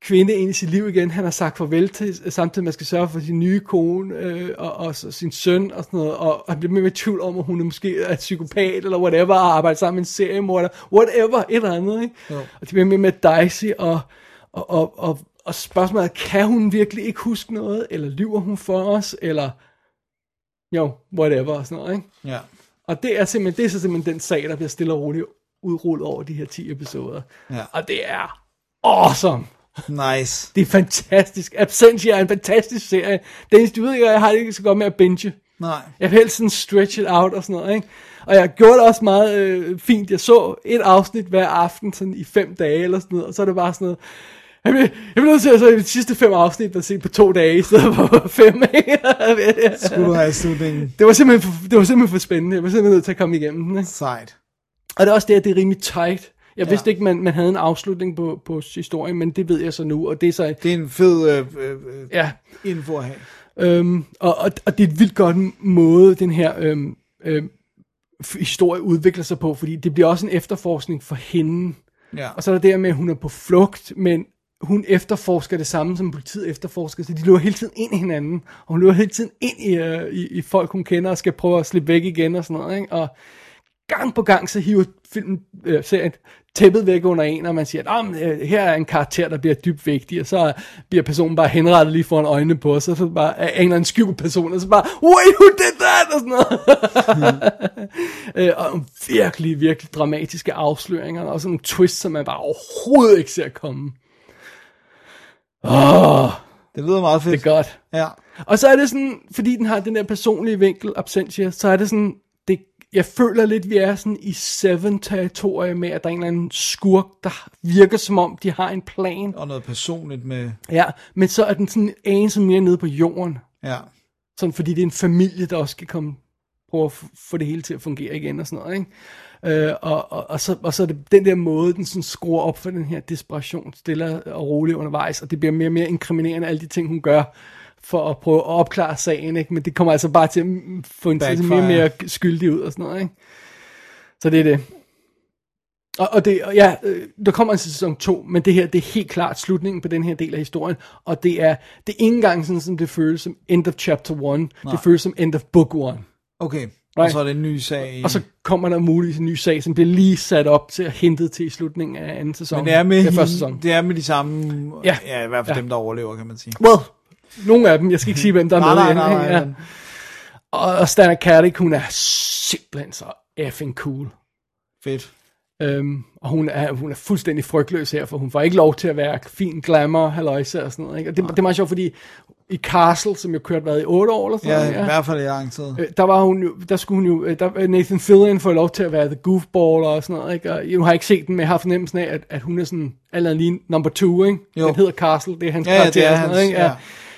kvinde ind i sit liv igen. Han har sagt farvel til, samtidig man skal sørge for sin nye kone øh, og, og så sin søn og sådan noget. Og han bliver mere med tvivl om, at hun er måske er psykopat eller whatever, og arbejder sammen med en seriemorder. Whatever, et eller andet. Ikke? Jo. Og det bliver mere med dicey og, og, og, og, og spørgsmålet kan hun virkelig ikke huske noget? Eller lyver hun for os? Eller jo, whatever og sådan noget. Ikke? Ja. Og det er simpelthen, det er så simpelthen den sag, der bliver stille og roligt udrullet over de her 10 episoder. Ja. Og det er awesome. Nice. Det er fantastisk. Absentia er en fantastisk serie. Dennis, du ved ikke, jeg har det ikke så godt med at binge. Nej. Jeg vil helst sådan stretch it out og sådan noget, ikke? Og jeg gjorde det også meget øh, fint. Jeg så et afsnit hver aften sådan i fem dage eller sådan noget, og så er det bare sådan noget, jeg bliver, jeg bliver nødt til at så de sidste fem afsnit at se på to dage i stedet for fem? Skulle du have slutningen? det, var simpelthen for, det var simpelthen for spændende. Jeg var simpelthen nødt til at komme igennem den, ikke? Sejt. Og det er også det, at det er rimelig tight. Jeg Ja. vidste ikke, man, man havde en afslutning på, på historien, men det ved jeg så nu, og det er så, Det er en fed øh, øh, øh, ja, info at have. Øhm, og, og, og det er et vildt godt måde, den her øhm, øhm, historie udvikler sig på, fordi det bliver også en efterforskning for hende. Ja. Og så er der det her med, at hun er på flugt, men hun efterforsker det samme, som politiet efterforsker, så de løber hele tiden ind i hinanden, og hun løber hele tiden ind i, øh, i, i folk, hun kender, og skal prøve at slippe væk igen og sådan noget, ikke? Og gang på gang, så hiver filmen, øh, serien tæppet væk under en, og man siger, at øh, her er en karakter, der bliver dybt vigtig, og så bliver personen bare henrettet lige foran øjnene på os, og så bare er en eller anden skjult person, og så bare, wait, who did that? Og sådan noget. øh, og virkelig, virkelig dramatiske afsløringer, og sådan nogle twists, som man bare overhovedet ikke ser komme. Åh, Det lyder meget fedt. det er godt. Ja. Og så er det sådan, fordi den har den der personlige vinkel, Absentia, så er det sådan, jeg føler lidt, vi er sådan i Seven-territorie med, at der er en eller anden skurk, der virker som om, de har en plan. Og noget personligt med... Ja, men så er den sådan en anelse mere nede på jorden. Ja. Sådan, fordi det er en familie, der også skal komme prøve at få det hele til at fungere igen og sådan noget, ikke? Øh, og, og, og, så, og så er det den der måde, den sådan skruer op for den her desperation, stille og roligt undervejs, og det bliver mere og mere inkriminerende, alle de ting, hun gør, for at prøve at opklare sagen, ikke? Men det kommer altså bare til at få en til mere og mere skyldig ud og sådan noget, ikke? Så det er det. Og, og det, og ja, øh, der kommer en sæson 2, men det her, det er helt klart slutningen på den her del af historien, og det er, det er ikke engang sådan, som det føles som end of chapter 1, det føles som end of book 1. Okay. Og Right. så er det en ny sag. Og så kommer der muligvis en ny sag, som bliver lige sat op til at hentet til i slutningen af anden sæson. Men det er med, det er første sæson. det er med de samme... Ja. ja i hvert fald Ja. dem, der overlever, kan man sige. Well, nogle af dem, jeg skal ikke sige, hvem der er Nej, med nej, nej, nej, ja. men- Og, og Stana Katic, hun er simpelthen så effing cool. Fedt. Øhm, og hun er, hun er fuldstændig frygtløs her, for hun får ikke lov til at være fin glamour, halløjse og sådan noget. Ikke? Og det, det er meget sjovt, fordi i Castle, som jo kørte været i 8 år eller sådan Ja, noget, i hvert fald i lang tid. Øh, der var hun jo, der skulle hun jo, øh, der, Nathan Fillion får lov til at være the goofball og sådan noget, ikke? Og nu har jeg ikke set den, men jeg har fornemmelsen af, at, at hun er sådan, eller lige number two, ikke? Jo. Den hedder Castle, det er hans Ja, ja, karakter det er og sådan noget, hans, ikke? ja.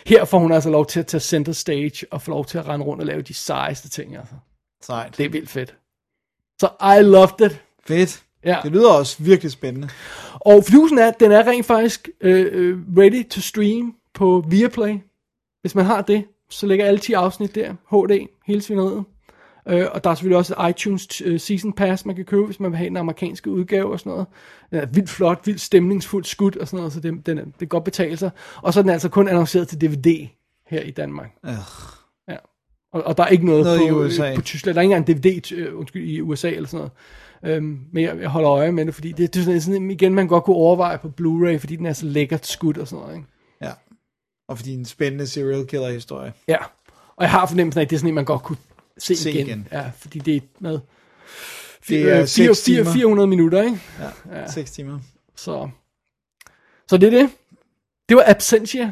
Her får hun altså lov til at tage center stage, og få lov til at rende rundt og lave de sejeste ting, altså. Sejt. Det er vildt fedt. Så I loved it. Fedt. Ja. Det lyder også virkelig spændende. Og flusen er, at den er rent faktisk øh, øh, ready to stream på Viaplay. Hvis man har det, så ligger alle 10 afsnit der. HD, hele svineriet. Øh, og der er selvfølgelig også et iTunes øh, Season Pass, man kan købe, hvis man vil have den amerikanske udgave og sådan noget. Den er vildt flot, vildt stemningsfuldt skud og sådan noget, så det, den er, det kan godt betale sig. Og så er den altså kun annonceret til DVD her i Danmark. Øh. Ja. Og, og der er ikke noget, Noget på, i USA. øh, på Tyskland. Der er ikke engang en DVD øh, undskyld, i USA eller sådan noget. Øhm, men jeg, jeg holder øje med det, fordi det, det er sådan, sådan, igen, man godt kunne overveje på Blu-ray, fordi den er så lækkert skudt og sådan noget. Ikke? Ja. Og fordi en spændende serial killer historie. Ja. Og jeg har fornemmelsen af, at det er sådan en, man godt kunne se, Se igen. igen. Ja, fordi det er med Det er øh, fire- seks fire- timer. 400 minutter, ikke? Ja. ja. 6 timer. Så, så det er det. Det var Absentia.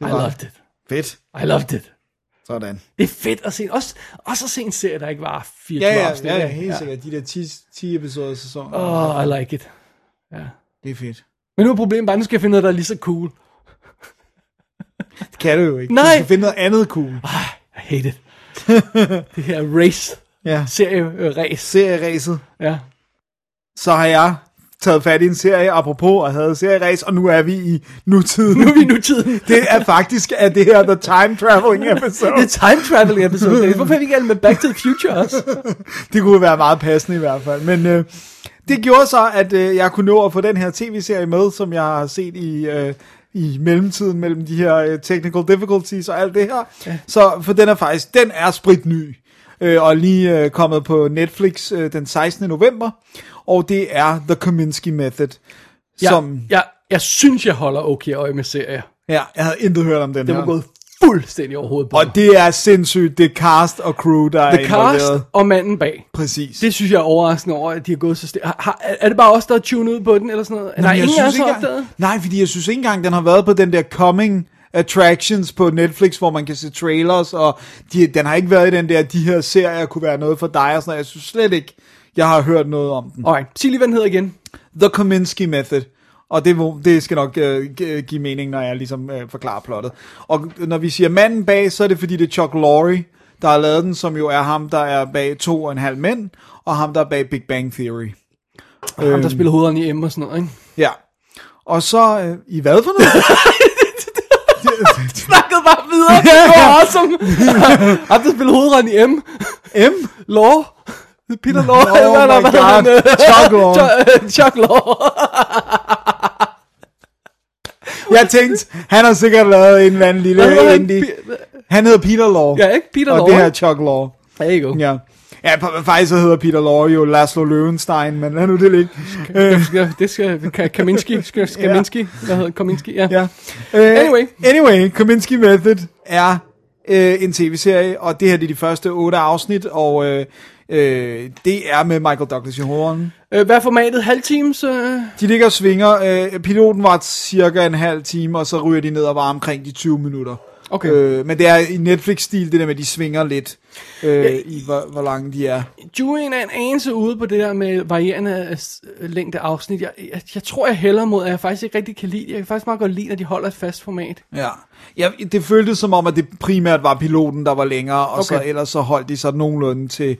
I var loved det. it. Fedt. I loved it. Sådan. Det er fedt at se. Også, også at se en serie, der ikke var 24 Ja, ja, afsnit. ja, ja helt sikkert. De der 10, 10 episoder i sæsonen. Oh, I like it. Ja. Det er fedt. Men nu er problemet bare, nu skal jeg finde noget, der er lige så cool. Det kan du jo ikke. Nej. Du skal finde noget andet cool. I hate it. Det her race, Ja. serie øh, race. Serieræset. Ja. Så har jeg taget fat i en serie, apropos, og havde serieræs, og nu er vi i nutiden. Nu er vi i nutiden. Det er faktisk at det her The Time Traveling episode. Det er time traveling episode. Hvorfor er vi ikke alle med Back to the Future også? Det kunne være meget passende i hvert fald. Men øh, det gjorde så, at øh, jeg kunne nå at få den her tv-serie med, som jeg har set i... Øh, i mellemtiden mellem de her øh, technical difficulties og alt det her. Ja. Så for den er faktisk, den er spritny. Øh, og lige øh, kommet på Netflix øh, den 16. november. Og det er The Kominsky Method. Jeg, Som, jeg, jeg synes, jeg holder okay øje med serier. ja, jeg havde intet hørt om den Det her. var gået fuldstændig overhovedet på Og det er sindssygt, det er cast og crew, der er The cast involveret. og manden bag. Præcis. Det synes jeg er overraskende over, at de har gået så stille. Har, er det bare os, der er tunet ud på den, eller sådan noget? Nej, jeg ingen synes har ikke opdaget. Nej, fordi jeg synes ikke engang, den har været på den der coming attractions på Netflix, hvor man kan se trailers, og de, den har ikke været i den der, de her serier kunne være noget for dig, og sådan noget. Jeg synes slet ikke, jeg har hørt noget om den. Alright, sig lige, hvad den hedder igen. The Kominsky Method. Og det, det skal nok øh, gi- give mening, når jeg ligesom øh, forklarer plottet. Og når vi siger manden bag, så er det fordi, det er Chuck Lorre, der har lavet den, som jo er ham, der er bag to og en halv mænd, og ham, der er bag Big Bang Theory. Ham, der spiller hovederne i M og sådan noget, ikke? Ja. Og så, øh, i hvad for noget? Snakkede bare videre. Det var awesome. Ham, der spiller hovederne i M. M? Law. Peter Law. Oh eller my hedder God. han, Chuck Law. Chuck- øh, Law. Jeg tænkte, han har sikkert lavet en eller anden lille Hvad hedder han? indie. Pe- Han hedder Peter Law. Ja, ikke? Peter og Law, det her er? Chuck Law. There you go. Ja. Ja, p- faktisk så hedder Peter Law jo Laszlo Løvenstein, men lad nu det ligge. Øh, Det skal, det skal Ka- Kaminski, skal, Kaminski, hvad hedder Kaminski, ja. ja. Øh, Anyway. Anyway, Kominsky Method er øh, en tv-serie, og det her det er de første otte afsnit, og øh, øh, det er med Michael Douglas i hovedånden. Øh, hvad er formatet? Halvtimes? Øh? De ligger og svinger. Øh, piloten var cirka en halv time, og så ryger de ned og var omkring de 20 minutter. Okay. Øh, men det er i Netflix-stil, det der med, at de svinger lidt øh, i, hvor, hvor lange de er. Juryen er en anelse ude på det der med varierende øh, længde afsnit. Jeg, jeg, jeg tror, jeg hælder mod, at jeg faktisk ikke rigtig kan lide. Jeg kan faktisk meget godt lide, at de holder et fast format. Ja. ja, det føltes som om, at det primært var piloten, der var længere, og okay. så ellers så holdt de sig nogenlunde til...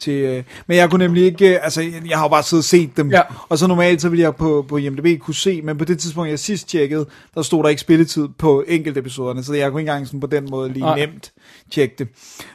til øh, men jeg kunne nemlig ikke... øh, Altså, jeg, har jo bare siddet og set dem. Ja. Og så normalt, så ville jeg på, på IMDb kunne se, men på det tidspunkt, jeg sidst tjekkede, der stod der ikke spilletid på enkelte episoderne, så jeg kunne ikke engang sådan på den måde lige Nej. nemt tjekke det.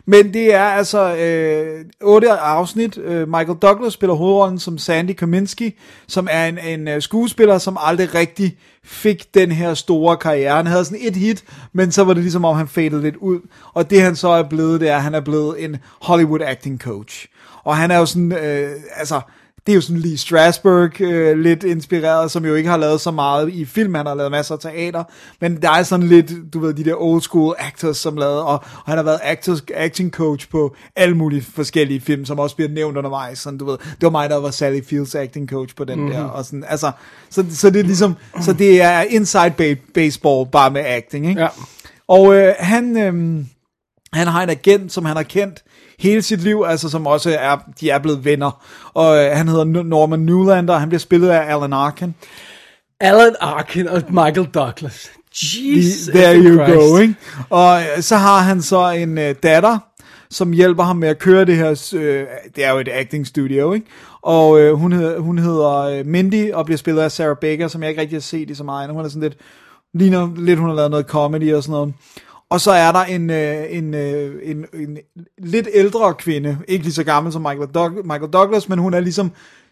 Men det er altså øh, otte afsnit. Øh, Michael Douglas spiller hovedrollen som Sandy Kaminsky, som er en, en øh, skuespiller, som aldrig rigtig fik den her store karriere. Han havde sådan et hit, men så var det ligesom om, han fadede lidt ud. Og det han så er blevet, det er, at han er blevet en Hollywood acting coach. Og han er jo sådan, øh, altså, det er jo sådan Lee Strasberg øh, lidt inspireret, som jo ikke har lavet så meget i film, han har lavet masser af teater, men der er sådan lidt, du ved, de der old school actors, som lavede, og, og han har været actors, acting coach på alle mulige forskellige film, som også bliver nævnt undervejs, sådan du ved, det var mig, der var Sally Fields acting coach på den mm-hmm. der, og sådan, altså, så, så det er ligesom, så det er inside ba- baseball, bare med acting, ikke? Ja. Og øh, han, øh, han har en agent, som han har kendt hele sit liv, altså som også er, de er blevet venner. Og øh, han hedder Norman Newlander, og han bliver spillet af Alan Arkin. Alan Arkin og Michael Douglas. Jesus There you Christ. go, ikke? Og øh, så har han så en øh, datter, som hjælper ham med at køre det her, øh, det er jo et acting studio, ikke? Og øh, hun hedder, hun hedder øh, Mindy, og bliver spillet af Sarah Baker, som jeg ikke rigtig har set i så meget. Hun er sådan lidt, ligner lidt, hun har lavet noget comedy og sådan noget. Og så er der en, øh, en, øh, en, en lidt ældre kvinde, ikke lige så gammel som Michael, Doug- Michael Douglas, men hun er ligesom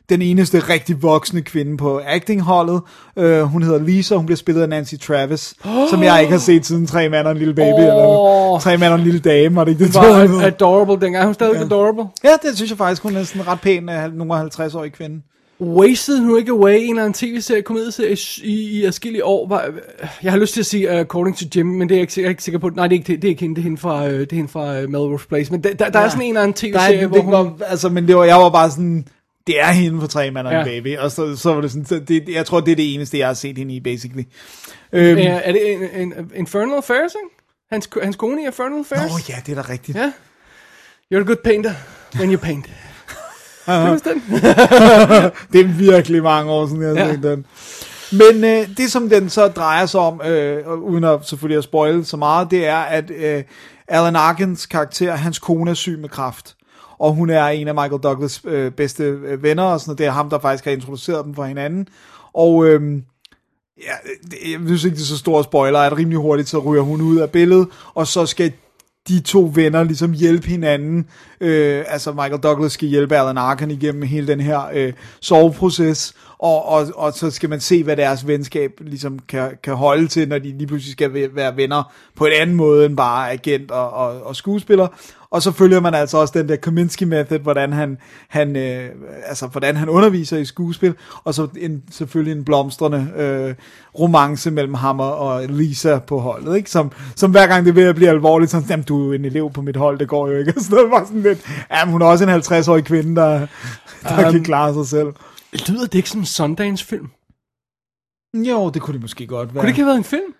den eneste rigtig voksne kvinde på actingholdet. Øh, hun hedder Lisa, hun bliver spillet af Nancy Travis, oh. som jeg ikke har set siden Tre mand og en lille baby, oh. eller Tre mand og en lille dame, var det ikke det, Var jeg, ad- adorable dengang. Hun stadig ja. adorable. Ja, det synes jeg faktisk, hun er sådan en ret pæn, af nogle 50-årig kvinde. Wasted Nu Ikke Away, en eller anden tv-serie, komedieserie i, i adskillige år. Var, jeg har lyst til at sige uh, According to Jim, men det er jeg ikke, jeg er ikke sikker på. Nej, det er ikke, det, det er ikke hende, det er hende fra, uh, det er hende fra uh, Melrose Place. Men der, der, der er sådan en eller anden Der er, tv-serie, det, hvor det hun... var, altså, men det var, jeg var bare sådan, det er hende for Tre mand og en Ja. baby, og så, så var det sådan, så det, jeg tror, det er det eneste, jeg har set hende i, basically. Øhm, Ja, er det en, en, Infernal Affairs, ikke? Hans, hans kone i Infernal Affairs? Oh, ja, det er da rigtigt. Ja. You're a good painter when you paint. Det den. Det er virkelig mange år siden, jeg har Ja. set den. Men øh, det, som den så drejer sig om, øh, uden at selvfølgelig at spoile så meget, det er, at øh, Alan Arkins karakter, hans kone er syg med kræft. og hun er en af Michael Douglas øh, bedste øh, venner, og sådan noget. Det er ham, der faktisk har introduceret dem for hinanden. Og øhm, ja, det, jeg synes ikke, det er så store spoiler, at rimelig hurtigt, så ryger hun ud af billedet, og så skal de to venner ligesom hjælpe hinanden. Øh, altså Michael Douglas skal hjælpe Alan Arkin igennem hele den her øh, soveproces, og, og, og så skal man se, hvad deres venskab ligesom kan, kan holde til, når de lige pludselig skal være venner på en anden måde end bare agent og, og, og skuespiller. Og så følger man altså også den der Kominsky method, hvordan han, han, øh, altså, hvordan han underviser i skuespil, og så en, selvfølgelig en blomstrende øh, romance mellem ham og- Lisa på holdet, ikke? Som, som hver gang det ved at blive alvorligt, sådan, jamen du er en elev på mit hold, det går jo ikke, og sådan noget, bare sådan lidt, jamen hun er også en 50-årig kvinde, der, der um, kan klare sig selv. Lyder det ikke som en Sundance-film? Jo, det kunne det måske godt være. Kunne det ikke have været en film?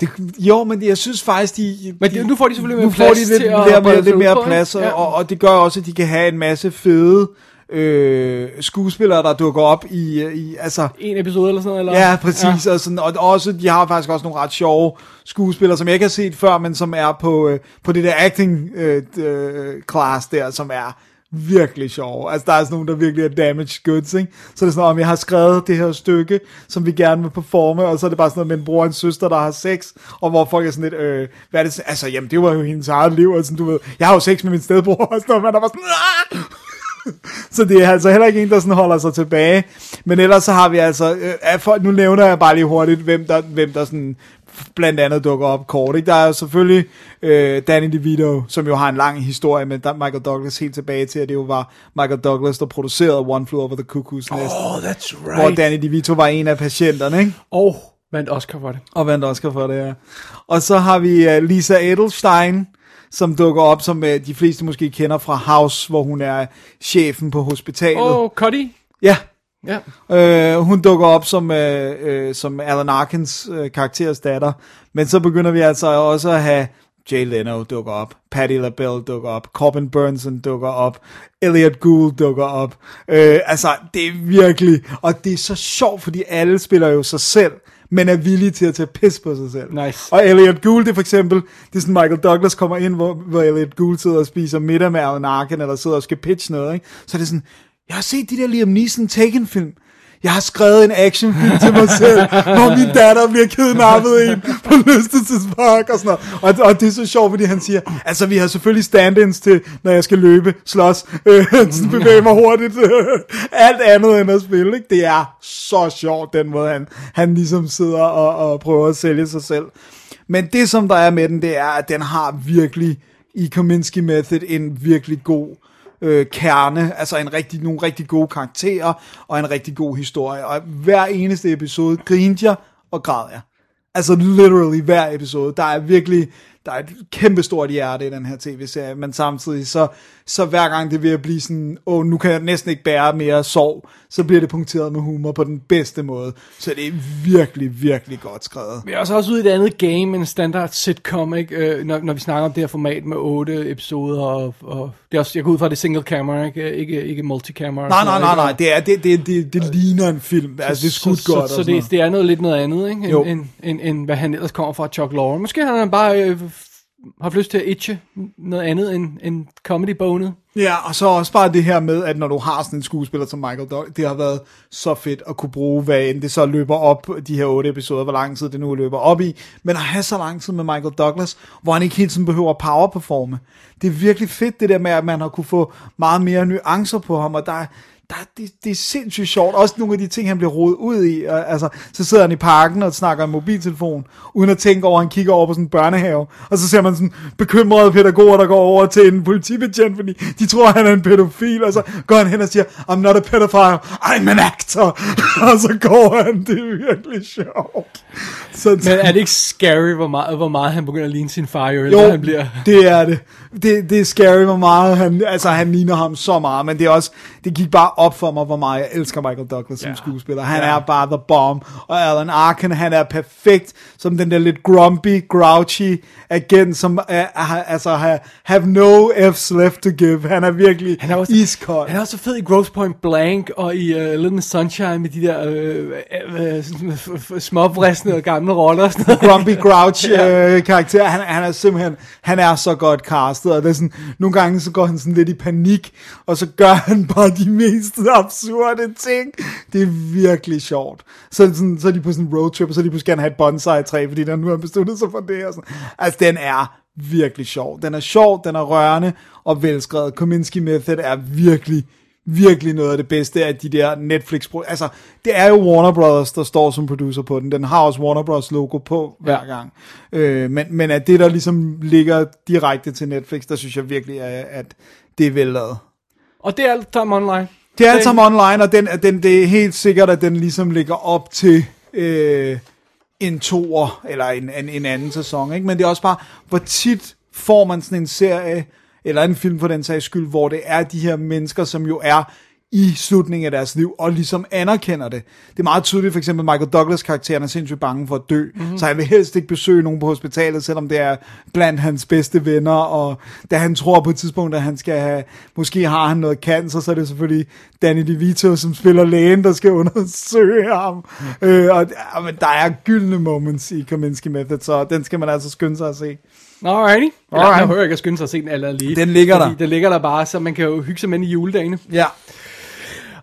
Det, jo, men jeg synes faktisk, de... Men de- nu får de selvfølgelig mere plads de lidt, til at mere, lidt mere plads, og, Ja. og, og det gør også, at de kan have en masse fede øh, skuespillere, der dukker op i, øh, i altså... En episode eller sådan noget? Eller? Ja, præcis, ja. Og, sådan, og også, de har faktisk også nogle ret sjove skuespillere, som jeg ikke har set før, men som er på, øh, på det der acting øh, øh, class der, som er virkelig sjove. Altså, der er sådan nogle, der virkelig er damaged goods, ikke? Så det er sådan, om jeg har skrevet det her stykke, som vi gerne vil performe, og så er det bare sådan noget med en bror og en søster, der har sex, og hvor folk er sådan lidt, øh, hvad er det? Altså, jamen, det var jo hendes eget liv, og sådan, du ved, jeg har jo sex med min stedbror, og sådan noget, man er bare sådan, Aah! Så det er altså heller ikke en, der sådan holder sig tilbage. Men ellers så har vi altså, øh, for, folk, nu nævner jeg bare lige hurtigt, hvem der, hvem der sådan blandt andet dukker op kort. Ikke? Der er jo selvfølgelig øh, Danny DeVito, som jo har en lang historie med Michael Douglas helt tilbage til, at det jo var Michael Douglas, der producerede One Flew Over the Cuckoo's Nest. Oh, that's right. Hvor Danny DeVito var en af patienterne, ikke? Og vandt Oscar for det. Og vandt Oscar for det, ja. Og så har vi uh, Lisa Edelstein, som dukker op, som uh, de fleste måske kender fra House, hvor hun er chefen på hospitalet. Åh, oh, Cuddy. Ja, Ja. Øh, hun dukker op som, øh, øh, som Alan Arkins øh, karakteres datter. Men så begynder vi altså også at have Jay Leno dukker op, Patti LaBelle dukker op, Corbin Burnson dukker op, Elliot Gould dukker op. Øh, altså, det er virkelig... Og det er så sjovt, fordi alle spiller jo sig selv, men er villige til at tage pis på sig selv. Nice. Og Elliot Gould, det er for eksempel, det er sådan, Michael Douglas kommer ind, hvor, hvor Elliot Gould sidder og spiser middag med Alan Arkin, eller sidder og skal pitche noget, ikke? Så er det sådan, jeg har set de der Liam Neeson Taken-film. Jeg har skrevet en actionfilm til mig selv, hvor min datter bliver kidnappet i en på lystelsespark og sådan noget. Og, og det er så sjovt, fordi han siger, altså vi har selvfølgelig stand-ins til, når jeg skal løbe, slås, øh, bevæge mig hurtigt, øh, alt andet end at spille. Ikke? Det er så sjovt, den måde han, han ligesom sidder og, og prøver at sælge sig selv. Men det som der er med den, det er, at den har virkelig i Kominsky Method en virkelig god øh, kerne, altså en rigtig, nogle rigtig gode karakterer og en rigtig god historie. Og hver eneste episode grinte jeg og græd jeg. Altså literally hver episode. Der er virkelig, der er et kæmpe stort hjerte i den her tv-serie, men samtidig så, så hver gang det ved at blive sådan, åh, nu kan jeg næsten ikke bære mere sorg, så bliver det punkteret med humor på den bedste måde. Så det er virkelig, virkelig godt skrevet. Vi er også, også ude i et andet game end en standard sitcom, ikke? Øh, når, når vi snakker om det her format med otte episoder, og, og det er også, jeg går ud fra, det er single camera, ikke, ikke, ikke multicamera. Nej, nej, nej, nej, det, er, det, det, det, det ligner en film. Altså, det er skudt så, godt Så, så det, det er noget lidt noget andet, ikke? End, end, end, end, hvad han ellers kommer fra Chuck Lorre. Måske har han bare øh, haft lyst til at itche noget andet end, end comedy-bonet. Ja, og så også bare det her med, at når du har sådan en skuespiller som Michael Douglas, det har været så fedt at kunne bruge, hvad end det så løber op, de her otte episoder, hvor lang tid det nu løber op i, men at have så lang tid med Michael Douglas, hvor han ikke helt sådan behøver at powerperforme. Det er virkelig fedt det der med, at man har kunne få meget mere nuancer på ham, og der er, der, det, det er sindssygt sjovt. Også nogle af de ting, han bliver rodet ud i. Og, altså, så sidder han i parken og snakker i mobiltelefon, uden at tænke over, at han kigger over på sådan en børnehave. Og så ser man sådan bekymrede pædagoger, der går over til en politibetjent, fordi de tror, han er en pædofil. Og så går han hen og siger, I'm not a pedophile, I'm an actor. og så går han. Det er virkelig sjovt. Så, Men er det ikke scary, hvor meget, hvor meget han begynder at ligne sin far, jo jo, han bliver? det er det. det. Det er scary, hvor meget han, altså han ligner ham så meget, men det er også, det gik bare op for mig, hvor meget jeg elsker Michael Douglas som Ja. skuespiller. Han er bare the bomb. Og Alan Arkin, han er perfekt som den der lidt grumpy, grouchy agent, som er, er, altså have, have no F's left to give. Han er virkelig Han er også, iskold. Han er også så fed i Gross Point Blank og i uh, Little Sunshine med de der øh, øh, øh, f- f- småvristende og gamle roller og sådan noget. grumpy grouch øh, karakter. Han, han er simpelthen, han er så godt castet, og det er sådan, nogle gange så går han sådan lidt i panik, og så gør han bare de mest absurde ting. Det er virkelig sjovt. Så, sådan, så er de på sådan en roadtrip, og så er de pludselig gerne have et bonsai-træ, fordi der nu har besluttet sig for det. Og sådan. Altså, den er virkelig sjov. Den er sjov, den er rørende og velskrevet. Kominsky Method er virkelig virkelig noget af det bedste af de der netflix -pro- Altså, det er jo Warner Brothers, der står som producer på den. Den har også Warner Bros. logo på hver gang. Øh, men, men at det, der ligesom ligger direkte til Netflix, der synes jeg virkelig, er, at det er vellavet. Og det er alt sammen online. Det er alt sammen online, og den, den, det er helt sikkert, at den ligesom ligger op til øh, en toer, eller en, en, en anden sæson. Ikke? Men det er også bare, hvor tit får man sådan en serie, eller en film for den sags skyld, hvor det er de her mennesker, som jo er i slutningen af deres liv, og ligesom anerkender det. Det er meget tydeligt, for eksempel Michael Douglas karakteren er sindssygt bange for at dø, mm-hmm. så han vil helst ikke besøge nogen på hospitalet, selvom det er blandt hans bedste venner, og da han tror på et tidspunkt, at han skal have, måske har han noget cancer, så er det selvfølgelig Danny DeVito, som spiller lægen, der skal undersøge ham. Mm. Øh, og ja, men der er gyldne moments i Kominsky Method, så den skal man altså skynde sig at se. Alrighty. Alright. Jeg hører ikke at skynde sig at se den allerede lige. Den ligger der. Den ligger der bare, så man kan jo hygge sig med den i juledagene. Ja,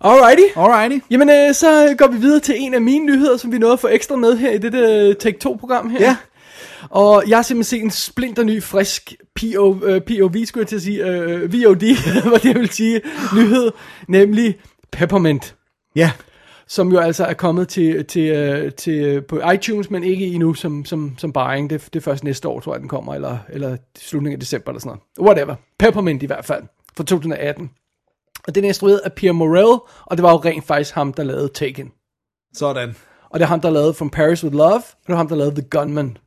Alrighty. alrighty. Jamen, øh, så går vi videre til en af mine nyheder, som vi nåede at få ekstra med her i dette øh, Take 2-program her. Ja. Og jeg har simpelthen set en splinter ny, frisk PO, øh, POV, skulle jeg til at sige, øh, VOD, hvad det vil sige, nyhed, nemlig Peppermint. Ja, som jo altså er kommet til, til, øh, til øh, på iTunes, men ikke endnu som, som, som buying. Det, det er først næste år, tror jeg, den kommer, eller, eller slutningen af december eller sådan noget. Whatever. Peppermint i hvert fald, fra 2018. Og den er instrueret af Pierre Morel, og det var jo rent faktisk ham, der lavede Taken. sådan. Og det er ham, der lavede From Paris With Love, og det er ham, der lavede The Gunman.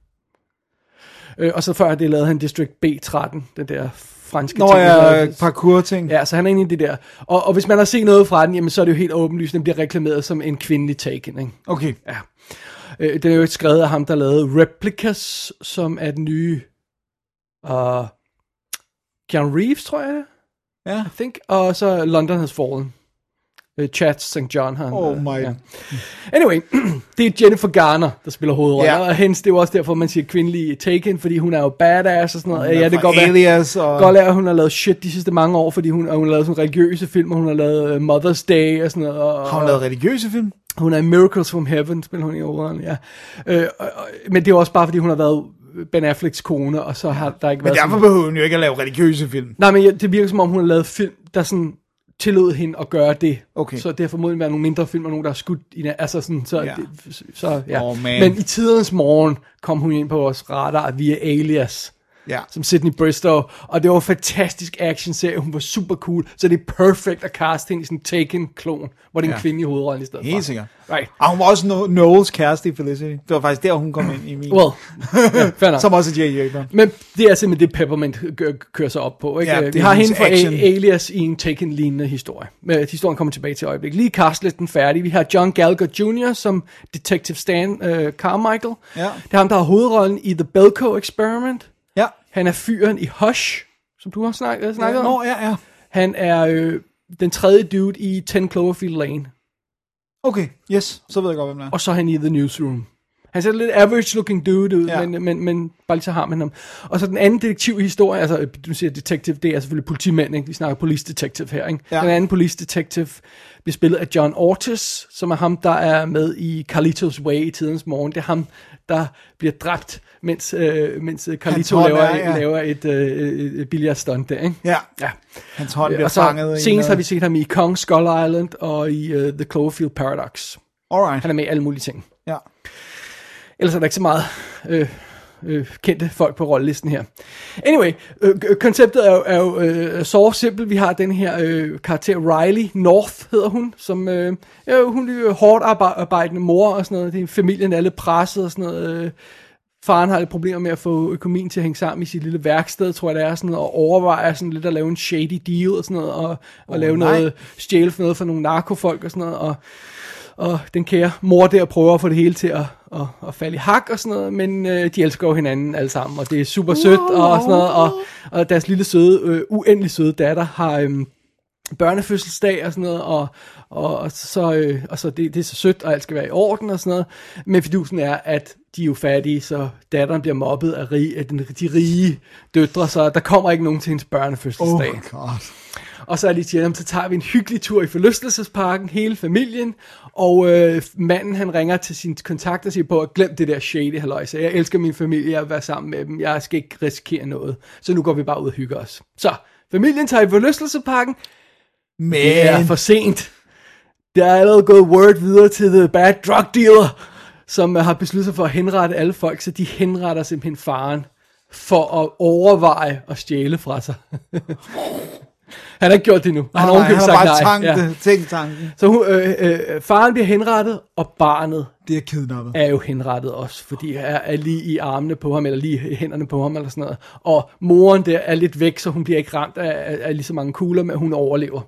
Øh, og så før det lavede han District B13, den der franske Når ting, jeg hedder- parkour-ting. Ja, så han er inde i det der. Og, og hvis man har set noget fra den, jamen så er det jo helt åbenlyst, den bliver reklameret som en kvindelig Taken, ikke? Okay. Ja. Øh, det er jo skrevet af ham, der lavede Replicas, som er den nye... Uh, Keanu Reeves, tror jeg, Ja. I think. Og så London Has Fallen. Uh, Chad St. John han. Oh øh, my. Anyway, det er Jennifer Garner, der spiller hovedrollen. Ja. Og hens, det er jo også derfor, man siger kvindelig Taken, fordi hun er jo badass og sådan noget. Hun ja, det går være, Alias og... godt være, at hun har lavet shit de sidste mange år, fordi hun, hun har lavet sådan religiøse film, og hun har lavet uh, Mother's Day og sådan noget. Og, Har hun lavet religiøse film? hun er Miracles from Heaven, spiller hun i hovedrollen, ja. Øh, og, og, men det er også bare, fordi hun har været Ben Afflecks kone, og så har der ikke Men været derfor sådan... behøver hun jo ikke at lave religiøse film. Nej, men det virker som om, hun har lavet film, der sådan tillod hende at gøre det. Okay. Så det har formodentlig været nogle mindre film, og nogle, der er skudt i. Altså sådan, så, Ja. det, så ja. Oh, man. men i tidernes morgen kom hun ind på vores radar via Alias. Ja. Som Sydney Bristow, og det var en fantastisk action-serie, hun var super cool, så det er perfekt at caste hende i sådan en Taken-klon, hvor det er en Ja. kvinde i hovedrollen i stedet for. Helt sikkert. Right. Og hun var også no- Noels kæreste i Felicity. Det var faktisk der, hun kom ind i min. Well, enough. Som også J.J. Abrams. Men det er simpelthen det, Peppermint kø- kører sig op på. Ikke? Ja, Ja, det Vi har hende fra. A- Alias i en Taken-lignende historie. Men historien kommer tilbage til øjeblik. Lige castlisten færdig. Vi har John Gallagher Jr. som Detective Stan uh, Carmichael. Ja. Det er ham, der har hovedrollen i The Belko Experiment. Ja. Han er fyren i Hush, som du har snakket, snakket om. Nå, ja, ja. Han er øh, den tredje dude i 10 Cloverfield Lane. Okay, yes. Så ved jeg godt, hvem det er. Og så er han i The Newsroom. Han ser lidt average looking dude ud, Ja. men, men, men bare lige så har man ham. Og så den anden detektivhistorie, altså du siger detective, det er selvfølgelig politimænd, ikke? vi snakker police detective her. Ikke? Ja. Den anden police detective bliver spillet af John Ortiz, som er ham, der er med i Carlitos Way i tidens morgen. Det er ham, der bliver dræbt, mens, øh, mens øh, Carlito laver, er, ja. laver et, øh, et, et billiardstunt der. Ikke? Ja. Ja. Hans hånd bliver og så fanget i senest har vi noget. set ham i Kong Skull Island og i uh, The Cloverfield Paradox. Alright. Han er med i alle mulige ting. Ellers er der ikke så meget øh, øh, kendte folk på rollelisten her. Anyway, øh, konceptet er jo, er jo øh, så simpelt. Vi har den her øh, karakter Riley North, hedder hun, som øh, ja, hun er jo hårdt arbe- arbejdende mor og sådan noget. Det er familien, alle presset og sådan noget. Øh, Faren har lidt problemer med at få økonomien til at hænge sammen i sit lille værksted, tror jeg det er, sådan noget, og overvejer sådan lidt at lave en shady deal og sådan noget, og, og Åh, lave nej. noget, stjæle noget for nogle narkofolk og sådan noget, og, og den kære mor der prøver at få det hele til at, at, at falde i hak og sådan noget, men øh, de elsker jo hinanden alle sammen, og det er super sødt og sådan noget, og, og deres lille søde, øh, uendelig søde datter har... Øh, børnefødselsdag og sådan noget, og, og, og så, øh, og så det, det er så sødt, og alt skal være i orden og sådan noget. Men fidusen er, at de er jo fattige, så datteren bliver mobbet af, rig, af den, de rige døtre, så der kommer ikke nogen til hendes børnefødselsdag. Oh my god. Og så er de siger, "Jamen, så tager vi en hyggelig tur i forlystelsesparken, hele familien, og øh, manden han ringer til sin kontakt og siger på, at glem det der shady halløjse. Jeg elsker min familie, jeg vil være sammen med dem, jeg skal ikke risikere noget. Så nu går vi bare ud og hygger os. Så, familien tager i forlystelsesparken, Men, det er for sent. Der er allerede gået word videre til The Bad Drug Dealer, som øh, har besluttet sig for at henrette alle folk, så de henretter simpelthen faren for at overveje at stjæle fra sig. han har ikke gjort det nu. Han har, han, har sagt bare nej. tankt Ja. tanken. Så hun, øh, øh, faren bliver henrettet, og barnet Det er kidnappet. er jo henrettet også, fordi er, er lige i armene på ham, eller lige i hænderne på ham, eller sådan noget. Og moren der er lidt væk, så hun bliver ikke ramt af, af, af lige så mange kugler, men hun overlever.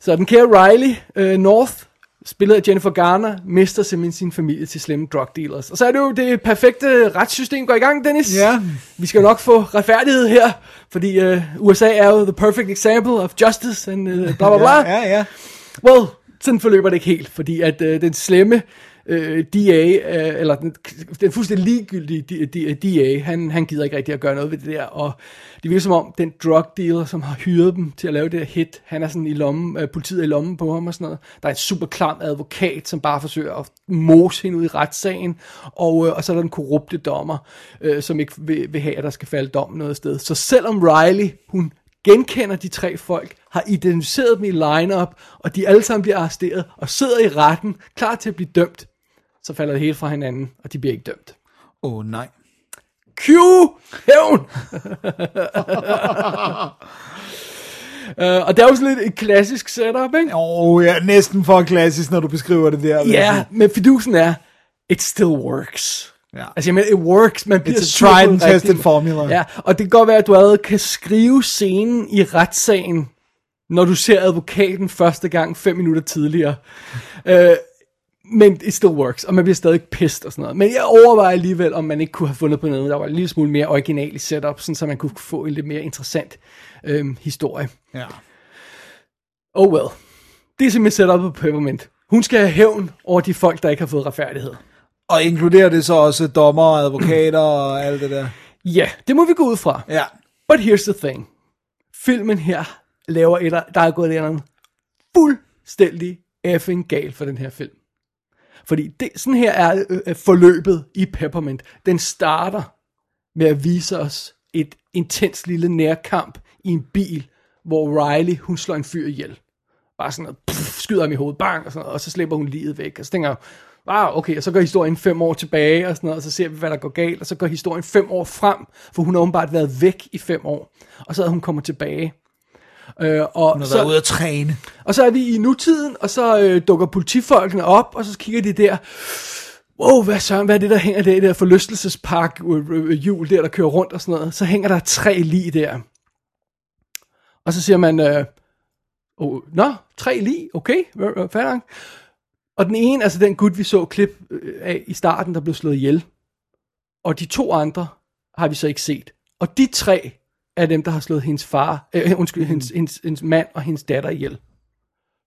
Så den kære Riley øh, North, spillet af Jennifer Garner, mister simpelthen sin familie til slemme drug dealers. Og så er det jo det perfekte retssystem går i gang, Dennis. Ja. Vi skal nok få retfærdighed her, fordi øh, USA er jo the perfect example of justice, and øh, bla bla bla. Ja, ja, ja. Well, sådan forløber det ikke helt, fordi at øh, den slemme øh, DA, øh, eller den, den fuldstændig ligegyldige DA, han, han gider ikke rigtig at gøre noget ved det der, og det virker som om, den drug dealer, som har hyret dem til at lave det her hit, han er sådan i lommen, øh, politiet er i lommen på ham og sådan noget. Der er en super klam advokat, som bare forsøger at mose hende ud i retssagen, og, øh, og så er der den korrupte dommer, øh, som ikke vil, vil have, at der skal falde dom noget sted. Så selvom Riley, hun genkender de tre folk, har identificeret dem i lineup, og de alle sammen bliver arresteret og sidder i retten, klar til at blive dømt, så falder det hele fra hinanden, og de bliver ikke dømt. Åh, oh, nej. Q! Hævn! uh, og det er jo sådan lidt et klassisk setup, ikke? Åh, oh, ja, næsten for klassisk, når du beskriver det der. Ja, sige. men fidusen er, it still works. Ja. Altså, jeg mener, it works. Man bliver It's a tried and tested formula. Ja, og det kan godt være, at du allerede kan skrive scenen i retssagen, når du ser advokaten første gang fem minutter tidligere. Øh, men it still works, og man bliver stadig pissed og sådan noget. Men jeg overvejer alligevel, om man ikke kunne have fundet på noget, der var en lille smule mere original i setup, sådan så man kunne få en lidt mere interessant øhm, historie. ja. Oh well. Det er simpelthen setup på Peppermint. Hun skal have hævn over de folk, der ikke har fået retfærdighed. Og inkluderer det så også dommer og advokater og alt det der? Ja, det må vi gå ud fra. Ja. But here's the thing. Filmen her laver et, der er gået et eller andet fuldstændig effing galt for den her film. Fordi det, sådan her er øh, øh, forløbet i Peppermint. Den starter med at vise os et intens lille nærkamp i en bil, hvor Riley, hun slår en fyr ihjel. Bare sådan noget, pff, skyder ham i hovedet, bang, og, sådan noget, og så slipper hun livet væk. Og så tænker jeg, wow, okay, og så går historien fem år tilbage, og sådan noget, og så ser vi, hvad der går galt, og så går historien fem år frem, for hun har åbenbart været væk i fem år, og så er hun kommer tilbage. Øh, og, Hun har så, været ude at træne. og så er vi i nutiden, og så øh, dukker politifolkene op, og så kigger de der, wow, hvad, så, hvad er det, der hænger der i det der forlystelsespark øh, øh, hjul der, der kører rundt og sådan noget. Så hænger der tre lige der. Og så siger man, øh, oh, nå, tre lige, okay, fair. Og den ene, altså den gut, vi så klip øh, af i starten, der blev slået ihjel. Og de to andre har vi så ikke set. Og de tre er dem, der har slået hendes far, øh, undskyld, hendes, hendes, hendes mand og hendes datter ihjel.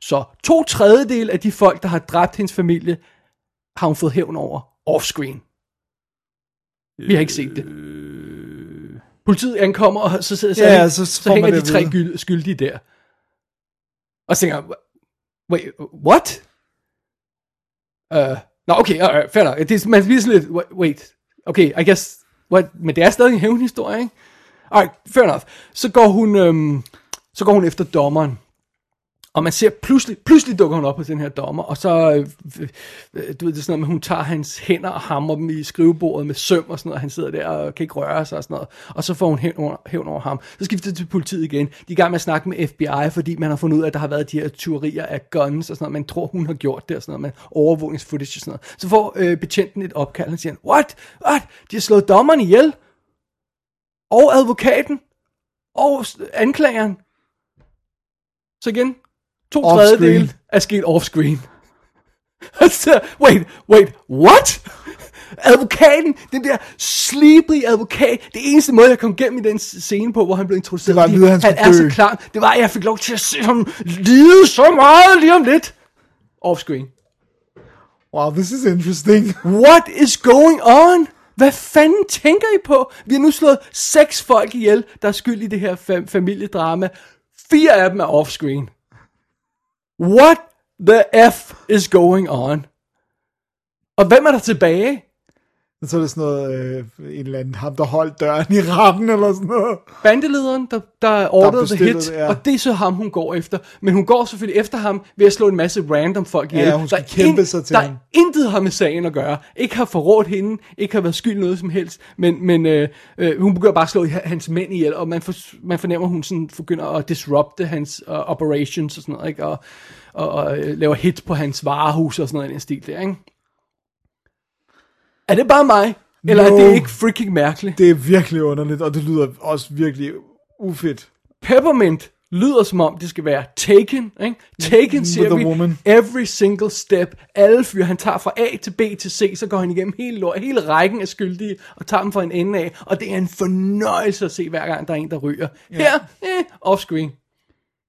Så to tredjedel af de folk, der har dræbt hendes familie, har hun fået hævn over offscreen. Vi har ikke set det. Politiet ankommer, og så, så, så, Ja, hæng- så så, hænger de tre videre. skyldige der. Og så tænker jeg, wait, what? Uh, Nå, okay, uh, fair nok. Det, er- man bliver sådan lidt, wa- wait, okay, I guess, what, men det er stadig en hævnhistorie, ikke? Alright, fair enough. Så går hun, øhm, så går hun efter dommeren. Og man ser pludselig, pludselig dukker hun op hos den her dommer, og så, øh, øh, du ved, det sådan noget med, hun tager hans hænder og hammer dem i skrivebordet med søm og sådan noget, og han sidder der og kan ikke røre sig og sådan noget, og så får hun hævn over, hævn over ham. Så skifter det til politiet igen. De er i gang med at snakke med FBI, fordi man har fundet ud af, at der har været de her tyverier af guns og sådan noget, man tror, hun har gjort det og sådan noget, med overvågningsfootage og sådan noget. Så får øh, betjenten et opkald, og siger, what? What? De har slået dommeren ihjel? Og advokaten? Og anklageren? Så igen, to tredjedele er sket off-screen. Så, wait, wait, what? Advokaten, den der sleepy advokat, det eneste måde, jeg kom gennem i den scene på, hvor han blev introduceret, Det var at han han er så klar, det var, at jeg fik lov til at se ham lide så meget lige om lidt. Off-screen. Wow, this is interesting. What is going on? Hvad fanden tænker I på? Vi har nu slået seks folk ihjel, der er skyld i det her fam- familiedrama. Fire af dem er offscreen. What the F is going on? Og hvem er der tilbage? Så er det sådan noget, øh, en eller anden, ham der holdt døren i retten, eller sådan noget. Bandelederen, der, der ordrede the hit, det, ja. og det er så ham, hun går efter. Men hun går selvfølgelig efter ham ved at slå en masse random folk ihjel. Ja, hun skal der kæmpe sig til Der ham. intet har med sagen at gøre. Ikke har forrådt hende, ikke har været skyld noget som helst, men, men øh, øh, hun begynder bare at slå hans mænd ihjel, og man, for, man fornemmer, at hun sådan begynder at disrupte hans uh, operations og sådan noget, ikke? Og, og, og øh, laver hit på hans varehus og sådan noget i den stil der, ikke? Er det bare mig? Eller er No. det ikke freaking mærkeligt? Det er virkelig underligt, og det lyder også virkelig ufedt. Peppermint lyder som om, det skal være Taken, ikke? Taken the vi woman. every single step. Alle fyre, han tager fra A til B til C, så går han igennem hele, lort, hele rækken af skyldige, og tager dem fra en ende af. Og det er en fornøjelse at se, hver gang der er en, der ryger. Her, eh, offscreen.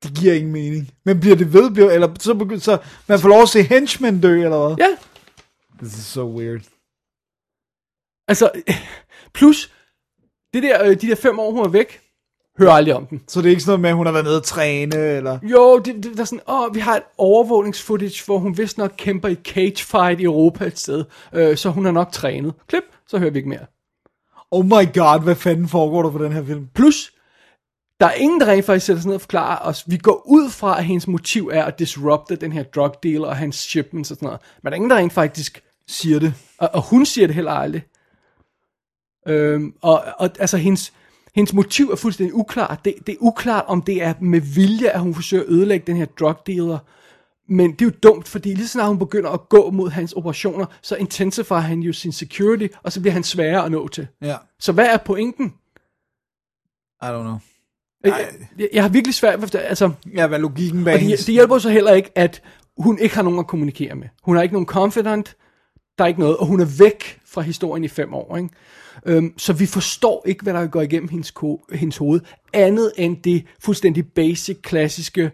Det giver ingen mening. Men bliver det ved, bliver, eller så, begy- så man får lov at se henchmen dø, eller hvad? Ja, This is so weird. Altså, plus, det der, øh, de der fem år, hun er væk, hører aldrig om den. Så det er ikke sådan noget med, at hun har været nede at træne, eller... Jo, det, det, der er sådan, åh, vi har et overvågningsfootage, hvor hun vist nok kæmper i cage fight i Europa et sted, øh, så hun er nok trænet. Klip, så hører vi ikke mere. Oh my god, hvad fanden foregår der på den her film? Plus, der er ingen, der rent faktisk sætter sig ned og forklarer os. Vi går ud fra, at hendes motiv er at disrupte den her drug dealer og hans shipments og sådan noget. Men der er ingen, der rent faktisk Siger det. og, og hun siger det heller aldrig. Øhm, og, og altså hendes, hendes motiv er fuldstændig uklart. Det, det er uklart, om det er med vilje, at hun forsøger at ødelægge den her drug dealer. Men det er jo dumt, fordi lige så snart hun begynder at gå mod hans operationer, så intensifier han jo sin security, og så bliver han sværere at nå til. Ja. Så hvad er pointen? I don't know. Jeg, jeg, jeg har virkelig svært ved, altså, Ja, hvad logikken bag og det, det hjælper så heller ikke, at hun ikke har nogen at kommunikere med. Hun har ikke nogen confidant, der er ikke noget, og hun er væk fra historien i fem år. Ikke? Øhm, så vi forstår ikke, hvad der går igennem hendes, ko- hendes hoved, andet end det fuldstændig basic, klassiske,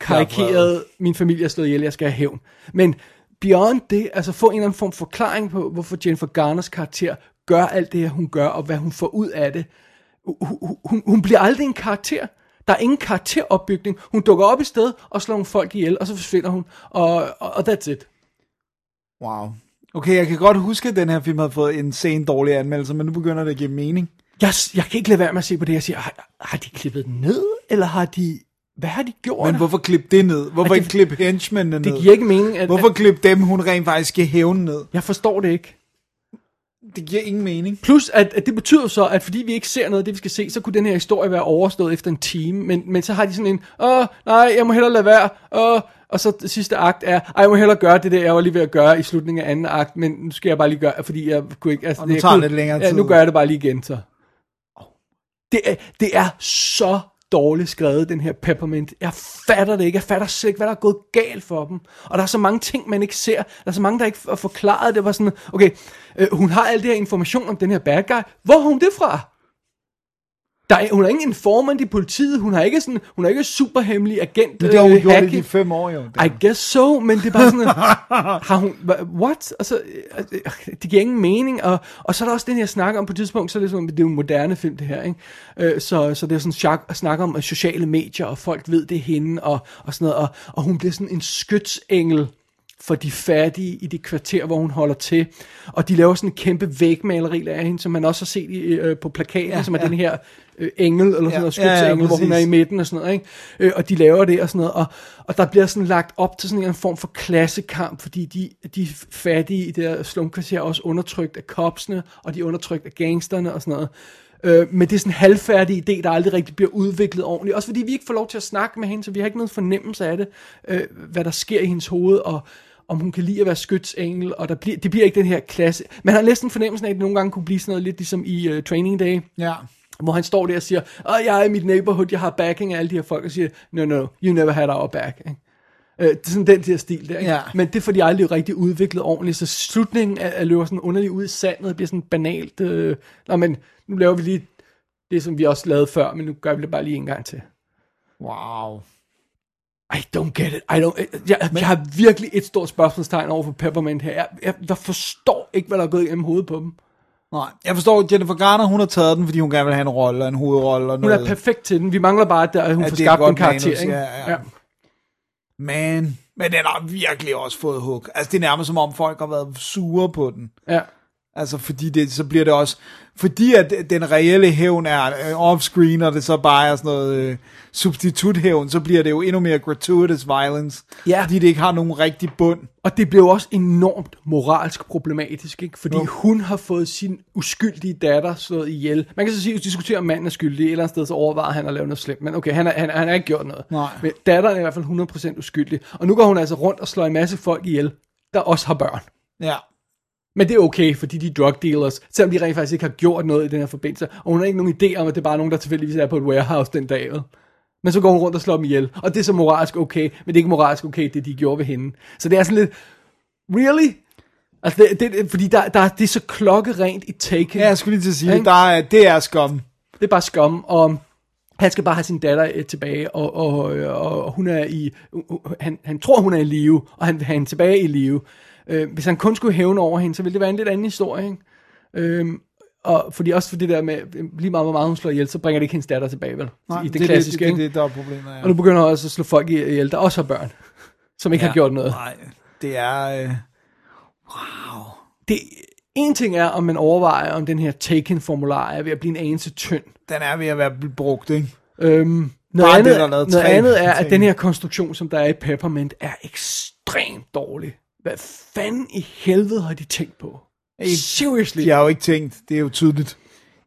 karikerede, min familie er slået ihjel, jeg skal have hævn. Men beyond det, altså få en eller anden form for forklaring på, hvorfor Jennifer Garners karakter gør alt det her, hun gør, og hvad hun får ud af det. Hun, hun, hun bliver aldrig en karakter. Der er ingen karakteropbygning. Hun dukker op i sted og slår nogle folk ihjel, og så forsvinder hun. Og, og, og that's it. Wow. Okay, jeg kan godt huske, at den her film havde fået en sen dårlig anmeldelse, men nu begynder det at give mening. Jeg, jeg kan ikke lade være med at se på det, jeg siger, har, har de klippet den ned, eller har de, hvad har de gjort? Men hvorfor klippe det ned? Hvorfor det- ikke klippe henchmen ned? det giver ikke mening, at, Hvorfor at, klippe dem, hun rent faktisk skal hævne ned? jeg forstår det ikke. Det giver ingen mening. Plus, at, at det betyder så, at fordi vi ikke ser noget af det, vi skal se, så kunne den her historie være overstået efter en time. Men, men så har de sådan en, åh, nej, jeg må hellere lade være. Åh, og så det sidste akt er, ej, jeg må hellere gøre det der, jeg var lige ved at gøre i slutningen af anden akt, men nu skal jeg bare lige gøre, fordi jeg kunne ikke... Altså, Og nu jeg tager kunne, det lidt længere Ja, tid. nu gør jeg det bare lige igen, så. Det er, det er så dårligt skrevet, den her Peppermint. Jeg fatter det ikke. Jeg fatter slet ikke, hvad der er gået galt for dem. Og der er så mange ting, man ikke ser. Der er så mange, der ikke er forklaret. Det var sådan, okay, øh, hun har al det her information om den her bad guy. Hvor har hun det fra? Der er, hun er ingen informant i politiet. Hun har ikke sådan, hun er ikke super hemmelig agent. Det har hun øh, gjort i de fem år, jo. I guess so, men det er bare sådan, har hun, what? Altså, det giver ingen mening, og, og så er der også den her snak om, på et tidspunkt, så er det sådan, det er jo en moderne film, det her, ikke? Øh, så, så det er sådan chak, at snakke om sociale medier, og folk ved, det er hende, og, og sådan noget, og, og hun bliver sådan en skytsengel, for de fattige i det kvarter, hvor hun holder til. Og de laver sådan en kæmpe vægmaleri af hende, som man også har set i, øh, på plakaten, Ja, som er ja. den her øh, engel, eller sådan Ja, noget, ja, ja, skytsengel, hvor hun er i midten og sådan noget, ikke? Øh, og de laver det og sådan noget, og, og der bliver sådan lagt op til sådan en form for klassekamp, fordi de, de fattige i det her slumkvarter er også undertrykt af kopsene, og de er undertrykt af gangsterne og sådan noget. Øh, men det er sådan en halvfærdig idé, der aldrig rigtig bliver udviklet ordentligt. Også fordi vi ikke får lov til at snakke med hende, så vi har ikke noget fornemmelse af det, øh, hvad der sker i hendes hoved, og om hun kan lide at være skytsengel, og der bliver, det bliver ikke den her klasse. Man har næsten fornemmelsen af, at det nogle gange kunne blive sådan noget lidt ligesom i uh, Training Day, Ja. Hvor han står der og siger, Åh, jeg er i mit neighborhood, jeg har backing af alle de her folk, og siger, no, no, you never had our back. Ikke? Øh, det er sådan den der stil der, ikke? Ja. Men det fordi, jeg aldrig rigtig udviklet ordentligt, så slutningen er, er løber sådan underligt ud i sandet, det bliver sådan banalt. Øh, Nå, men nu laver vi lige det, som vi også lavede før, men nu gør vi det bare lige en gang til. Wow. I don't get it. I don't, jeg, jeg har virkelig et stort spørgsmålstegn over for Peppermint her. Jeg, jeg, jeg forstår ikke, hvad der er gået igennem hovedet på dem. Nej, jeg forstår, Jennifer Garner, hun har taget den, fordi hun gerne vil have en rolle, en hovedrolle og Hun noget. er perfekt til den. Vi mangler bare, at, der, at hun Ja, får skabt en karakter. manus, ikke? ja, ja. Man, men den har virkelig også fået hug. Altså, det er nærmest som om folk har været sure på den. ja. Altså, fordi det, så bliver det også... Fordi at den reelle hævn er øh, off-screen, og det så bare er sådan noget øh, substituthævn, så bliver det jo endnu mere gratuitous violence. Ja. Fordi det ikke har nogen rigtig bund. Og det blev også enormt moralsk problematisk, ikke? fordi hun har fået sin uskyldige datter slået ihjel. Man kan så sige, at diskutere, om manden er skyldig. Et eller andet sted, så overvejer han at lave noget slemt. Men okay, han, er, han, han har ikke gjort noget. Nej. Men datteren er i hvert fald 100% uskyldig. Og nu går hun altså rundt og slår en masse folk ihjel, der også har børn. Ja. Men det er okay, fordi de er drug dealers, selvom de rent faktisk ikke har gjort noget i den her forbindelse. Og hun har ikke nogen idé om, at det er bare nogen, der tilfældigvis er på et warehouse den dag. vel? Men så går hun rundt og slår dem ihjel. Og det er så moralsk okay, men det er ikke moralsk okay, det de gjorde ved hende. Så det er sådan lidt, really? Altså, det, det, fordi der, der, det er så klokkerent i Taken. Ja, jeg skulle lige til at sige, der er, det er skum. Det er bare skam, og han skal bare have sin datter øh, tilbage, og, og, og, og hun er i, han, han tror, hun er i live, og han vil have hende tilbage i live. Øh, hvis han kun skulle hævne over hende, så ville det være en lidt anden historie, ikke? Øhm, og fordi også for det der med, øh, lige meget hvor meget hun slår ihjel, så bringer det ikke hendes datter tilbage, vel? Nej, I det, det, klassiske, det, det, det, der er problemet. Ja. Og nu begynder også at slå folk ihjel, der også har børn, som ikke ja. har gjort noget. Nej, det er... Øh, Det, en ting er, om man overvejer, om den her Taken-formular er ved at blive en anelse tynd. den er ved at være brugt, ikke? Øhm, noget Bare andet, det, er noget andet er, at den her konstruktion, som der er i Peppermint, er ekstremt dårlig. Hvad fanden i helvede har de tænkt på? Seriously. De har jo ikke tænkt, det er jo tydeligt.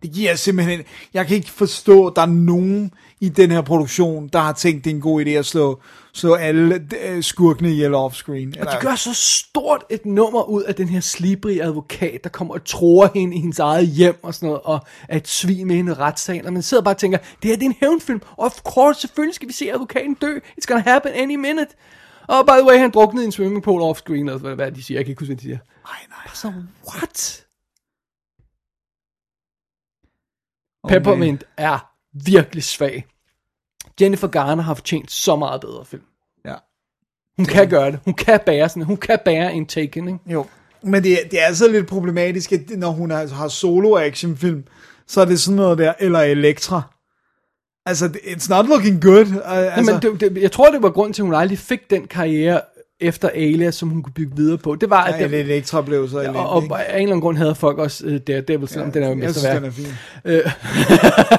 Det giver simpelthen... Jeg kan ikke forstå, at der er nogen i den her produktion, der har tænkt, det er en god idé at slå, slå alle øh, skurkene ihjel offscreen. Og de gør så stort et nummer ud af den her slibrige advokat, der kommer og tror hende i hendes eget hjem og sådan noget, og er et svin med hende i retssagen, og man sidder bare og tænker, det her det er en hævnfilm, of course, selvfølgelig skal vi se advokaten dø, it's gonna happen any minute. Og by the way, han druknede i en swimmingpool off-screen, eller hvad, hvad de siger, jeg kan ikke huske, hvad de siger. Nej, nej. Så, what? Okay. Peppermint er virkelig svag. Jennifer Garner har fortjent så meget bedre film. Ja. Hun kan gøre det. Hun kan bære sådan Hun kan bære en Taken, ikke? Jo. Men det, det er altså lidt problematisk, at når hun har, har solo-actionfilm, så er det sådan noget der, eller Elektra. Altså, it's not looking good. Uh, altså, Men det, det, jeg tror, det var grund til, at hun aldrig fik den karriere efter Alias, som hun kunne bygge videre på. Det var, at ja, det, Elektra blev så elendig, og, og af en eller anden grund havde folk også uh, Daredevil, selvom ja, den er jo Jeg synes, den mesterværk. er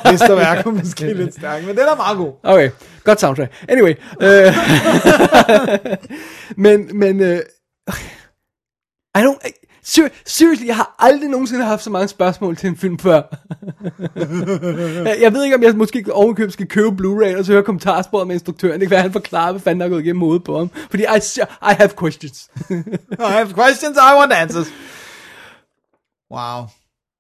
fin. Mesterværk er måske lidt stærk, men den er meget god. Okay, godt soundtrack. Anyway. Øh, men, men, øh, I don't, ser, seriously, jeg har aldrig nogensinde haft så mange spørgsmål til en film før. jeg, ved ikke, om jeg måske ovenkøb skal købe Blu-ray, og så høre kommentarsporet med instruktøren. Det kan være, at han forklarer, hvad fanden der er gået igennem hovedet på ham. Fordi I, I have questions. I have questions, I want answers. Wow.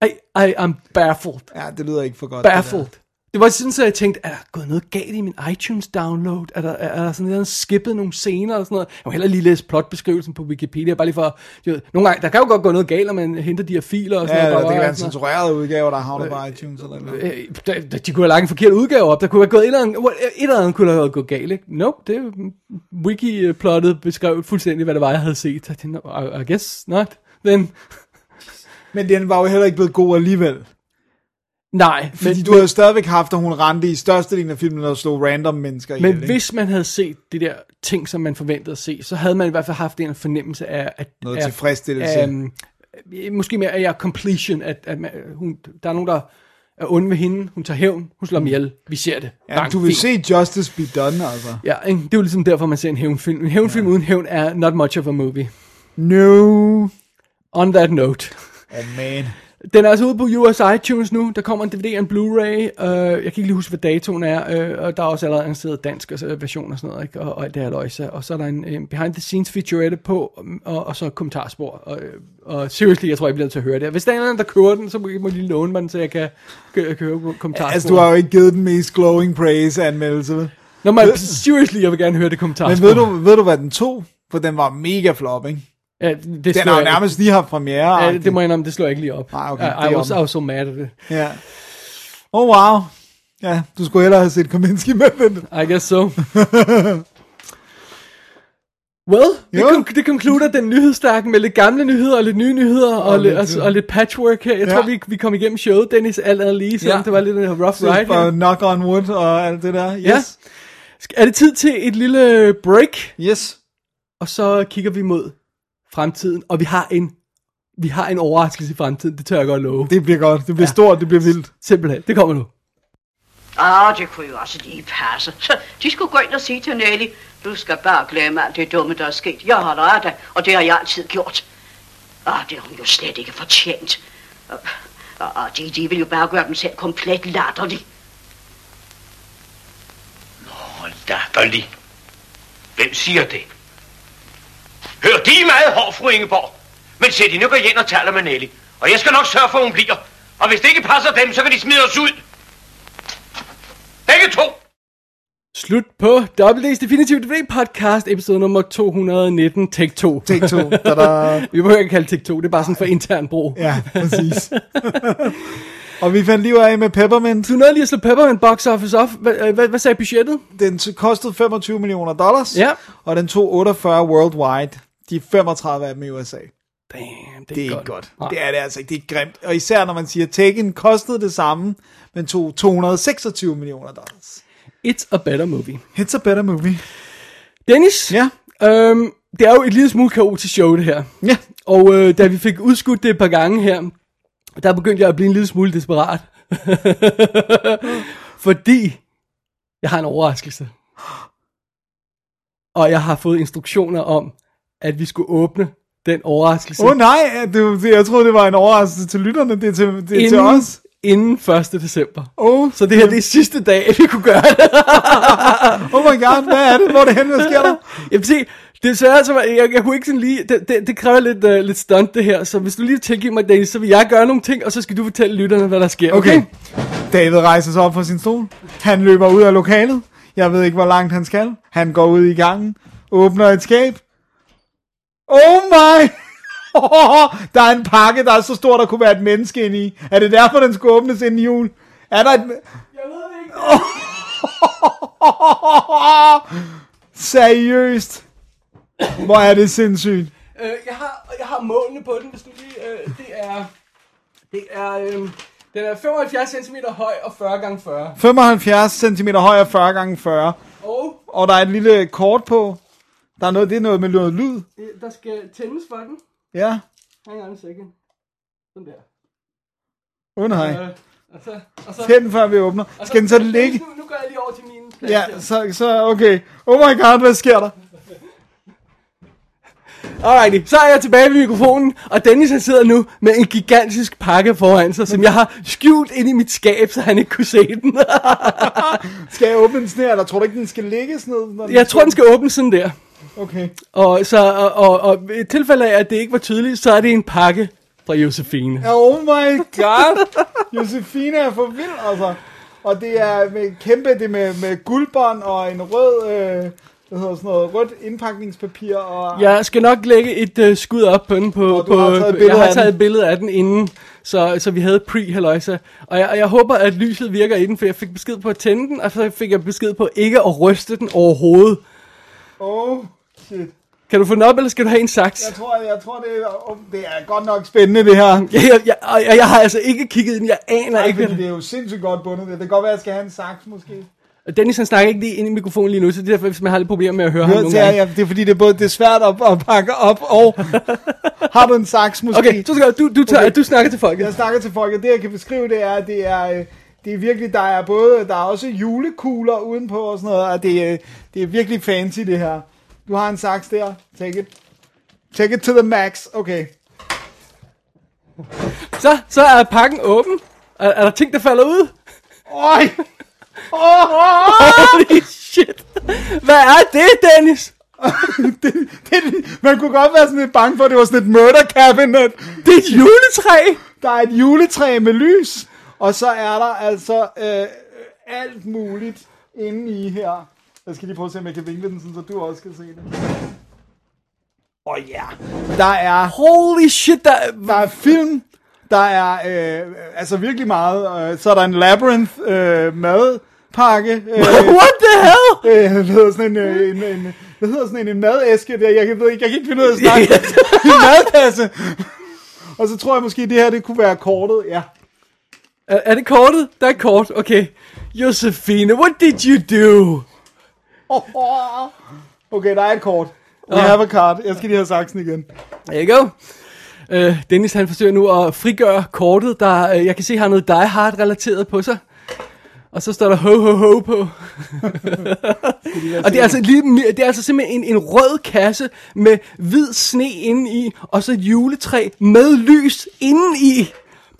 I, I am baffled. Ja, det lyder ikke for godt. Baffled. Det var sådan, så jeg tænkte, er der gået noget galt i min iTunes download? Er der, er, er der sådan noget, skippet nogle scener og sådan noget? Jeg må heller lige læse plotbeskrivelsen på Wikipedia, bare lige for, ved, nogle gange, der kan jo godt gå noget galt, når man henter de her filer og sådan Ja, noget. eller det kan være en censureret udgave, der havner på iTunes eller noget. noget. Øh, der- De kunne have lagt en forkert udgave op. Der kunne have gået et eller andet, et eller andet kunne have gået galt, ikke? Nope, det wiki-plottet beskrev fuldstændig, hvad det var, jeg havde set. Jeg tænkte, I, I guess not. Then, Men den var jo heller ikke blevet god alligevel. Nej, Fordi men, du har jo stadigvæk haft, at hun rendte i størstedelen af filmen og slog random mennesker men ihjel, ikke? hvis man havde set de der ting, som man forventede at se, så havde man i hvert fald haft en fornemmelse af... at Noget af, tilfredsstillelse. Af, um, måske mere af ja, completion, at, at man, hun, der er nogen, der er onde ved hende, hun tager hævn, hun slår dem ihjel, vi ser det. Ja, Bang, du vil fint. se Justice be done, altså. Ja, ikke? det er jo ligesom derfor, man ser en hævnfilm. En hævnfilm ja. uden hævn er not much of a movie. No. On that note. Oh man. Den er altså ude på US iTunes nu. Der kommer en DVD og en Blu-ray. Uh, jeg kan ikke lige huske, hvad datoen er. Uh, og der er også allerede annonceret dansk altså, version og sådan noget. Ikke? Og, og alt det her løjse. Og så er der en, en behind the scenes featurette på. Og, og så kommentarspor. Og, øh, og seriously, jeg tror, jeg bliver nødt til at høre det. Hvis der er en eller anden, der kører den, så må I lige låne mig den, så jeg kan kø- køre kommentarspor. Altså, du har jo ikke givet den mest glowing praise anmeldelse? Nå, men seriously, jeg vil gerne høre det kommentarspor. Men ved du, ved du, hvad den tog? For den var mega flop, ikke? Ja, det, det Den har jo nærmest lige haft premiere. Ja, det må jeg indrømme, det slår jeg ikke lige op. Nej, okay, I, det I, was, I was so mad at it. Ja. Oh, wow. Ja, du skulle hellere have set Kominsky med den. I guess so. Well, det, Jo. kon- det concluder den nyhedsstærke med lidt gamle nyheder og lidt nye nyheder og, og, lidt, og, og lidt patchwork her. Jeg Ja. tror, vi, vi kom igennem showet, Dennis, alt andet lige, selvom Ja. det var lidt en rough Så ride for her. knock on wood og alt det der. Yes. Ja. Er det tid til et lille break, Yes. og så kigger vi mod fremtiden, og vi har en, vi har en overraskelse i fremtiden, det tør jeg godt love. Det bliver godt. Det bliver ja. stort. Det bliver vildt. Simpelthen, det kommer nu. Ah, det kunne jo også lige passe. Så de skulle gå ind og sige til Nelly, du skal bare glemme alt det dumme, der er sket. Jeg har ret af, og det har jeg altid gjort. Ah, det har hun jo slet ikke fortjent. Og, og, og de, de vil jo bare gøre dem selv komplet latterlig. Åh, latterlig. Hvem siger det? Hør, de er meget hård, fru Ingeborg. Men se, de nu går hjem og taler med Nelly. Og jeg skal nok sørge for, at hun bliver. Og hvis det ikke passer dem, så kan de smide os ud. Begge to. Slut på WD's Definitive DVD podcast, episode nummer 219, take 2. Take two. Da-da. Vi behøver ikke kalde take 2, det er bare sådan for intern brug. Ja, præcis. og vi fandt lige af med Peppermint. Du nåede lige at slå Peppermint box office op. Hvad, øh, hvad, hvad sagde budgettet? Den kostede 25 millioner dollars. Ja. Og den tog 48 worldwide. De er 35 af dem i USA. Damn, det, Det er ikke godt. Nej. Det er det altså ikke. Det er grimt. Og især når man siger, Taken kostede det samme, men tog 226 millioner dollars. It's a better movie. It's a better movie. Dennis, Ja. øhm, det er jo et lille smule kaotisk show, det her. Ja. Og øh, da vi fik udskudt det et par gange her, der begyndte jeg at blive en lille smule desperat. Fordi jeg har en overraskelse. Og jeg har fået instruktioner om, at vi skulle åbne den overraskelse Åh oh, nej, det, jeg troede, det var en overraskelse til lytterne. Det er til, det er til inden, os. inden 1. december. Oh, Så det her det er sidste dag, vi kunne gøre det. oh my god, hvad er det? Hvor er det hen? Hvad sker der? Vil se, det så altså, jeg, jeg, jeg kunne ikke sådan lige, det, det, det kræver lidt, uh, lidt stunt det her, så hvis du lige tilgiver mig, Dennis, så vil jeg gøre nogle ting, og så skal du fortælle lytterne, hvad der sker, okay? Okay. David rejser sig op fra sin stol. Han løber ud af lokalet. Jeg ved ikke, hvor langt han skal. Han går ud i gangen. Åbner et skab. Oh my! der er en pakke, der er så stor, der kunne være et menneske inde i. Er det derfor, den skulle åbnes inden jul? Er der et... Jeg ved det ikke. Seriøst? Hvor er det sindssygt. Øh, jeg, har, jeg har målene på den, hvis du lige, øh, det er, det er, øh, den er 75 cm høj og 40 gange 40. 75 cm høj og 40 gange 40. Og Og der er et lille kort på. Der er noget, det er noget med noget lyd. der skal tændes for den. Ja. Hang on a second. Sådan der. Åh oh, nej. Øh, og så, og så, Tænd før vi åbner. og Skal den så ligge? Nu, nu går jeg lige over til min plads Ja, her. så, så okay. Oh my god, hvad sker der? Alrighty, så er jeg tilbage ved mikrofonen, og Dennis han sidder nu med en gigantisk pakke foran sig, som jeg har skjult ind i mit skab, så han ikke kunne se den. Skal jeg åbne den sådan her, eller tror du ikke, den skal ligge sådan noget? når jeg tror, den skal åbnes sådan der. Okay. Og, så, og, og, og i tilfælde af, at det ikke var tydeligt, så er det en pakke fra Josefine. Oh my god. Josefine er for vild, altså. Og det er med kæmpe, det med, med guldbånd og en rød, øh, hvad hedder sådan noget, rødt indpakningspapir. Og, Jeg skal nok lægge et uh, skud op på den på, Og på har taget jeg har taget et billede af den inden, så, så vi havde pre halløjsa. Og jeg, og jeg håber, at lyset virker i den, for jeg fik besked på at tænde den, og så fik jeg besked på ikke at ryste den overhovedet. Oh, shit. Kan du få den op, eller skal du have en saks? Jeg tror, jeg tror det, er, det er godt nok spændende, det her. Jeg, jeg, jeg, jeg, jeg har altså ikke kigget den, jeg aner Nej, ikke. fordi det er jo sindssygt godt bundet. Det kan godt være, at jeg skal have en saks, måske. Dennis han snakker ikke lige ind i mikrofonen lige nu, så det er derfor, hvis man har lidt problemer med at høre ham Hør nogle til, gange. ja, det er fordi, det er både det er svært at, at pakke op, og har du en saks, måske? Okay, så skal du, du, tager, Okay. du snakker til folket. Jeg snakker til folk, og det jeg kan beskrive, det er, at det er, øh, det er virkelig, der er både, der er også julekugler udenpå og sådan noget, og det er, det er virkelig fancy det her. Du har en saks der, take it. Take it to the max, okay. Så, så er pakken åben. Er, er der ting, der falder ud? Øj! Åh! Holy shit. Hvad er det, Dennis? det, det, man kunne godt være sådan lidt bange for, at det var sådan et murder cabinet. Det er et juletræ. Der er et juletræ med lys, og så er der altså øh, alt muligt inde i her. Jeg skal lige prøve at se, om jeg kan vinkle den, sådan, så du også kan se det. Åh oh, ja, yeah. der er, Holy shit, der, der er film, der er øh, altså virkelig meget. Øh, så er der en Labyrinth øh, madpakke. Øh, What the hell? øh, hvad hedder sådan en, øh, en, en, hvad hedder sådan en, en madæske der, jeg, kan, ved ikke, jeg kan ikke finde ud af at snakke. en madkasse. Og så tror jeg måske, det her det kunne være kortet, ja. Er, er det kortet? Der er kort, okay. Josefine, what did you do? Okay, der er et kort. We have a card. Jeg skal lige have saksen igen. There you go. Uh, Dennis han forsøger nu at frigøre kortet, der uh, jeg kan se har noget Die Hard relateret på sig. Og så står der ho ho ho på. og det er, altså lige, det er altså simpelthen en, en rød kasse med hvid sne inde i, og så et juletræ med lys inde i.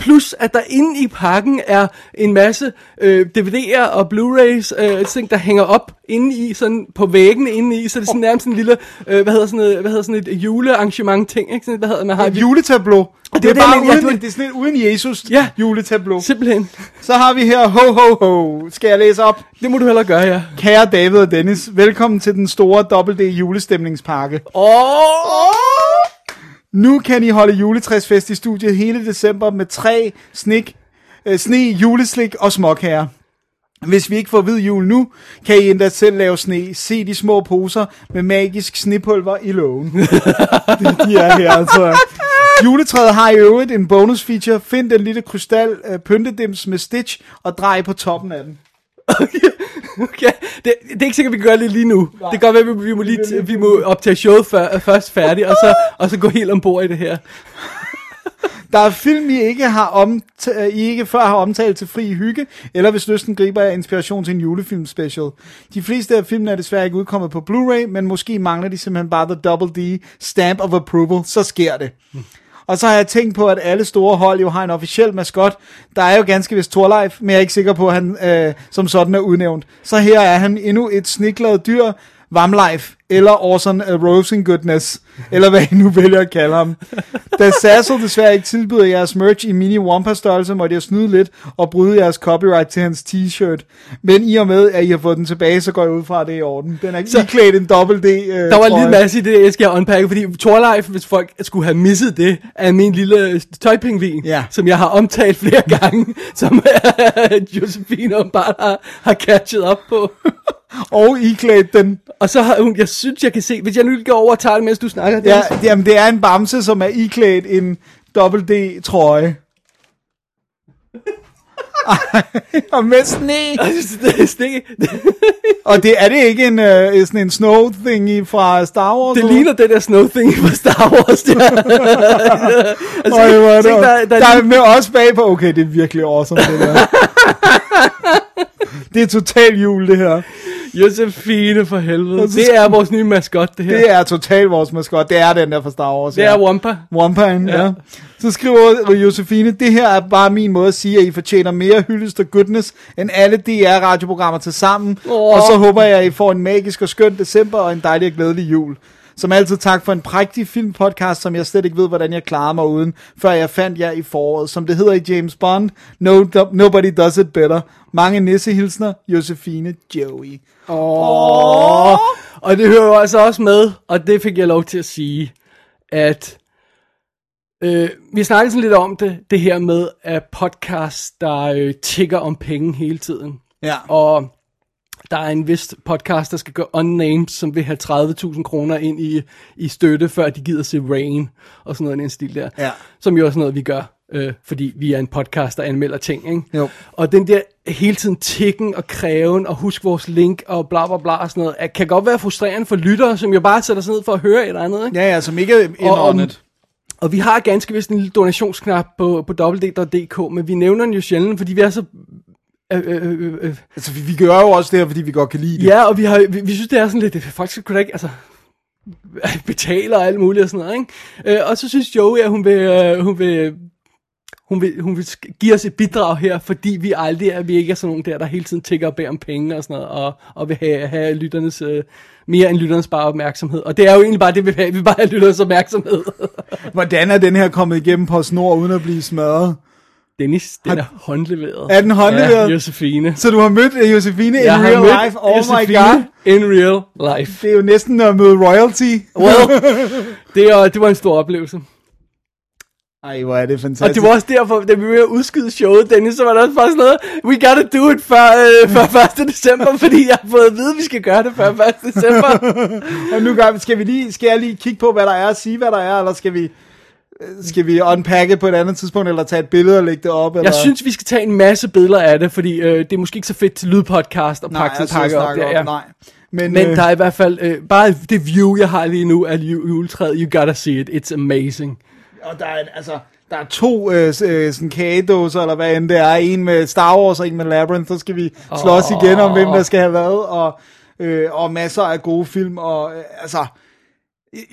Plus at der inde i pakken er en masse øh, DVD'er og Blu-rays, øh, ting der hænger op inde i, sådan på væggene inde i, så det er sådan nærmest en lille, øh, hvad hedder sådan noget, hvad hedder sådan et julearrangement ting, ikke? Sådan, hvad hedder man har Et juletableau. Det, det er det, bare mener. Ja, uden, det var- det er sådan et uden Jesus Ja. juletableau. Simpelthen. Så har vi her ho ho ho. Skal jeg læse op? Det må du hellere gøre, ja. Kære David og Dennis, velkommen til den store WD julestemningspakke. Åh! Nu kan I holde juletræsfest i studiet hele december med tre snik, øh, sne, juleslik og småkager. Hvis vi ikke får hvid jul nu, kan I endda selv lave sne. Se de små poser med magisk snepulver i lågen. det, de er her, altså. Juletræet har i øvrigt en bonus feature. Find den lille krystal øh, pyntedims med Stitch og drej på toppen af den. Okay, det, det er ikke sikkert, vi kan gøre det lige nu. Det kan godt være, vi, vi må, lige, vi må optage showet før, først færdigt, og så, og så gå helt ombord i det her. Der er film, I ikke, har omta- I ikke før har omtalt til fri hygge, eller hvis lysten griber af inspiration til en julefilm special. De fleste af filmene er desværre ikke udkommet på Blu-ray, men måske mangler de simpelthen bare The Double D Stamp of Approval, så sker det. Og så har jeg tænkt på, at alle store hold jo har en officiel maskot. Der er jo ganske vist Torleif, men jeg er ikke sikker på, at han øh, som sådan er udnævnt. Så her er han endnu et sniklavet dyr, Vamleif, eller Orson øh, uh, Rosengoodness. Goodness, eller hvad I nu vælger at kalde ham. Da Sassel desværre ikke tilbyder jeres merch i mini Wampa størrelse, måtte jeg snyde lidt og bryde jeres copyright til hans t-shirt. Men i og med, at I har fået den tilbage, så går jeg ud fra, at det er i orden. Den er Så- iklædt en dobbelt D. Øh, Der var en lille masse i det, jeg skal unpacke, fordi Torleif, hvis folk skulle have misset det, er min lille tøjpingvin, Ja. som jeg har omtalt flere gange, som Josefine åbenbart har, har catchet op på. Og iklædt den. Og så har hun, jeg synes, jeg kan se, hvis jeg nu lige går over og tager det, mens du snakker. Ja, Dennis. det- jamen, det er en bamse, som er iklædt en dobbelt D trøje. og med sne. Og det er det ikke en, øh, sådan en snow thingy fra Star Wars? det ligner den der snow thing fra Star Wars. Der. altså, Øj, hvor er tænk, det, der, der, der er med os bagpå. Okay, det er virkelig awesome, det der. Det er total jul, det her. Josefine for helvede. Det er vores nye maskot, det her. Det er total vores maskot. Det er den der fra Star Wars. det ja. er Wampa. Wampaen, ja. Ja. Så skriver Josefine, det her er bare min måde at sige, at I fortjener mere hyldest og goodness, end alle DR-radioprogrammer til sammen. Åh. Og så håber jeg, at I får en magisk og skøn december og en dejlig og glædelig jul. Som altid tak for en prægtig filmpodcast, som jeg slet ikke ved, hvordan jeg klarede mig uden, før jeg fandt jer i foråret. Som det hedder i James Bond, no, Nobody Does It Better. Mange nissehilsner, Josefine Joey. Åh. Og det hører jo altså også med, og det fik jeg lov til at sige, at øh, vi snakkede sådan lidt om det, det her med, at podcast, der øh, tigger om penge hele tiden. Ja. Og der er en vist podcast, der skal gå unnamed, som vil have 30.000 kroner ind i, i støtte, før de gider se Rain, og sådan noget i den stil der. Ja. Som jo er sådan noget, vi gør, øh, fordi vi er en podcast, der anmelder ting, ikke? Jo. Og den der hele tiden tikken og kræven, og husk vores link, og bla bla bla, og sådan noget, er- kan godt være frustrerende for lyttere, som jo bare sætter sig ned for at høre et eller andet, ikke? Ja, ja, som ikke er in Og-. Og vi har ganske vist en lille donationsknap på, på www.dk, men vi nævner den jo sjældent, fordi vi er så... Øh, øh, øh, øh, Altså, vi, vi gør jo også det her, fordi vi godt kan lide det. ja, og vi, har, vi, vi synes, det er sådan lidt... skal da ikke... Altså, betale og alt muligt og sådan noget, ikke? Øh, og så synes Joey, at hun vil... Øh, hun vil hun vil, hun vil give os et bidrag her, fordi vi aldrig er, vi ikke er sådan nogen der, der hele tiden tigger og beder om penge og sådan noget, og, og vil have, have lytternes, øh, mere end lytternes bare opmærksomhed. Og det er jo egentlig bare det, vi vil have, vi bare have lytternes opmærksomhed. Hvordan er den her kommet igennem på snor, uden at blive smadret? Dennis, den er håndleveret. Er den håndleveret? Ja, Josefine. Så du har mødt uh, Josefine in Jeg har real life? Oh my Josefine god. In real life. Det er jo næsten at møde royalty. Well, det, er, det var en stor oplevelse. Ej, hvor er det Og fantastisk. det var også derfor, da vi var ved at udskyde showet, Dennis, så var der også bare sådan noget, we gotta do it før, øh, før 1. december, fordi jeg har fået at vide, at vi skal gøre det før 1. december. Og nu gør, skal, vi lige, skal jeg lige kigge på, hvad der er, og sige, hvad der er, eller skal vi, skal vi unpacke på et andet tidspunkt, eller tage et billede og lægge det op? Eller? Jeg synes, vi skal tage en masse billeder af det, fordi øh, det er måske ikke så fedt til lydpodcast og Nej, pakke sådan pakke op. Der, ja. nej. Men, Men øh, der er i hvert fald, øh, bare det view, jeg har lige nu af ju- juletræet, you gotta see it, it's amazing. Og der er, altså, der er to øh, øh, sådan kagedåser, eller hvad end det er. En med Star Wars og en med Labyrinth. Så skal vi slås Åh. igen om, hvem der skal have hvad. Og, øh, og masser af gode film. Og øh, altså...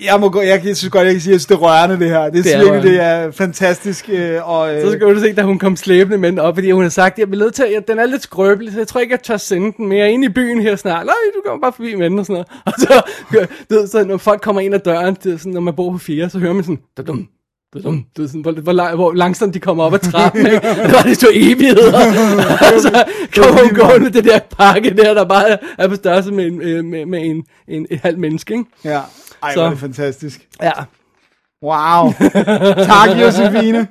Jeg, må gå, jeg synes godt, jeg kan sige, at jeg det er rørende, det her. Det, Det det er er virkelig, det er fantastisk. Øh, og, øh, Så skal du se, da hun kom slæbende med den op, fordi hun har sagt, jeg bliver nødt til, at den er lidt skrøbelig, så jeg tror ikke, jeg tør sende den, men jeg er inde i byen her snart. Nej, du kommer bare forbi med den og sådan noget. Og så, du ved, så når folk kommer ind ad døren, det er sådan, når man bor på fire, så hører man sådan, dum, dum, du ved, sådan, hvor, hvor, hvor langsomt de kommer op ad trappen, ikke? Det var det så evigheder. og så kommer hun gående med det der pakke der, der bare er på størrelse med en, øh, med, med en, en, et halvt menneske, ikke? Ja. Ej, Så- hvor er det fantastisk. Ja. Wow. tak, Josefine.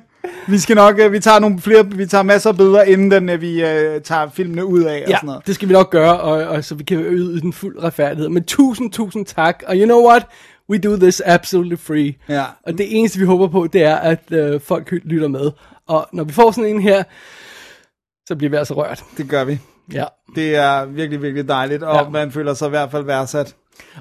Vi skal nok, øh, vi tager nogle flere, vi tager masser af billeder, inden den, øh, vi øh, tager filmene ud af og Ja, sådan noget. det skal vi nok gøre, og, og så vi kan yde den fuld retfærdighed. Men tusind, tusind tak. Og you know what? We do this absolutely free. Ja. Og det eneste, vi håber på, det er, at øh, folk lytter med. Og når vi får sådan en her, så bliver vi altså rørt. Det gør vi. Ja. Det er virkelig, virkelig dejligt, og ja. man føler sig i hvert fald værdsat.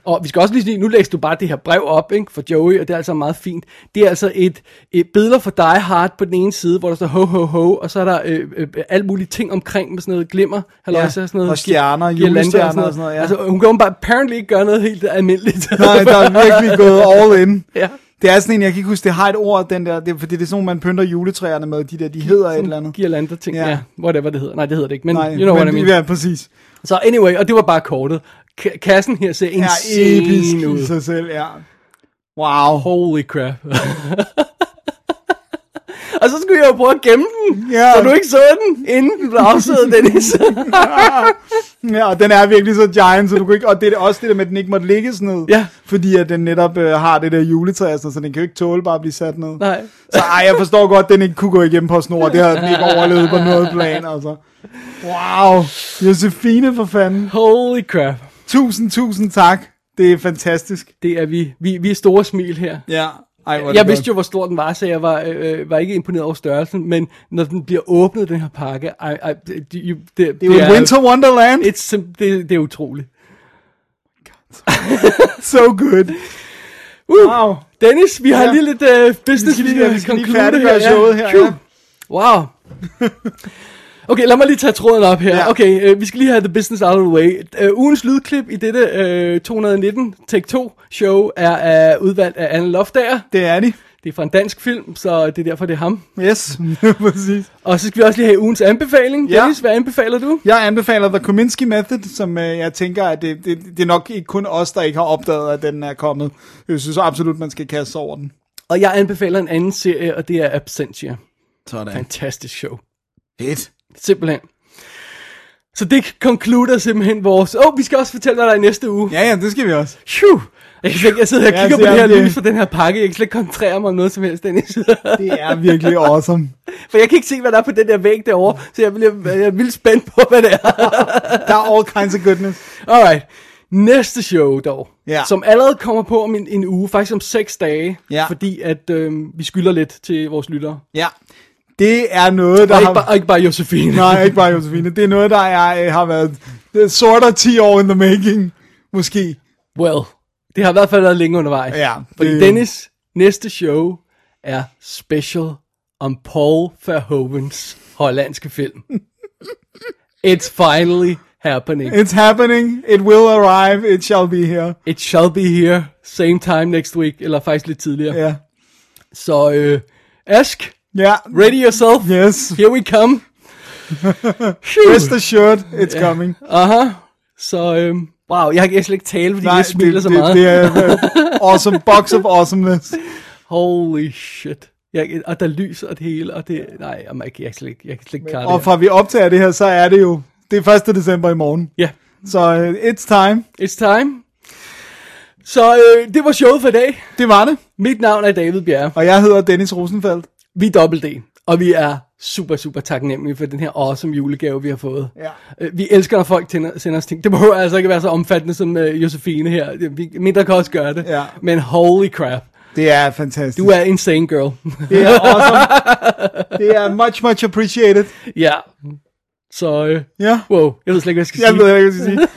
Og vi skal også lige sige, nu læste du bare det her brev op ikke, for Joey, og det er altså meget fint. Det er altså et, et billeder for dig Hard på den ene side, hvor der står ho ho ho, og så er der øh, øh, alt mulige ting omkring med sådan noget glimmer, halløjsa, Ja, sådan noget, og stjerner, julestjerner og sådan noget, ja. Altså, hun kan bare apparently ikke gøre noget helt almindeligt. Nej, der er virkelig gået all in. ja. Det er sådan en, jeg kan ikke huske, det har et ord, den der, det, er, fordi det er sådan nogle, man pynter juletræerne med, de der, de hedder et eller andet. Girlander ting, ja. Ja. ja, whatever det hedder. Nej, det hedder det ikke, men Nej, you know men, what I mean. Ja, præcis. Så anyway, og det var bare kortet. Kassen her ser Er insane episk i ud. sig selv, ja. Wow. Holy crap. og så skulle jeg jo prøve at gemme den, Ja. så du ikke så den, inden den blev afsiddet, Dennis. Ja, og den er virkelig så giant, så du kan ikke, og det er også det der med, at den ikke måtte ligge sådan ned. Ja. Fordi at den netop øh, har det der juletræ, så den kan jo ikke tåle bare at blive sat ned. Nej. Så ej, jeg forstår godt, at den ikke kunne gå igennem på snor. Det har den ikke overlevet på noget plan, altså. Wow. Josefine for fanden. Holy crap. Tusind, tusind tak. Det er fantastisk. Det er vi. Vi, vi er store smil her. Ja. Ej, Jeg vidste jo, hvor stor den var, så jeg var, øh, var ikke imponeret over størrelsen, men når den bliver åbnet, den her pakke, ej, ej, det, det, det, Det er jo Winter Wonderland. It's, det, det er utroligt. so good. Uh, Wow. Dennis, vi har Ja. lige lidt uh, business, Vi skal vi skal lige færdiggøre showet her, ja. Wow. Okay, lad mig lige tage tråden op her. Ja. Okay, uh, vi skal lige have the business out of the way. Uh, ugens lydklip i dette uh, 219 Take 2 show er uh, udvalgt af Anne Loftager. Det er de. Det er fra en dansk film, så det er derfor, det er ham. Yes, præcis. Og så skal vi også lige have ugens anbefaling. Ja. Dennis, hvad anbefaler du? Jeg anbefaler The Kominsky Method, som øh, jeg tænker, at det, det, det er nok ikke kun os, der ikke har opdaget, at den er kommet. Jeg synes absolut, man skal kaste over den. Og jeg anbefaler en anden serie, og det er Absentia. Sådan. Fantastisk show. Fedt. Simpelthen. Så det konkluder simpelthen vores... Åh, oh, vi skal også fortælle, hvad der er i næste uge. Ja, ja, det skal vi også. Phew. Jeg, kan slet jeg sidder her og Ja, kigger på det er her det. lys for den her pakke. Jeg kan slet ikke koncentrere mig om noget som helst, Dennis. Det er virkelig awesome. For jeg kan ikke se, hvad der er på den der væg derovre, så jeg bliver, jeg er vildt spændt på, hvad det er. Der er all kinds of goodness. Alright. Næste show dog, Ja. som allerede kommer på om en, en uge, faktisk om seks dage, Ja. fordi at øh, vi skylder lidt til vores lyttere. Ja. Det er noget, der Og ikke, har... bare, ikke bare Josefine. Nej, ikke bare Josefine. Det er noget, der er, øh, har været sort of 10 år in the making. Måske. Well, det har i hvert fald været længe undervejs. Ja, Fordi det- Dennis, næste show er special om Paul Verhoevens hollandske film. It's finally happening. It's happening. It will arrive. It shall be here. It shall be here, same time next week, eller faktisk lidt tidligere. Ja. Så øh, Ask, Ja. ready yourself. Yes. Here we come. Rest assured, it's coming. Aha. Så, øh, wow, jeg kan slet ikke tale, fordi Nej, jeg smiler det, så det, meget. det er uh, awesome. Box of awesomeness. Holy shit. Jeg, og der lyser og det hele, og det, nej, jeg, jeg, kan- jeg, slet jeg kan slet ikke klare det Og fra vi optager det her, så er det jo... Det er 1. december i morgen. Ja, Så uh, it's time. it's time. Så øh, det var showet for i dag. Det var det. Mit navn er David Bjerre. Og jeg hedder Dennis Rosenfeldt. Vi er Double D, og vi er super, super taknemmelige for den her awesome julegave, vi har fået. Ja. Øh, Vi elsker, når folk tænder, sender os ting. Det behøver altså ikke være så omfattende som uh, Josefine her. Vi, mindre kan også gøre det. Ja. Men holy crap. Det er fantastisk. Du er insane girl. Det er awesome. det er much, much appreciated. ja. Så, øh, Ja. wow, jeg ved slet ikke, hvad jeg skal Jeg sige. ved ikke, hvad jeg skal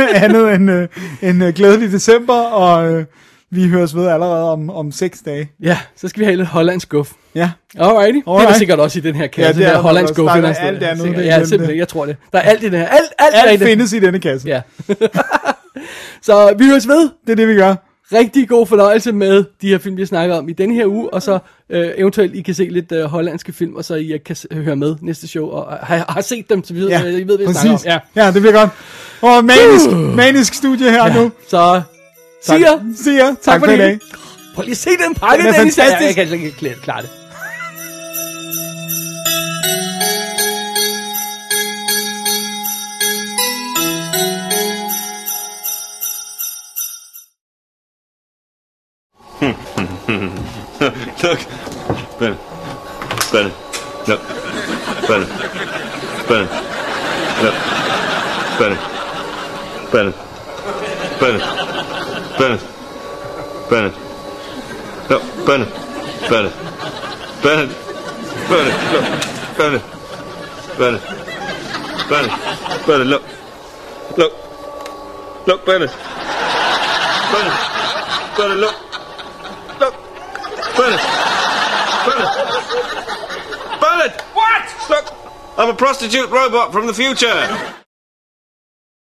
sige. Andet end uh, en uh, glædelig december, og uh, vi høres ved allerede om, om seks dage. Ja, så skal vi have lidt hollandsk guf. Ja. Alrighty. Det er Alright. sikkert også i den her kasse. Ja, det er hollandsk guf. Der er alt andet, Ja, simpelthen, jeg tror det. Der er alt i den her. Alt, alt, Alt findes i denne kasse. Ja. så vi høres ved. Det er det, vi gør. Rigtig god fornøjelse med de her film, vi snakker om i denne her uge, og så øh, eventuelt I kan se lidt øh, hollandske film, og så I kan s- høre med næste show, og har, har set dem, så vi ved, Ja, ja, I ved, hvad vi snakker om. Ja. Ja, det bliver godt. Og manisk, manisk studie her ja. nu. Så, see ya. See ya. Tak, tak for i det. Prøv lige at se den pakke, Den er Dennis. Ja, fantastisk. Jeg kan slet ikke klare- det. Look. Bennett. Bennett. Look. Bennett. Bennett. Look. Bennett. Bennett. Bennett. Bennett. Bennett. Look. Bennett. Bennett. Bennett. Bennett. Look. Bennett. Bennett. Bennett. Bennett. Look. Look. Look, Bennett. Bennett. Bennett, look. Look. Bennett. Bennett. Bennett! What? Look, I'm a prostitute robot from the future.